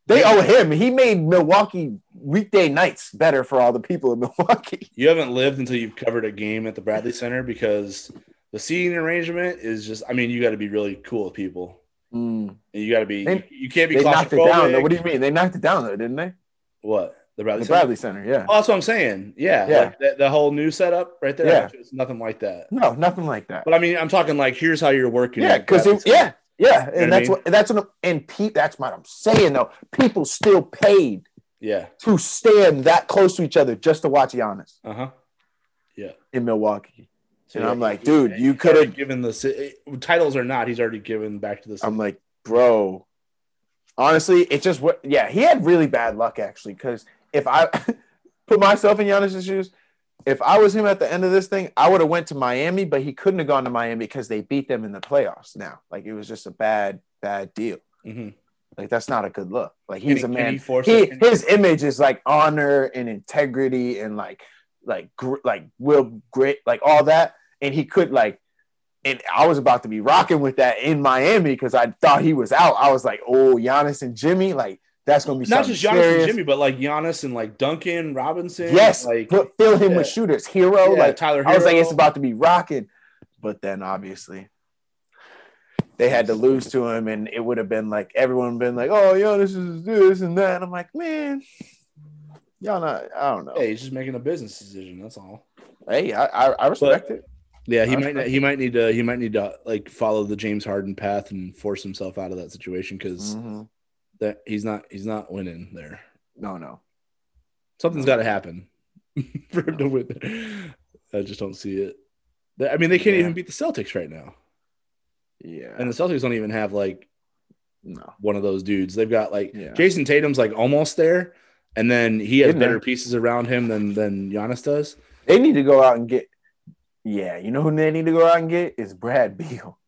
They owe him. He made Milwaukee weekday nights better for all the people in Milwaukee. you haven't lived until you've covered a game at the Bradley Center because the seating arrangement is just. I mean, you got to be really cool with people. And you got to be. They- you can't be They knocked it down. Though. What do you mean? They knocked it down though, didn't they? What the Bradley The Center? Bradley Center. Yeah. Oh, that's what I'm saying. Yeah, Yeah. Like the, the whole new setup right there. Yeah. it's nothing like that. No, nothing like that. But I mean, I'm talking like here's how you're working. Yeah, because yeah, yeah, what and that's mean? what that's what and Pete. That's what I'm saying though. People still paid yeah, to stand that close to each other just to watch Giannis uh huh. Yeah. In Milwaukee. So, And I'm like, he- dude, you coulda- given the titles or not. He's already given back to the. City. I'm like, bro. Honestly, it just what. Yeah, he had really bad luck actually. Because if I put myself in Giannis's shoes, if I was him at the end of this thing, I would have went to Miami, but he couldn't have gone to Miami because they beat them in the playoffs. Now, like it was just a bad, bad deal. Mhm. Like that's not a good look. Like he's he- a man. he force He, it? Can he- his image is like honor and integrity and like like gr- like will grit like all that. And he could like, and I was about to be rocking with that in Miami because I thought he was out. I was like, oh, Giannis and Jimmy, like that's gonna be not just Giannis serious. and Jimmy, but like Giannis and like Duncan Robinson. Yes, like fill him with shooters. Herro, yeah, like Tyler. I was like, it's about to be rocking. But then obviously they had to lose to him, and it would have been like everyone been like, oh, yo, this is this and that. And I'm like, man, y'all not, I don't know. Hey, he's just making a business decision. That's all. Hey, I, I, I respect it. Yeah, he might he might need to he might need to like follow the James Harden path and force himself out of that situation because Mhm. that he's not he's not winning there. No, no. Something's got to happen for him to win. I just don't see it. I mean, they can't Yeah. even beat the Celtics right now, Yeah. and the Celtics don't even have like no. one of those dudes. They've got like Yeah. Jayson Tatum's like almost there, and then he has there. better pieces around him than than Giannis does. They need to go out and get. Yeah, you know who they need to go out and get is Brad Beal.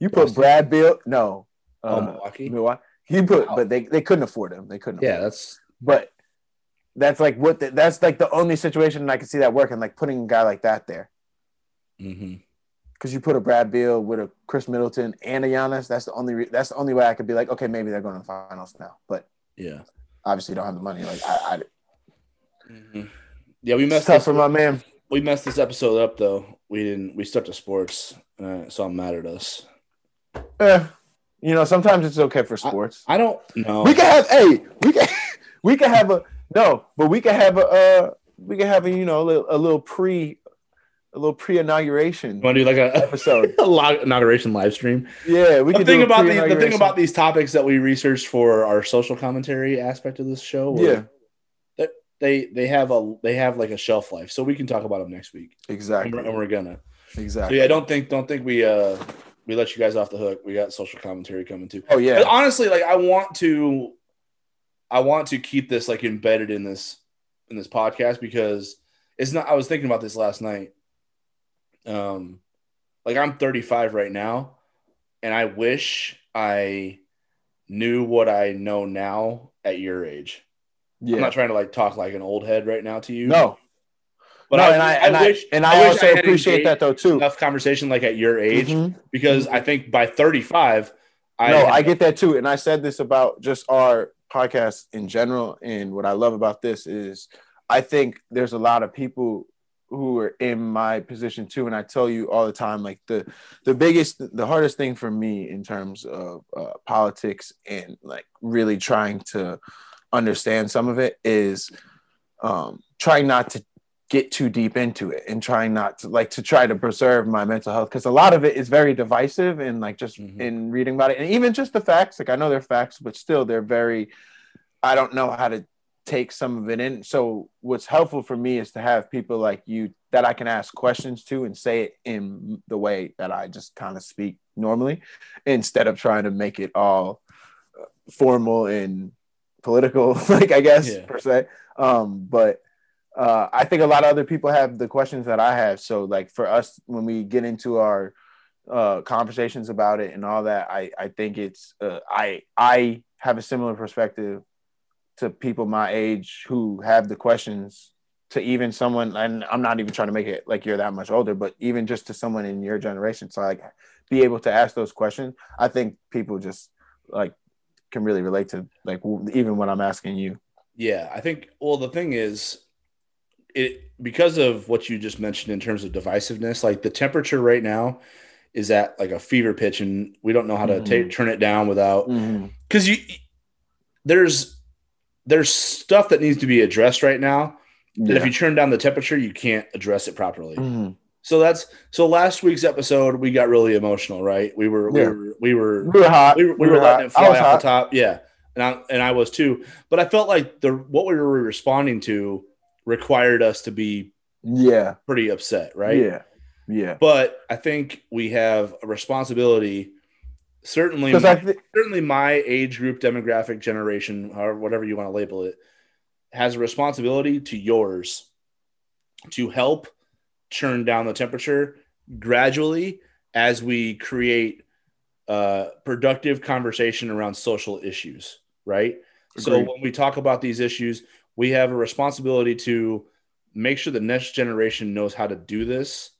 You put Brad Beal, no, Oh, uh, Milwaukee. Milwaukee. You put, Wow. but they, they couldn't afford him. They couldn't. Yeah, afford him. that's but that's like what the, that's like the only situation I can see that working, like putting a guy like that there. hmm Because you put a Brad Beal with a Khris Middleton and a Giannis, that's the only re- that's the only way I could be like, okay, maybe they're going to the finals now. But Yeah. obviously, don't have the money. Like I, I Mhm. Yeah, we it's messed tough this, for my man. We messed this episode up though. We didn't. We stuck to sports, uh, so I'm mad at us. Eh, you know, sometimes it's okay for sports. I don't know. we can have hey, we can we can have a no, but we can have a uh we can have a you know a little, a little pre a little pre inauguration want to do like a episode. a log- inauguration live stream. Yeah, we The can thing do a about the, the thing about these topics that we researched for our social commentary aspect of this show. yeah, they they have a they have like a shelf life, so we can talk about them next week, and exactly, we're, and we're gonna. So exactly. yeah, don't think don't think we uh we let you guys off the hook. We got social commentary coming too. Oh But yeah, honestly, like I want to, I want to keep this like embedded in this in this podcast because it's not. I was thinking about this last night. Um, like I'm 35 right now, and I wish I knew what I know now at your age. I'm not trying to like talk like an old head right now to you. No, but no, I, and I, and I, wish and I I, also I appreciate that though too. enough conversation like at your age Mhm. because I think by 35, I no, I get that too, and I said this about just our podcast in general. And what I love about this is, I think there's a lot of people who are in my position too, and I tell you all the time, like the the biggest, the hardest thing for me in terms of uh, politics and like really trying to understand some of it is um, trying not to get too deep into it and trying not to like to try to preserve my mental health because a lot of it is very divisive and like just Mhm. in reading about it and even just the facts like i know they're facts but still they're very i don't know how to take some of it in so what's helpful for me is to have people like you that i can ask questions to and say it in the way that i just kind of speak normally instead of trying to make it all uh, formal and political like i guess Yeah. per se um but uh, I think a lot of other people have the questions that I have. So, like for us, when we get into our uh, conversations about it and all that, I I think it's uh, I I have a similar perspective to people my age who have the questions to even someone and I'm not even trying to make it like you're that much older, but even just to someone in your generation. So like be able to ask those questions. I think people just like can really relate to like w- even when I'm asking you. Yeah, I think. Well, the thing is, it because of what you just mentioned in terms of divisiveness. Like the temperature right now is at like a fever pitch, and we don't know how to Mhm. turn it down without Mhm. because you there's there's stuff that needs to be addressed right now. That if you turn down the temperature, you can't address it properly. Mhm. So that's so. Last week's episode, we got really emotional, right? We were we were we were we were hot. we were, we were letting it fly off hot. the top. Yeah. And I, and I was too. But I felt like the what we were responding to required us to be Yeah. pretty upset, right? Yeah. Yeah. But I think we have a responsibility. Certainly, my, I think certainly my age group, demographic, generation, or whatever you want to label it, has a responsibility to yours to help turn down the temperature gradually as we create uh, productive conversation around social issues, right? So when we talk about these issues, we have a responsibility to make sure the next generation knows how to do this,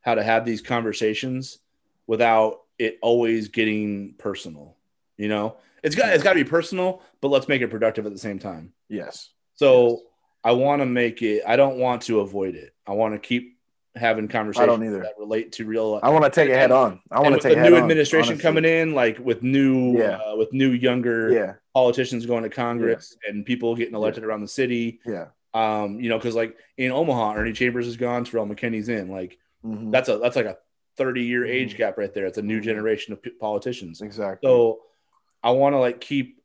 how to have these conversations without it always getting personal. You know, it's got it's got to be personal, but let's make it productive at the same time. yes. So I want to make it. I don't want to avoid it. I want to keep having conversations I don't either. that relate to real. I want to take it head on. I want to take the new administration on, coming in, like with new, Yeah. uh, with new younger Yeah. politicians going to Congress and people getting elected around the city. Yeah. Um, you know, because like in Omaha, Ernie Chambers is gone, Terrell McKinney's in. Like Mhm. that's a that's like a thirty year Mhm. age gap right there. It's a new Mhm. generation of p- politicians. Exactly. So I want to like keep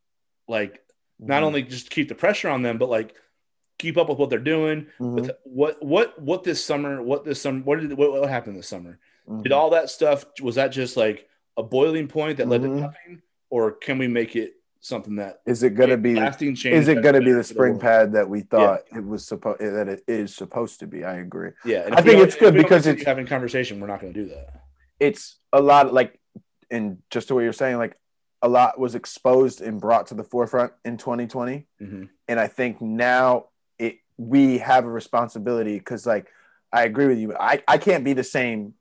like not Mhm. only just keep the pressure on them, but like keep up with what they're doing. Mhm. With what what what this summer, what this summer, what did what, what happened this summer? Did Mhm. all that stuff was that just like a boiling point that led to Mhm. nothing, or can we make it something that Is it gonna be? lasting change? Is it gonna be the spring world? pad that we thought it was supposed that it is supposed to be? I agree. Yeah, and I think it's good because it's- having conversation. We're not going to do that. It's a lot like, and just to what you're saying, like a lot was exposed and brought to the forefront in 2020. Mhm. and I think now we have a responsibility because like I agree with you. I, I can't be the same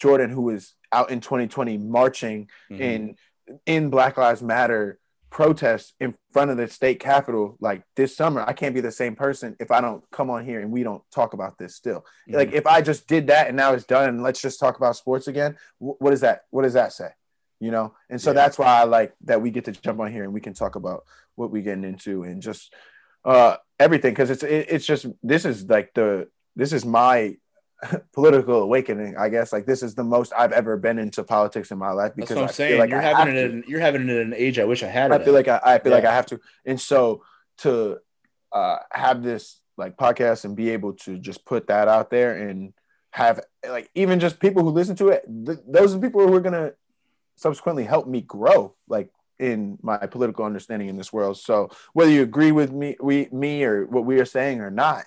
Jordan who was out in 2020 marching Mhm. in in Black Lives Matter protests in front of the state capitol like this summer. I can't be the same person if I don't come on here and we don't talk about this still. Like if I just did that and now it's done and let's just talk about sports again, wh- what that what does that say? You know? And so Yeah. that's why I like that we get to jump on here and we can talk about what we're getting into and just uh everything because it's it, it's just this is like the this is my political awakening i guess like this is the most i've ever been into politics in my life That's because what I'm I saying. like you're I having it. At, you're having it at an age I wish I had. I feel at. like I, I feel like I have to, and so to uh, have this like podcast and be able to just put that out there and have like even just people who listen to it, th- those are people who are gonna subsequently help me grow like in my political understanding in this world. So whether you agree with me, we me or what we are saying or not,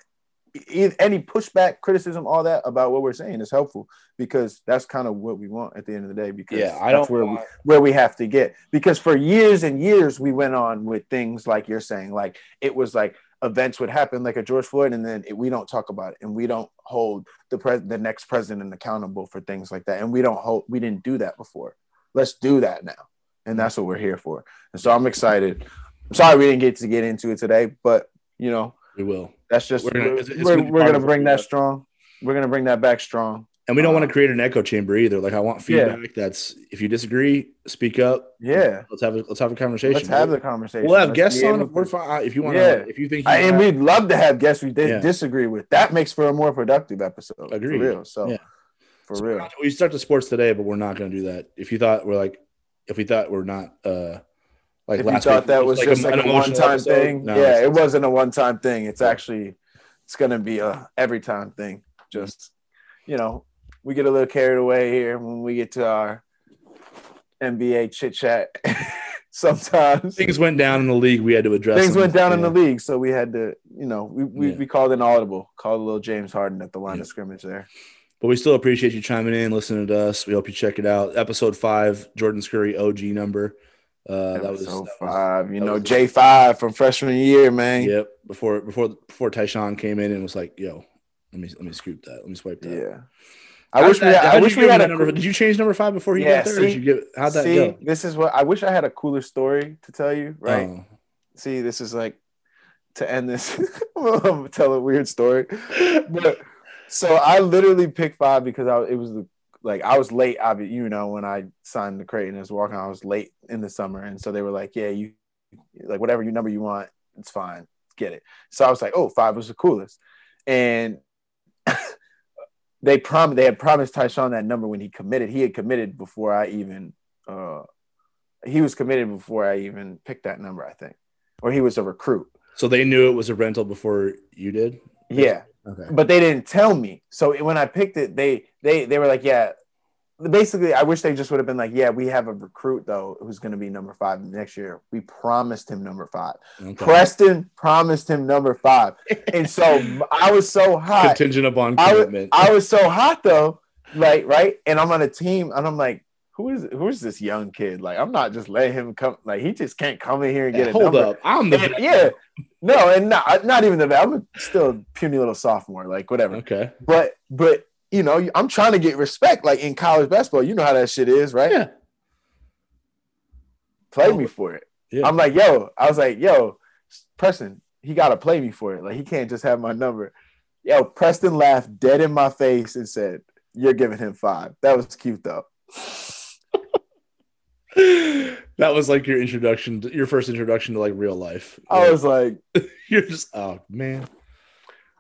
e- any pushback, criticism, all that about what we're saying is helpful because that's kind of what we want at the end of the day. Because yeah, I that's don't. where we where we have to get because for years and years we went on with things like you're saying like it was like events would happen like a George Floyd and then it, we don't talk about it and we don't hold the pres- the next president accountable for things like that and we don't hold we didn't do that before let's do that now and that's what we're here for and so I'm excited I'm sorry we didn't get to get into it today but you know we will, that's just We're gonna- gonna, it's- it's we're, gonna we're gonna bring that strong we're gonna bring that back strong and we don't want to um, create an echo chamber either. Like I want Yeah. feedback. That's if you disagree, speak up. yeah Let's have a let's have a conversation. let's have the conversation We'll have Let's guests on. able We're fine. If you want Yeah. to, if you think you I, and have- we'd love to have guests we did Yeah. disagree with. That makes for a more productive episode. Agreed. For real. So Yeah. for So real. we start the sports today, but we're not going to do that. If you thought we're like, if we thought we're not, uh, like If you thought week, that was like just an like a one time episode, thing, no, yeah, it wasn't a one time thing. It's Yeah. actually it's gonna be a every time thing. Just you know, we get a little carried away here when we get to our NBA chit chat. Sometimes things went down in the league. We had to address. things them. went down in the league, so we had to, you know, we we, Yeah. we called an audible, called a little James Harden at the line Yeah. of scrimmage there. But we still appreciate you chiming in, listening to us. We hope you check it out. Episode five, Jordan Scurry OG number. Uh, that was, so five. You know, J five from freshman year, man. Yep. Before before before Ty-Shon came in and was like, "Yo, let me let me scoop that. Let me swipe that." Yeah. I How'd wish we had, I wish we had a number. Did you change number five before he Yeah, got there? see- did you give how'd that see, go? this is what I wish I had a cooler story to tell you, right? Oh. See, this is like to end this. I'm gonna tell a weird story. But so I literally picked five because I it was the like I was late, I you know, when I signed the Creighton as walking, I was late in the summer. And so they were like, Yeah, you like whatever you number you want, it's fine. Get it. So I was like, Oh, five was the coolest. And they prom they had promised Ty-Shon that number when he committed. He had committed before I even uh he was committed before I even picked that number, I think. Or he was a recruit. So they knew it was a rental before you did. Yeah. Okay. But they didn't tell me. So when I picked it, they they they were like, Yeah. Basically, I wish they just would have been like, Yeah, we have a recruit though who's gonna be number five next year. We promised him number five. okay. Preston promised him number five. And so I was so hot. Contingent upon I was, commitment. I was so hot though, like right, and I'm on a team, and I'm like, who is who is this young kid? Like, I'm not just letting him come. Like, he just can't come in here and get a Hold number. up. I'm the And, yeah, no, and not uh, not even the. I'm still a puny little sophomore, like whatever. Okay. But but you know, I'm trying to get respect, like in college basketball. You know how that shit is, right? Yeah. Play oh, me for it. Yeah. I'm like, yo, I was like, yo, Preston, he got to play me for it. Like, he can't just have my number. Yo, Preston laughed dead in my face and said, You're giving him five. That was cute, though. That was like your introduction, to, your first introduction to like real life. I was like, You're just oh man.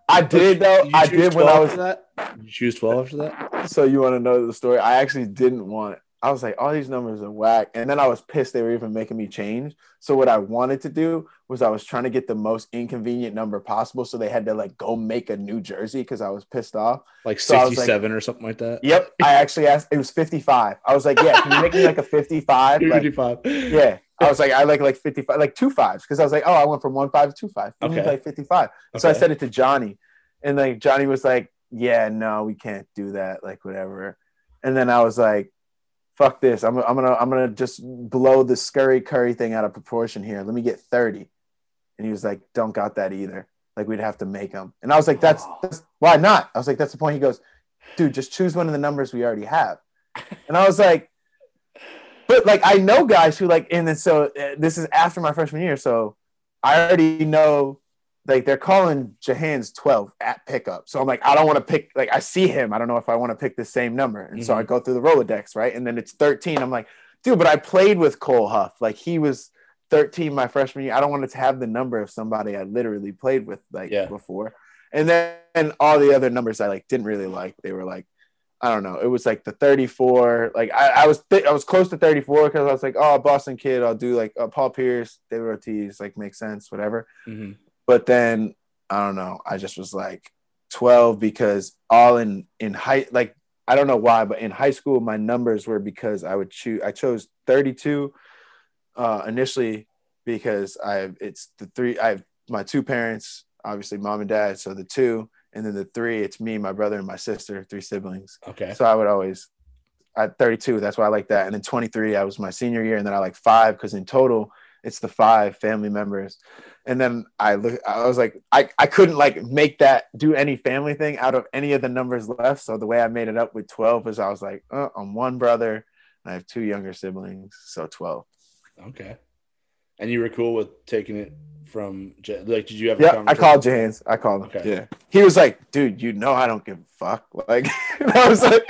I did, though. I did when I was. that. You choose twelve after that. So, you want to know the story? I actually didn't want. I was like, all these numbers are whack. And then I was pissed they were even making me change. So, what I wanted to do was I was trying to get the most inconvenient number possible. So, they had to like go make a new jersey because I was pissed off. Like So I was like- sixty-seven or something like that. Yep. I actually asked, it was 55. I was like, yeah, can you make me like a 55? Like, 55. yeah. I was like, I like like 55, like two fives. Cause I was like, oh, I went from one five to two five. You Okay. like 55. So I said it to Johnny. And like Johnny was like, yeah, no, we can't do that. Like whatever. And then I was like, fuck this. I'm, I'm gonna I'm gonna just blow the scurry curry thing out of proportion here. Let me get 30. And he was like, don't got that either. like we'd have to make them. And I was like, that's, that's why not? I was like, that's the point. He goes, dude, just choose one of the numbers we already have. And I was like, but like I know guys who like, and then so uh, this is after my freshman year, so I already know like they're calling Jahenns 12 at pickup. So I'm like, I don't want to pick, like, I see him. I don't know if I want to pick the same number. And mm-hmm. so I go through the Rolodex, right? And then it's 13. I'm like, dude, but I played with Cole Huff. Like, he was 13 my freshman year. I don't want to have the number of somebody I literally played with, like, yeah. before. And then and all the other numbers I like didn't really like. They were like, I don't know. It was like the 34. Like I, I was th- I was close to 34 because I was like, oh, Boston kid. I'll do like uh, Paul Pierce, David Ortiz. Like makes sense, whatever. Mm-hmm. But then I don't know. I just was like 12 because all in in high like I don't know why, but in high school my numbers were because I would choose. I chose 32 uh, initially because I it's the three. I have my two parents, obviously mom and dad. So the two and then the three, it's me, my brother, and my sister, three siblings. Okay. So I would always at 32, that's why I like that. And then 23, I was my senior year, and then I like five because in total it's the five family members. And then I look, I was like, I, I couldn't like make that do any family thing out of any of the numbers left. So the way I made it up with 12 was I was like, uh, I'm one brother, I have two younger siblings, so 12. Okay. And you were cool with taking it from like did you have yeah i called James. i called him okay. yeah he was like dude you know i don't give a fuck like i was like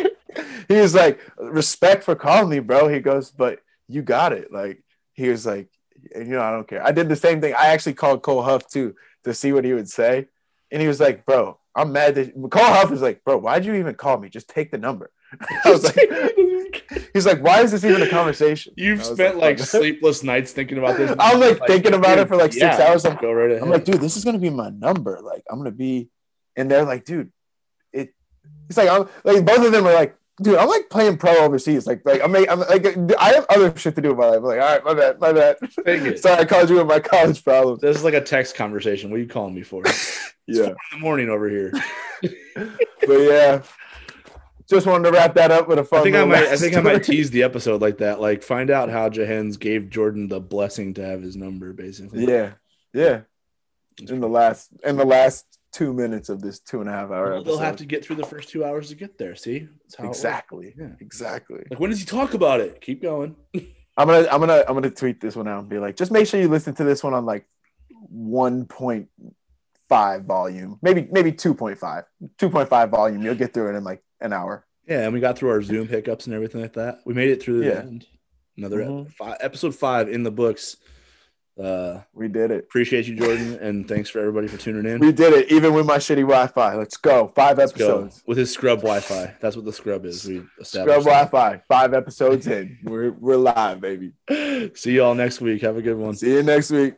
he was like respect for calling me bro he goes but you got it like he was like you know i don't care i did the same thing i actually called cole huff too to see what he would say and he was like bro i'm mad that cole huff was like bro why'd you even call me just take the number i was like He's like, why is this even a conversation? You've spent like, like sleepless nights thinking about this. I'm like, like thinking about it for like six yeah, hours. I'm, go right ahead. I'm like, dude, this is gonna be my number. Like, I'm gonna be, and they're like, dude, it. It's like, I'm like both of them are like, dude, I'm like playing pro overseas. Like, like I'm, I'm like, I have other shit to do in my life. I'm like, all right, my bad, my bad. Sorry, I called you with my college problems. This is like a text conversation. What are you calling me for? yeah, in the morning over here. but yeah, just wanted to wrap that up with a fun. I think I might. I think I might tease the episode like that. Like find out how Jahenns gave Jordan the blessing to have his number, basically. Yeah, yeah. In the last in the last two minutes of this two and a half hour well, They'll have to get through the first two hours to get there. See, exactly. Yeah, exactly. Like when does he talk about it? Keep going. I'm gonna I'm gonna I'm gonna tweet this one out and be like, just make sure you listen to this one on like one point five volume, maybe maybe 2.5, 2.5 volume. You'll get through it in like an hour. Yeah, and we got through our Zoom hiccups and everything like that. We made it through the yeah. end. Another mm-hmm. five, episode five in the books. Uh, we did it. Appreciate you, Jordan, and thanks for everybody for tuning in. We did it, even with my shitty Wi-Fi. Let's go. 5 Let's episodes go. with his scrub Wi-Fi. That's what the scrub is. We scrub Wi-Fi. Five episodes in. We're we're live, baby. See y'all next week. Have a good one. See you next week.